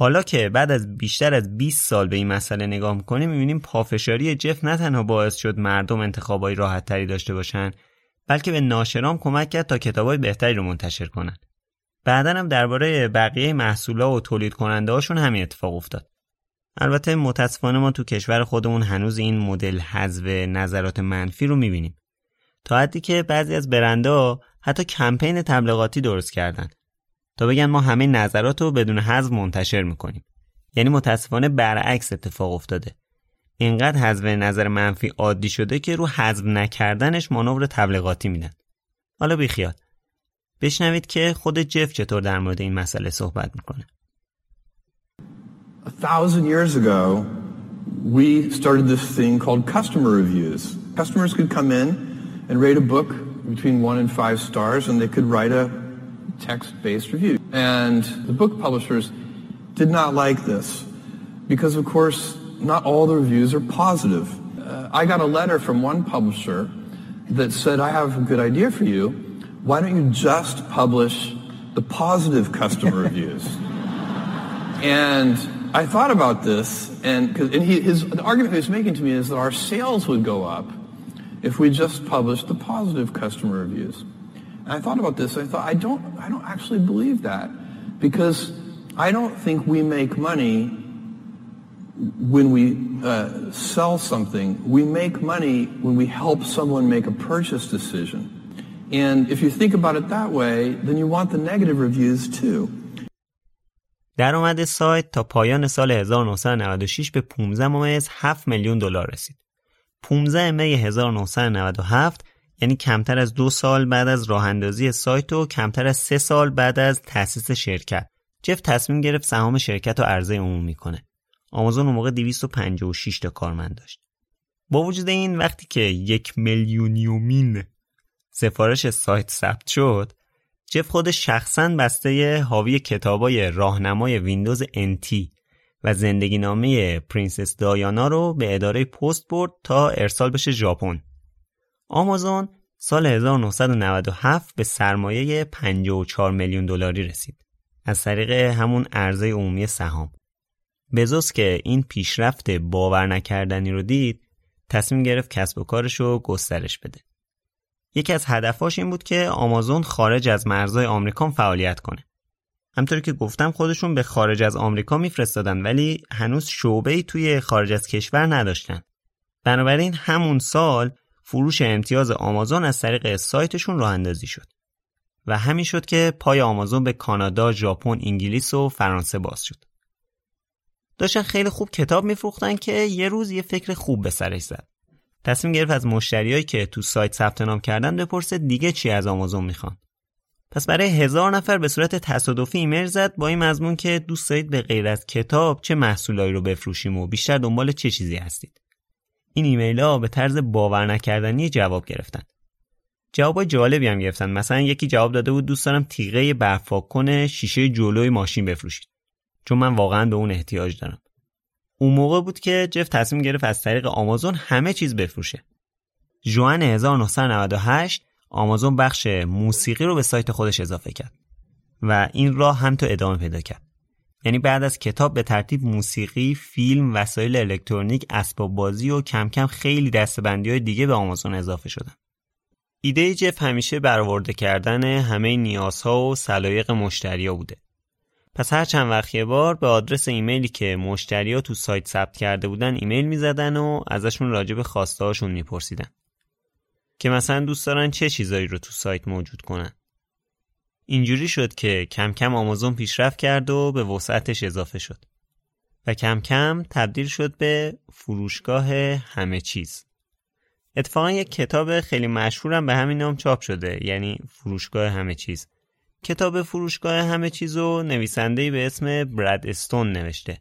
حالا که بعد از بیشتر از 20 سال به این مسئله نگاه می‌کنیم می‌بینیم پافشاری جف نه تنها باعث شد مردم انتخابای راحت تری داشته باشن بلکه به ناشرام کمک کرد تا کتابای بهتری رو منتشر کنن. بعدا هم درباره بقیه محصولا و تولید کننده هاشون همین اتفاق افتاد. البته متاسفانه ما تو کشور خودمون هنوز این مدل حذف نظرات منفی رو می‌بینیم. تا حدی که بعضی از برندها حتی کمپین تبلیغاتی درست کردن تا بگن ما همه نظرات رو بدون حذف منتشر می‌کنیم. یعنی متاسفانه برعکس اتفاق افتاده. اینقدر حذف نظر منفی عادی شده که رو حذف نکردنش مانور تبلیغاتی میدن. حالا بیخیال. بشنوید که خود جف چطور در مورد این مسئله صحبت می‌کنه. A thousand years ago, we started this thing called customer reviews. Customers could come in and rate a book between one and five stars, and they could write a text-based review. And the book publishers did not like this because, of course, not all the reviews are positive. Uh, I got a letter from one publisher that said, I have a good idea for you. Why don't you just publish the positive customer <laughs> reviews? And I thought about this, and, cause and he, his, the argument he was making to me is that our sales would go up if we just published the positive customer reviews. And I thought about this. I thought I don't. I don't actually believe that because I don't think we make money when we uh, sell something, we make money when we help someone make a purchase decision. And if you think about it that way, then you want the negative reviews too. درآمد سایت تا پایان سال 1996 به 15.7 میلیون دلار رسید. 15 می 1997 یعنی کمتر از دو سال بعد از راه اندازی سایت و کمتر از سه سال بعد از تأسیس شرکت جف تصمیم گرفت سهام شرکت رو عرضه عمومی کنه. آمازون اون موقع 256 تا کارمند داشت. با وجود این وقتی که یک میلیونیومین سفارش سایت ثبت شد جف خود شخصا بسته حاوی کتابای راهنمای ویندوز NT و زندگی نامه پرنسس دایانا رو به اداره پست برد تا ارسال بشه ژاپن. آمازون سال 1997 به سرمایه 54 میلیون دلاری رسید از طریق همون عرضه عمومی سهام. بزوس که این پیشرفت باور نکردنی رو دید تصمیم گرفت کسب و کارش رو گسترش بده. یکی از هدفاش این بود که آمازون خارج از مرزهای آمریکا فعالیت کنه. همطوری که گفتم خودشون به خارج از آمریکا میفرستادن ولی هنوز شعبه توی خارج از کشور نداشتن. بنابراین همون سال فروش امتیاز آمازون از طریق سایتشون راه اندازی شد. و همین شد که پای آمازون به کانادا، ژاپن، انگلیس و فرانسه باز شد. داشتن خیلی خوب کتاب میفروختن که یه روز یه فکر خوب به سرش زد. تصمیم گرفت از مشتریایی که تو سایت ثبت نام کردن بپرسه دیگه چی از آمازون می‌خوان. پس برای هزار نفر به صورت تصادفی ایمیل زد با این مضمون که دوست دارید به غیر از کتاب چه محصولایی رو بفروشیم و بیشتر دنبال چه چیزی هستید. این ایمیل ها به طرز باور نکردنی جواب گرفتن. جواب جالبی هم گرفتن. مثلا یکی جواب داده بود دوست دارم تیغه برفاک کنه شیشه جلوی ماشین بفروشید. چون من واقعا به اون احتیاج دارم. اون موقع بود که جف تصمیم گرفت از طریق آمازون همه چیز بفروشه. جوان 1998 آمازون بخش موسیقی رو به سایت خودش اضافه کرد و این راه هم تو ادامه پیدا کرد. یعنی بعد از کتاب به ترتیب موسیقی، فیلم، وسایل الکترونیک، اسباب بازی و کم کم خیلی دستبندی های دیگه به آمازون اضافه شدن. ایده جف همیشه برآورده کردن همه نیازها و سلایق مشتریا بوده. پس هر چند وقت یه بار به آدرس ایمیلی که مشتریا تو سایت ثبت کرده بودن ایمیل می‌زدن و ازشون راجع به خواسته هاشون میپرسیدن. که مثلا دوست دارن چه چیزایی رو تو سایت موجود کنن. اینجوری شد که کم کم آمازون پیشرفت کرد و به وسعتش اضافه شد. و کم کم تبدیل شد به فروشگاه همه چیز. اتفاقا یک کتاب خیلی مشهورم به همین نام چاپ شده یعنی فروشگاه همه چیز. کتاب فروشگاه همه چیز رو نویسنده به اسم براد استون نوشته.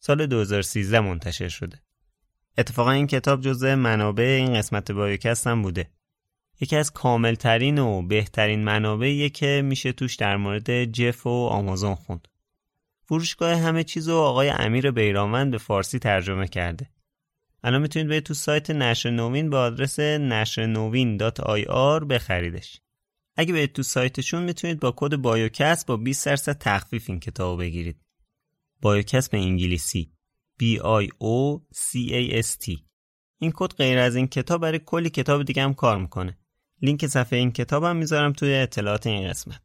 سال 2013 منتشر شده. اتفاقا این کتاب جزء منابع این قسمت بایوکست هم بوده. یکی از کاملترین و بهترین منابعیه که میشه توش در مورد جف و آمازون خوند. فروشگاه همه چیز و آقای امیر بیرانوند به فارسی ترجمه کرده. الان می‌تونید به تو سایت نشر نوین به آدرس نشرنوین.ir بخریدش. اگه به تو سایتشون می‌تونید با کد بایوکست با 20 درصد تخفیف این کتاب بگیرید. بایوکست به انگلیسی B I O C A S T این کد غیر از این کتاب برای کلی کتاب دیگه هم کار می‌کنه. لینک صفحه این کتاب هم می‌ذارم توی اطلاعات این قسمت.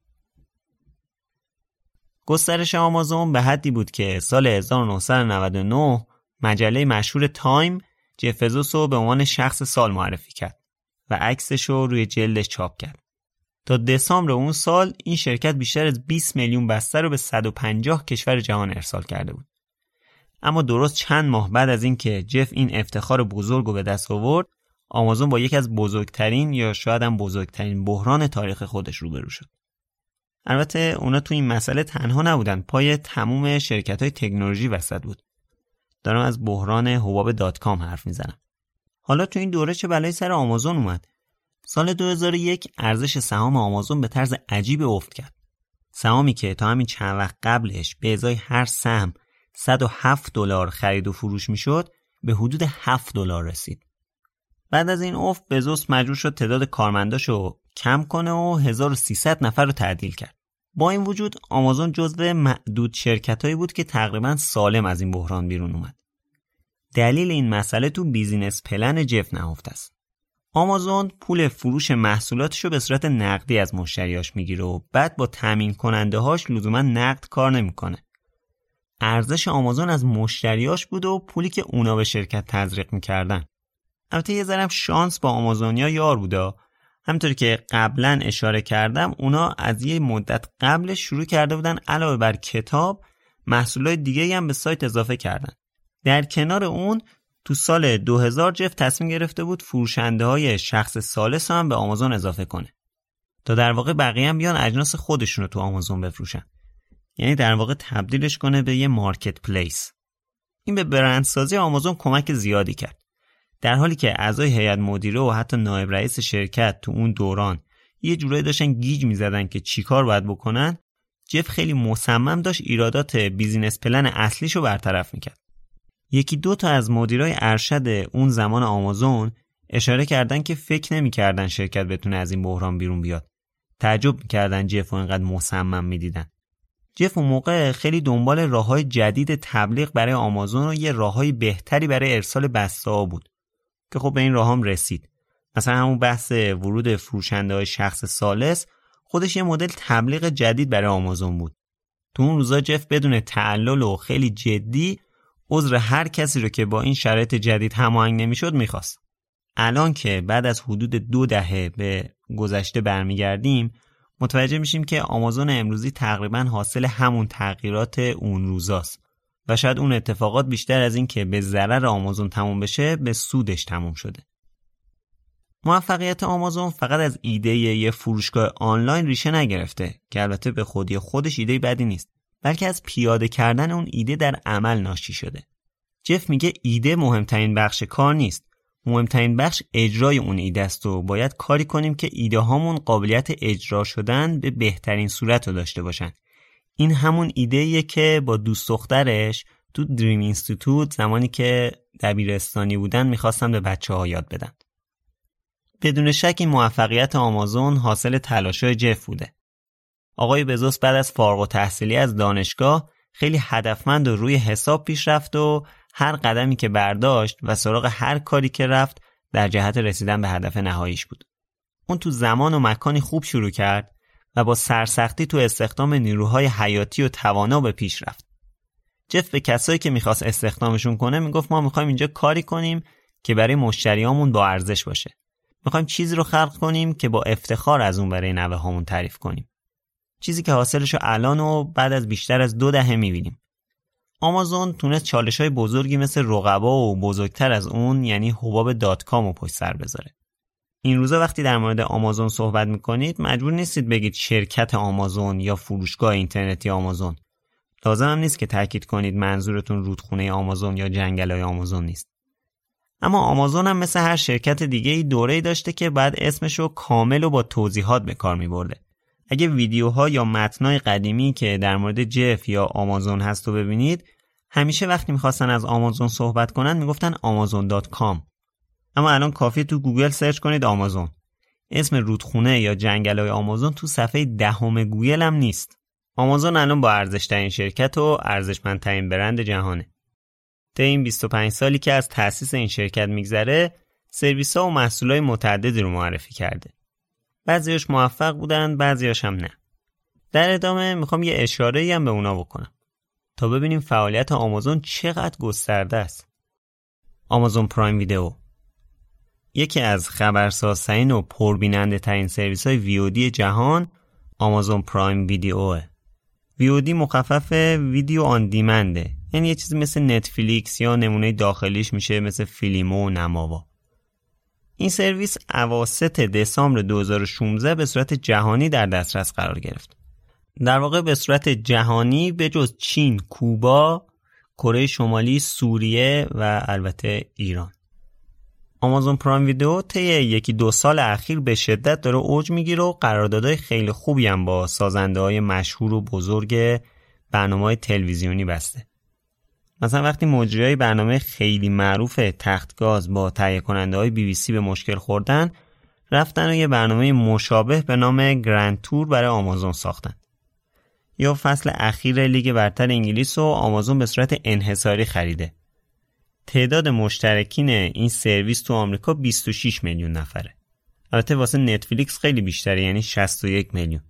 گسترش آمازون به حدی بود که سال 1999 مجله مشهور تایم جفزوس رو به عنوان شخص سال معرفی کرد و عکسش رو روی جلدش چاپ کرد. تا دسامبر اون سال این شرکت بیشتر از 20 میلیون بسته رو به 150 کشور جهان ارسال کرده بود. اما درست چند ماه بعد از اینکه جف این افتخار بزرگ رو به دست آورد آمازون با یکی از بزرگترین یا شاید هم بزرگترین بحران تاریخ خودش روبرو شد. البته اونا تو این مسئله تنها نبودن پای تموم شرکت های تکنولوژی وسط بود. دارم از بحران حباب دات کام حرف می‌زنم. حالا تو این دوره چه بلایی سر آمازون اومد؟ سال 2001 ارزش سهام آمازون به طرز عجیب افت کرد. سهامی که تا همین چند وقت قبلش به ازای هر سهم 107 دلار خرید و فروش می‌شد به حدود 7 دلار رسید. بعد از این افت بزوس مجبور شد تعداد کارمنداشو کم کنه و 1300 نفر رو تعدیل کرد. با این وجود آمازون جزو معدود شرکتهایی بود که تقریبا سالم از این بحران بیرون اومد. دلیل این مسئله تو بیزینس پلن جف نهفته است. آمازون پول فروش محصولاتش رو به صورت نقدی از مشتریاش می‌گیره و بعد با تامین کننده هاش لزوما نقد کار نمی‌کنه. ارزش آمازون از مشتریاش بود و پولی که اونا به شرکت تزریق می‌کردن البته یه ذرم شانس با آمازونیا یار بودا همطوری که قبلا اشاره کردم اونا از یه مدت قبل شروع کرده بودن علاوه بر کتاب محصولات دیگه هم به سایت اضافه کردن. در کنار اون تو سال 2000 جف تصمیم گرفته بود فروشنده های شخص سالس هم به آمازون اضافه کنه. تا در واقع بقیه هم بیان اجناس خودشون رو تو آمازون بفروشن. یعنی در واقع تبدیلش کنه به یه مارکت پلیس. این به برندسازی آمازون کمک زیادی کرد. در حالی که اعضای هیئت مدیره و حتی نایب رئیس شرکت تو اون دوران یه جورایی داشتن گیج می‌زدن که چیکار باید بکنن جف خیلی مصمم داشت ایرادات business plan اصلیش رو برطرف می‌کرد. یکی دو تا از مدیرای ارشد اون زمان آمازون اشاره کردن که فکر نمی‌کردن شرکت بتونه از این بحران بیرون بیاد. تعجب می‌کردن جف و اینقدر مصمم می‌دیدن. جف اون موقع خیلی دنبال راه های جدید تبلیغ برای آمازون و یه راه های بهتری برای ارسال بسته بود. که خب به این راه هم رسید. مثلا همون بحث ورود فروشنده های شخص سالس خودش یه مدل تبلیغ جدید برای آمازون بود. تو اون روزا جف بدون تعلل و خیلی جدی عذر هر کسی رو که با این شرایط جدید هماهنگ نمی‌شد می‌خواست. الان که بعد از حدود دو دهه به گذشته برمیگردیم متوجه میشیم که آمازون امروزی تقریبا حاصل همون تغییرات اون روزاست. و شاید اون اتفاقات بیشتر از این که به ضرر آمازون تموم بشه به سودش تموم شده. موفقیت آمازون فقط از ایده یه فروشگاه آنلاین ریشه نگرفته که البته به خودی خودش ایده بدی نیست بلکه از پیاده کردن اون ایده در عمل ناشی شده. جف میگه ایده مهمترین بخش کار نیست. مهمترین بخش اجرای اون ایده است و باید کاری کنیم که ایده هامون قابلیت اجرا شدن به بهترین صورت رو داشته باشن. این همون ایده که با دوست دخترش تو دریم اینستیتوت زمانی که دبیرستانی بودن می‌خواستن به بچه ها یاد بدن بدون شک این موفقیت آمازون حاصل تلاشای جف بوده آقای بزوس بعد از فارغ و تحصیلی از دانشگاه خیلی هدفمند و روی حساب پیش رفت و هر قدمی که برداشت و سراغ هر کاری که رفت در جهت رسیدن به هدف نهاییش بود. اون تو زمان و مکانی خوب شروع کرد و با سرسختی تو استخدام نیروهای حیاتی و توانا به پیش رفت. جف به کسایی که می‌خواست استخدامشون کنه می‌گفت ما می‌خوایم اینجا کاری کنیم که برای مشتریامون با ارزش باشه. می‌خوایم چیزی رو خلق کنیم که با افتخار از اون برای نوه هامون تعریف کنیم. چیزی که حاصلش رو الان و بعد از بیشتر از دو دهه می‌بینیم. آمازون تونست چالش های بزرگی مثل رقبا و بزرگتر از اون یعنی حباب دات کام و پشت سر بذاره. این روزا وقتی در مورد آمازون صحبت می‌کنید مجبور نیستید بگید شرکت آمازون یا فروشگاه اینترنتی آمازون. لازم هم نیست که تاکید کنید منظورتون رودخونه آمازون یا جنگل های آمازون نیست. اما آمازون هم مثل هر شرکت دیگه ای دوره داشته که بعد اسمشو کامل و با توضیحات به کار می اگه ویدیوها یا متنای قدیمی که در مورد جف یا آمازون هست رو ببینید همیشه وقتی می‌خواستن از آمازون صحبت کنن می‌گفتن آمازون.com اما الان کافی تو گوگل search کنید آمازون. اسم رودخونه یا جنگل های آمازون تو صفحه دهم گوگل هم نیست. آمازون الان با ارزشترین شرکت و ارزشمندترین برند جهانه. طی این 25 سالی که از تأسیس این شرکت میگذره سرویس ها و محصول های متعددی رو معرفی کرده. بعضیاش موفق بودن بعضیاش هم نه. در ادامه می‌خوام یه اشاره هم به اونا بکنم تا ببینیم فعالیت آمازون چقدر گسترده است. آمازون پرایم ویدئو. یکی از خبرسازترین و پربیننده ترین سرویس های VOD جهان آمازون پرایم ویدیوه VOD مخفف video on demand ه یعنی یه چیزی مثل نتفلیکس یا نمونه داخلیش میشه مثل فیلیمو و نماوا این سرویس اواسط دسامبر 2016 به صورت جهانی در دسترس قرار گرفت. در واقع به صورت جهانی به جز چین، کوبا، کره شمالی، سوریه و البته ایران. آمازون پرایم ویدیو طی یکی دو سال اخیر به شدت داره اوج می‌گیره و قراردادهای خیلی خوبی هم با سازنده های مشهور و بزرگ برنامه های تلویزیونی بسته. مثلا وقتی مجریای برنامه خیلی معروف تختگاز با تهیه کننده های بی بی سی به مشکل خوردن رفتن و یه برنامه مشابه به نام گرند تور برای آمازون ساختن یا فصل اخیر لیگ برتر انگلیس و آمازون به صورت انحصاری خریده تعداد مشترکین این سرویس تو آمریکا 26 میلیون نفره البته واسه نتفلیکس خیلی بیشتره یعنی 61 میلیون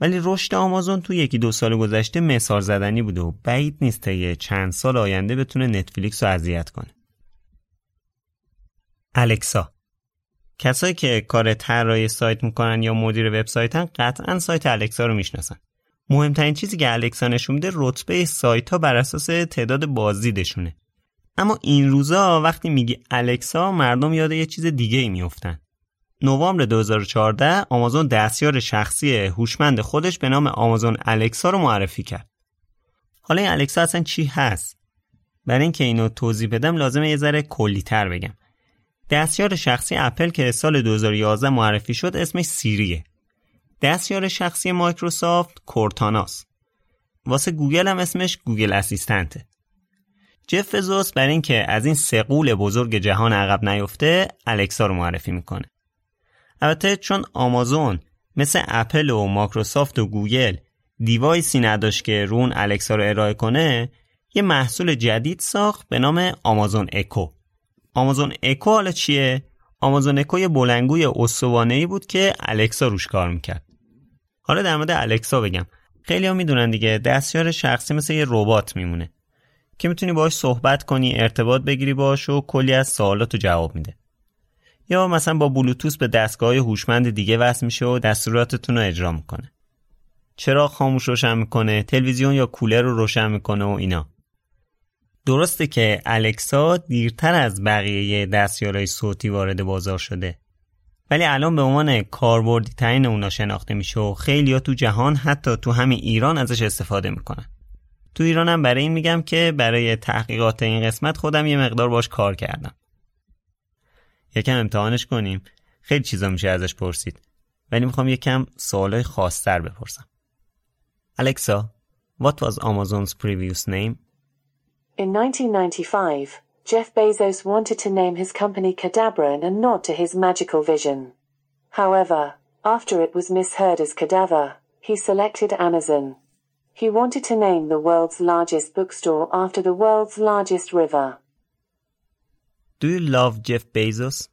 ولی رشد آمازون تو یکی دو سال گذشته مثال زدنی بوده و بعید نیست یه چند سال آینده بتونه نتفلیکس رو اذیت کنه. الکسا کسایی که کار طراحی سایت می‌کنن یا مدیر وبسایتن قطعا سایت الکسا رو می‌شناسن. مهمترین چیزی که الکسا نشون میده رتبه سایت ها بر اساس تعداد بازدیدشونه. اما این روزا وقتی میگی الکسا مردم یاد یه چیز دیگه ای میفتن. نوامبر 2014 آمازون دستیار شخصی هوشمند خودش به نام آمازون الکسا رو معرفی کرد. حالا این الکسا اصلا چی هست؟ برای اینکه اینو توضیح بدم لازمه یه ذره کلی تر بگم. دستیار شخصی اپل که سال 2011 معرفی شد اسمش سیریه. دستیار شخصی مایکروسافت کورتاناس. واسه گوگل هم اسمش Google Assistant ه. جف بزوس برای اینکه از این سه غول بزرگ جهان عقب نیفته الکسا رو معرفی می‌کنه. البته چون آمازون مثل اپل و مایکروسافت و گوگل device ی نداشت که روش الکسا رو ارائه کنه یه محصول جدید ساخت به نام Amazon Echo Amazon Echo حالا چیه؟ آمازون اکو یه بلنگوی ای بود که الکسا روش کار می‌کرد حالا در مورد الکسا بگم خیلی ها می‌دونن دیگه دستیار شخصی مثل یه ربات میمونه که می‌تونی باش صحبت کنی ارتباط بگیری باش و کلی از سوالات جواب میده. یا مثلا با بلوتوس به دستگاه هوشمند دیگه وصل میشه و دستوراتتون رو اجرا می‌کنه. چرا خاموش روشن می‌کنه تلویزیون یا کولر رو روشن می‌کنه و اینا. درسته که الکسا دیرتر از بقیه دستیارهای صوتی وارد بازار شده. ولی الان به عنوان کاربردی ترین اونا شناخته میشه و خیلی ها تو جهان حتی تو همین ایران ازش استفاده می‌کنن. تو ایرانم برای این میگم که برای تحقیقات این قسمت خودم یه مقدار باش کار کردم یکم امتحانش کنیم خیلی چیزا میشه ازش پرسید ولی می‌خوام یکم سوالای خاصتر بپرسم الکسا what was Amazon's previous name? In 1995, Jeff Bezos wanted to name his company Cadabra in a nod to his magical vision. However, after it was misheard as Cadaver, he selected Amazon. He wanted to name the world's largest bookstore after the world's largest river. Do you love Jeff Bezos?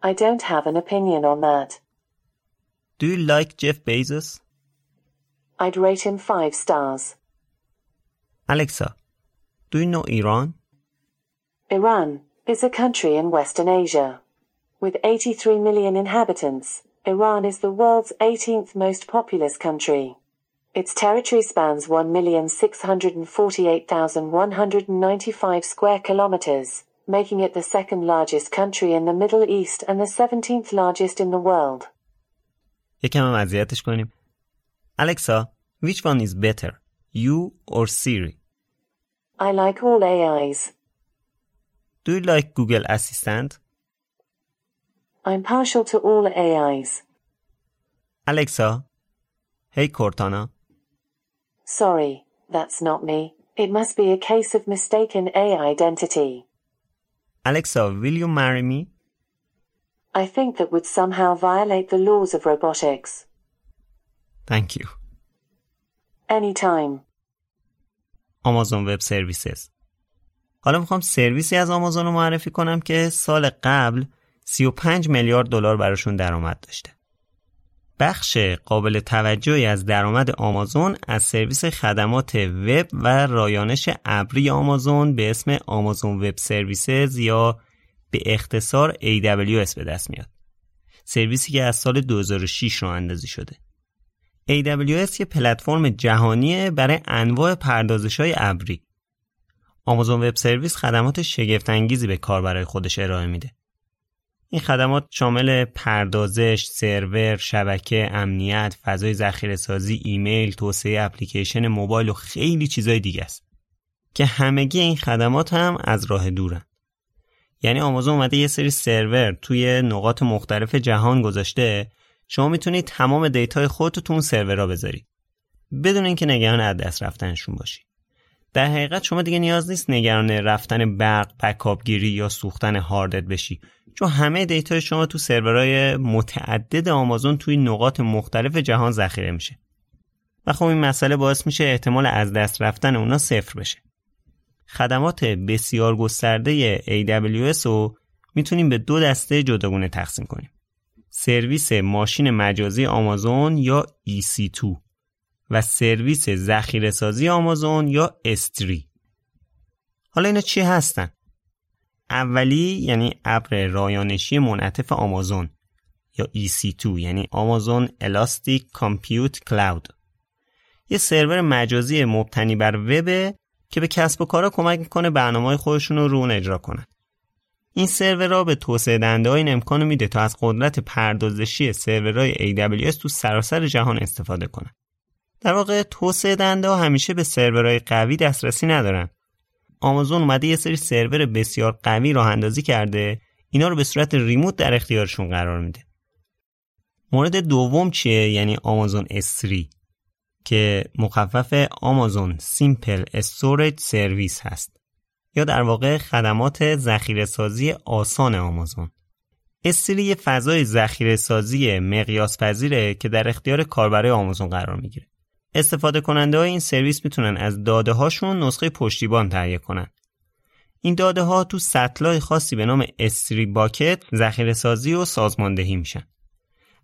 I don't have an opinion on that. Do you like Jeff Bezos? I'd rate him five stars. Alexa, do you know Iran? Iran is a country in Western Asia. With 83 million inhabitants, Iran is the world's 18th most populous country. Its territory spans 1,648,195 square kilometers, making it the second largest country in the Middle East and the 17th largest in the world. یکم هم اذیتش کنیم. Alexa, which one is better, you or Siri? I like all AIs. Do you like Google Assistant? I'm partial to all AIs. Alexa, hey Cortana. Sorry, that's not me. It must be a case of mistaken AI identity. Alexa, will you marry me? I think that would somehow violate the laws of robotics. Thank you. Anytime. آمازون وب سرویسز حالا میخوام سرویسی از آمازون رو معرفی کنم که سال قبل 35 میلیارد دلار براشون درآمد داشته. بخش قابل توجهی از درآمد آمازون از سرویس خدمات وب و رایانش ابری آمازون به اسم آمازون وب سرویسز یا به اختصار AWS به دست میاد. سرویسی که از سال 2006 رو اندازی شده. AWS یه پلتفرم جهانیه برای انواع پردازش های ابری. آمازون وب سرویس خدمات شگفتانگیزی به کاربرای خودش ارائه میده. این خدمات شامل پردازش، سرور، شبکه، امنیت، فضای ذخیره سازی، ایمیل، توسعه اپلیکیشن موبایل و خیلی چیزای دیگه است که همگی این خدمات هم از راه دورن. یعنی آمازون اومده یه سری سرور توی نقاط مختلف جهان گذاشته. شما می‌تونید تمام data ی خودتو تو اون سرورها بذارید. بدون اینکه نگران از دست رفتنشون باشی. در حقیقت شما دیگه نیاز نیست نگران رفتن برق backup گیری یا سوختن هاردت بشی. چون همه data ی شما تو سرورهای متعدد آمازون توی نقاط مختلف جهان ذخیره میشه. و خب این مسئله باعث میشه احتمال از دست رفتن اونا صفر بشه. خدمات بسیار گسترده AWS رو می‌تونیم به دو دسته جداگونه تقسیم کنیم. سرویس ماشین مجازی آمازون یا EC2 و سرویس ذخیره سازی آمازون یا استری حالا اینا چی هستن؟ اولی یعنی ابر رایانشی منعطف آمازون یا EC2 یعنی آمازون الاستیک کامپیوت کلاود یه سرور مجازی مبتنی بر وب که به کسب و کارا کمک می‌کنه برنامه خودشون رو رو اجرا کنن. این سرورها به توسعه دهنده این امکان میده تا از قدرت پردازشی سرورهای AWS تو سراسر جهان استفاده کنن. در واقع توسعه دهنده همیشه به سرورهای قوی دسترسی ندارن. آمازون اومده یه سری سرور بسیار قوی راه اندازی کرده. اینا رو به صورت remote در اختیارشون قرار میده. مورد دوم چیه؟ یعنی آمازون S3 که مخفف Amazon Simple Storage Service هست. یا در واقع خدمات ذخیره سازی آسان آمازون. S3 یه فضای ذخیره سازی مقیاس پذیره که در اختیار کاربرای آمازون قرار می‌گیره. استفاده کننده های این سرویس می‌تونن از داده هاشون نسخه پشتیبان تهیه کنن. این داده ها تو سطلای خاصی به نام S3 bucket ذخیره سازی و سازماندهی میشن.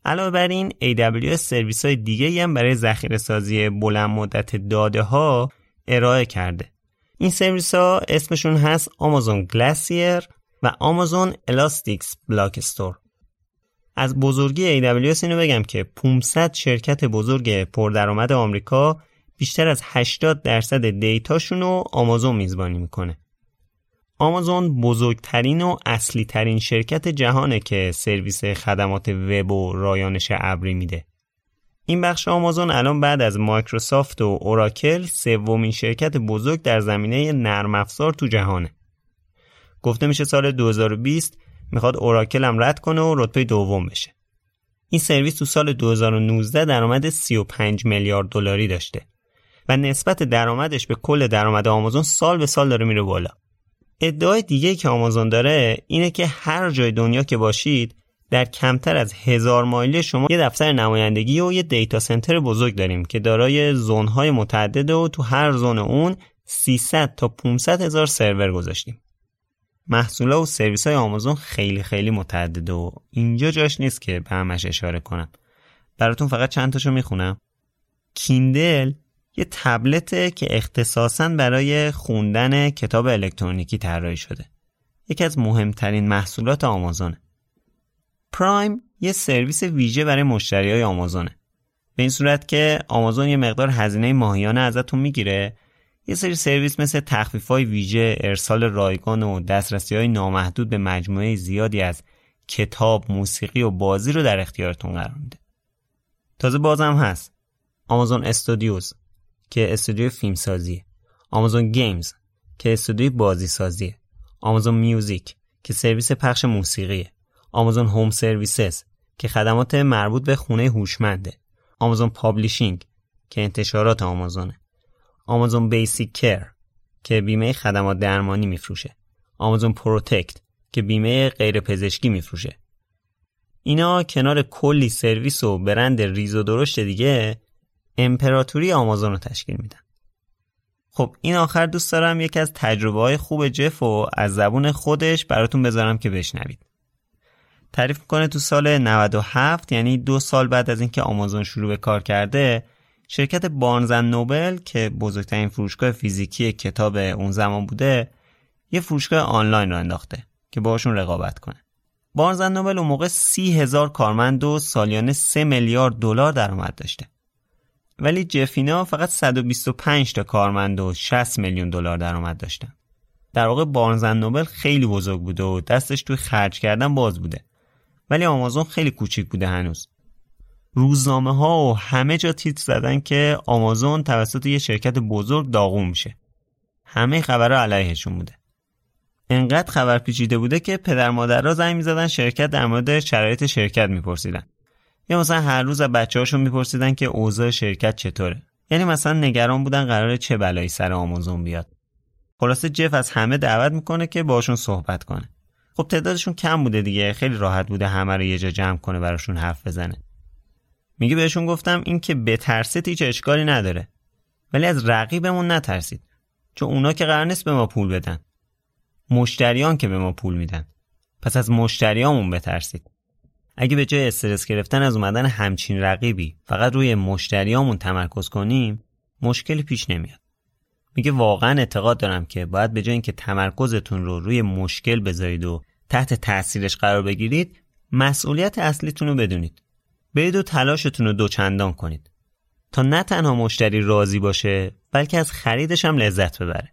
علاوه بر این AWS سرویس های دیگه هم برای ذخیره سازی بلند مدت داده ها ارائه کرده. این سرویس ها اسمشون هست Amazon Glacier و Amazon Elastic Block Store. از بزرگی AWS اینو بگم که 500 شرکت بزرگ پردرآمد آمریکا بیشتر از 80 درصد دیتاشون رو آمازون میزبانی می‌کنه. آمازون بزرگترین و اصلی ترین شرکت جهانه که سرویس خدمات وب و رایانش ابری میده. این بخش آمازون الان بعد از مایکروسافت و اوراکل سومین شرکت بزرگ در زمینه نرم افزار تو جهانه. گفته میشه سال 2020 می‌خواد اوراکل هم رد کنه و رتبه دوم بشه. این سرویس تو سال 2019 درآمد 35 میلیارد دلاری داشته و نسبت درآمدش به کل درآمد آمازون سال به سال داره میره بالا. ادعای دیگه که آمازون داره اینه که هر جای دنیا که باشید در کمتر از هزار مایلی شما یه دفتر نمایندگی و یه دیتا سنتر بزرگ داریم که دارای زونهای متعدده و تو هر زون اون 300 تا 500 هزار سرور گذاشتیم. محصولا و سرویس های آمازون خیلی خیلی متعدده و اینجا جاش نیست که به همش اشاره کنم. براتون فقط چند تاشو می‌خونم. کیندل یه تبلته که اختصاصا برای خوندن کتاب الکترونیکی طراحی شده. یکی از مهمترین محصولات آمازونه. پرایم یه سرویس ویژه برای مشتری های آمازونه. به این صورت که آمازون یه مقدار هزینه ماهیانه ازتون می‌گیره یه سری سرویس مثل تخفیف های ویژه، ارسال رایگان و دسترسی های نامحدود به مجموعه زیادی از کتاب، موسیقی و بازی رو در اختیارتون قرار میده. تازه بازم هست. Amazon Studios که استودیو فیلم سازیه Amazon Games که استودیو بازی سازیه Amazon Music که سرویس پخش موسیقیه. Amazon Home Services که خدمات مربوط به خونه هوشمنده. Amazon Publishing که انتشارات آمازونه. Amazon Basic Care که بیمه خدمات درمانی میفروشه. Amazon Protect که بیمه غیر پزشکی میفروشه. اینا کنار کلی سرویس و برند ریز و درشت دیگه امپراتوری آمازون رو تشکیل میدن. خب این آخر دوست دارم یکی از تجربه های خوب جف و از زبون خودش براتون بذارم که بشنوید. تعریف می‌کنه تو سال 97 یعنی دو سال بعد از اینکه آمازون شروع به کار کرده شرکت بارنزن نوبل که بزرگترین فروشگاه فیزیکی کتاب اون زمان بوده یه فروشگاه آنلاین رو انداخته که باشون رقابت کنه. بارنزن نوبل اون موقع سی هزار کارمند و سالیانه سه میلیارد دلار درآمد داشته. ولی جفینا فقط 125 تا کارمند و 60 میلیون دلار درآمد داشتن. در واقع بارنزن نوبل خیلی بزرگ بوده و دستش توی خرج کردن باز بوده. ولی آمازون خیلی کوچیک بوده هنوز. روزنامه ها و همه جا تیتر زدن که آمازون توسط یه شرکت بزرگ داغون میشه. همه خبرها علیهشون بوده. انقدر خبر پیچیده بوده که پدر مادر را زنگ می‌زدن شرکت در مورد شرایط شرکت میپرسیدن. یا مثلا هر روز از بچه هاشون میپرسیدن که اوضاع شرکت چطوره. یعنی مثلا نگران بودن قرار چه بلایی سر آمازون بیاد. خلاصه جف از همه دعوت می‌کنه که باشون صحبت کنه. خب تعدادشون کم بوده دیگه خیلی راحت بوده همه رو یه جا جمع کنه براشون حرف بزنه. میگه بهشون گفتم این که بترسید هیچ اشکالی نداره. ولی از رقیبمون نترسید. چون اونا که قرار نیست به ما پول بدن. مشتریان که به ما پول میدن. پس از مشتریامون بترسید. اگه به جای استرس گرفتن از اومدن همچین رقیبی فقط روی مشتریامون تمرکز کنیم مشکلی پیش نمیاد. میگه واقعا اعتقاد دارم که باید به جای اینکه تمرکزتون رو روی مشکل بذارید و تحت تاثیرش قرار بگیرید مسئولیت اصلیتون رو بدونید. برید و تلاشتون رو دوچندان کنید تا نه تنها مشتری راضی باشه بلکه از خریدش هم لذت ببره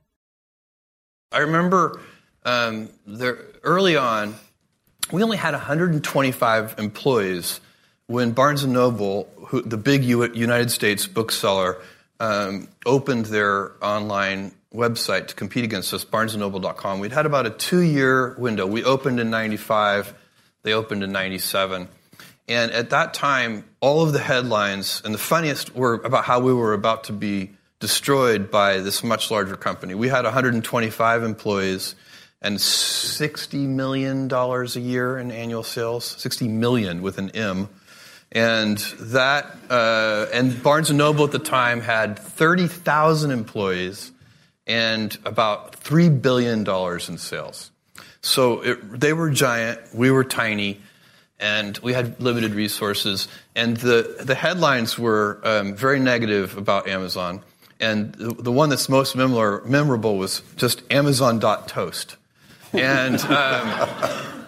I remember um, there, early on, we only had 125 employees when Barnes & Noble, who, the big U- United States bookseller, um, opened their online website to compete against us, barnesandnoble.com. We'd had about a two-year window. We opened in 95. They opened in 97. And at that time, all of the headlines, and the funniest were about how we were about to be destroyed by this much larger company. We had 125 employees and 60 million dollars a year in annual sales, 60 million with an M. And that, uh, and Barnes Noble at the time had 30,000 employees and about three billion dollars in sales. So it, they were giant, we were tiny, and we had limited resources. And the the headlines were um, very negative about Amazon. And the, the one that's most memor- memorable was just Amazon.toast. And, um,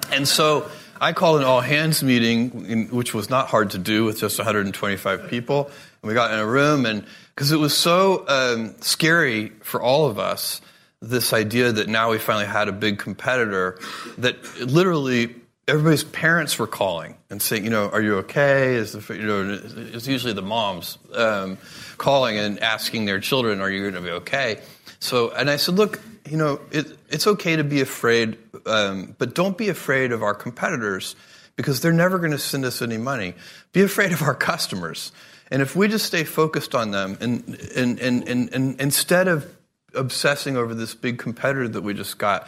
<laughs> and so I called an all hands meeting, in, which was not hard to do with just 125 people. And we got in a room, and because it was so um, scary for all of us, this idea that now we finally had a big competitor, that literally everybody's parents were calling and saying, you know, are you okay? Is the, you know, it's usually the moms um, calling and asking their children, are you going to be okay? So, and I said, look, you know, it, it's okay to be afraid, um, but don't be afraid of our competitors because they're never going to send us any money. Be afraid of our customers. And if we just stay focused on them and, and, and, and, and instead of obsessing over this big competitor that we just got,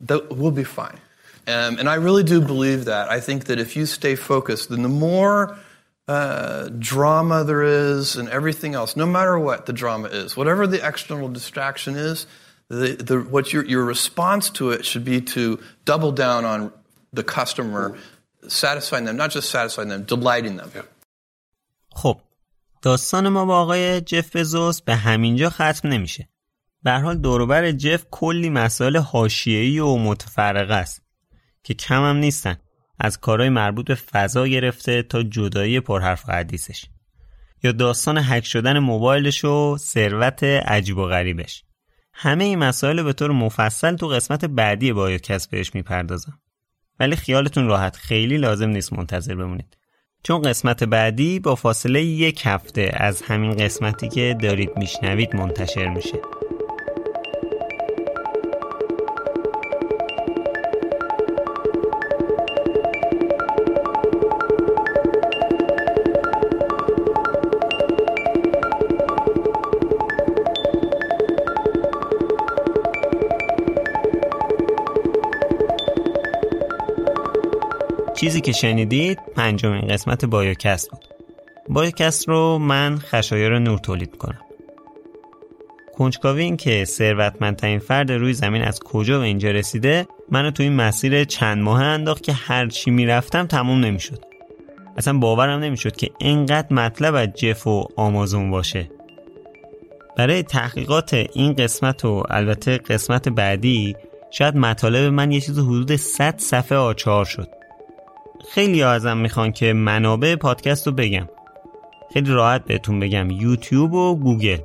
that, we'll be fine. Um, and I really do believe that. I think that if you stay focused, then the more uh, drama there is and everything else, no matter what the drama is, whatever the external distraction is, the, the, what your, your response to it should be to double down on the customer, satisfying them, not just satisfying them, delighting them. خب داستان ما با آقای جف بزوس به همینجا ختم نمیشه. به حال دوروبر جف کلی مسائل حاشیه‌ای و متفرقه است که کم هم نیستن. از کارهای مربوط به فضا گرفته تا جدایی پرحرف حدیثش. یا داستان هک شدن موبایلش و ثروت عجیب و غریبش. همه این مسائل به طور مفصل تو قسمت بعدی بایوکست بهش می‌پردازم. ولی خیالتون راحت خیلی لازم نیست منتظر بمونید. چون قسمت بعدی با فاصله یک هفته از همین قسمتی که دارید میشنوید منتشر میشه. چیزی که شنیدید پنجمین قسمت بایوکست بود. بایوکست رو من خشایار نور تولید کنم کنجکاوی این که ثروتمندترین فرد روی زمین از کجا به اینجا رسیده منو تو این مسیر چند ماه انداخت که هر چی می‌رفتم تموم نمی‌شد. اصلا باورم نمی‌شد که اینقدر مطلب از جف و آمازون باشه. برای تحقیقات این قسمت و البته قسمت بعدی شاید مطالب من یه چیز حدود 100 صفحه آچهار شد. خیلی ازم می‌خوان که منابع پادکست رو بگم. خیلی راحت بهتون بگم یوتیوب و گوگل.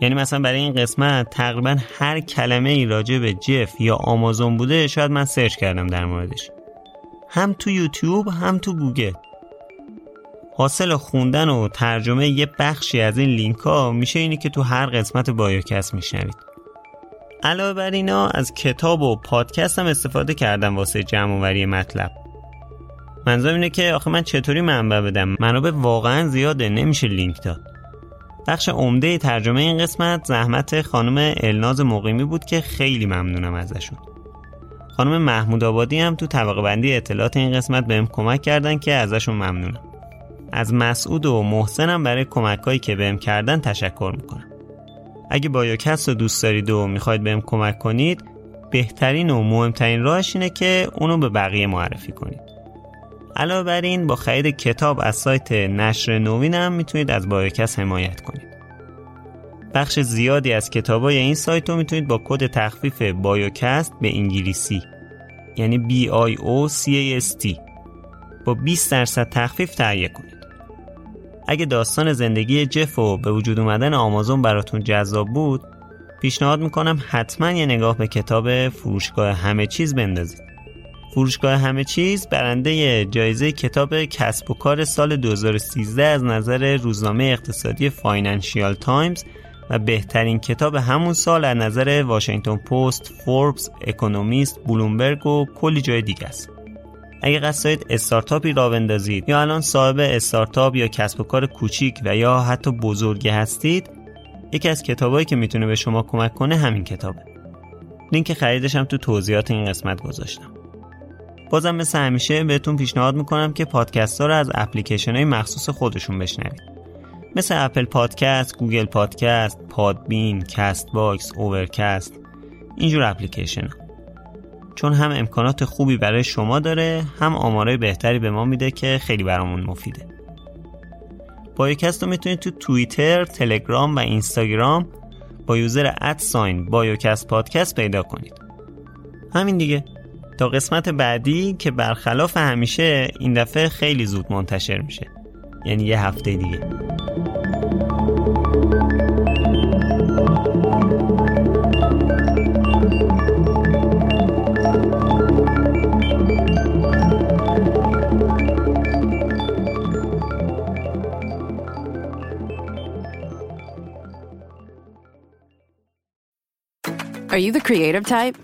یعنی مثلا برای این قسمت تقریبا هر کلمه ای راجع به جف یا آمازون بوده شاید من search کردم در موردش. هم تو یوتیوب هم تو گوگل. حاصل خوندن و ترجمه یه بخشی از این لینک ها میشه اینی که تو هر قسمت بایوکست میشنوید. علاوه بر اینا از کتاب و پادکست هم استفاده کردم واسه جمع وری مطلب. منظورم اینه که آخه من چطوری منبع بدم؟ منابع واقعا زیاده نمیشه لینک داد. بخش عمده ترجمه این قسمت زحمت خانم الناز مقیمی بود که خیلی ممنونم ازشون. خانم محمود آبادی هم تو طبقه بندی اطلاعات این قسمت بهم کمک کردن که ازشون ممنونم. از مسعود و محسنم برای کمکهایی که بهم کردن تشکر می‌کنم. اگه بایوکست رو دوست دارید و می‌خواید بهم کمک کنید بهترین و مهمترین راهش اینه که اونو به بقیه معرفی کنید. علاوه بر این با خرید کتاب از سایت نشر نوین هم می‌تونید از بایوکست حمایت کنید. بخش زیادی از کتابای این سایت رو می‌تونید با کد تخفیف بایوکست به انگلیسی یعنی B I O C A S T با 20 درصد تخفیف تهیه کنید. اگه داستان زندگی جف و به وجود اومدن آمازون براتون جذاب بود پیشنهاد می‌کنم حتما یه نگاه به کتاب فروشگاه همه چیز بندازید فروشگاه همه چیز برنده جایزه کتاب کسب و کار سال 2013 از نظر روزنامه اقتصادی فاینانشیال تایمز و بهترین کتاب همون سال از نظر واشنگتن پست، فوربس، اکونومیست، بلومبرگ و کلی جای دیگه است. اگه قصد دارید استارتاپی راه بندازید یا الان صاحب استارتاپ یا کسب و کار کوچیک و یا حتی بزرگی هستید یکی از کتابایی که می‌تونه به شما کمک کنه همین کتابه لینک خریدش هم تو توضیحات این قسمت گذاشتم بازم مثل همیشه بهتون پیشنهاد می‌کنم که پادکست ها رو از اپلیکیشن های مخصوص خودشون بشنوید. مثل Apple Podcast، Google Podcast، Podbean، Castbox، Overcast اینجور اپلیکیشن ها. چون هم امکانات خوبی برای شما داره هم آمارای بهتری به ما میده که خیلی برامون مفیده. بایوکست رو می‌تونید تو توییتر، تلگرام و اینستاگرام با یوزر ادساین بایوکست پادکست پیدا کنید. همین دیگه. تا قسمت بعدی که برخلاف همیشه این دفعه خیلی زود منتشر میشه یعنی یه هفته دیگه Are you the creative type?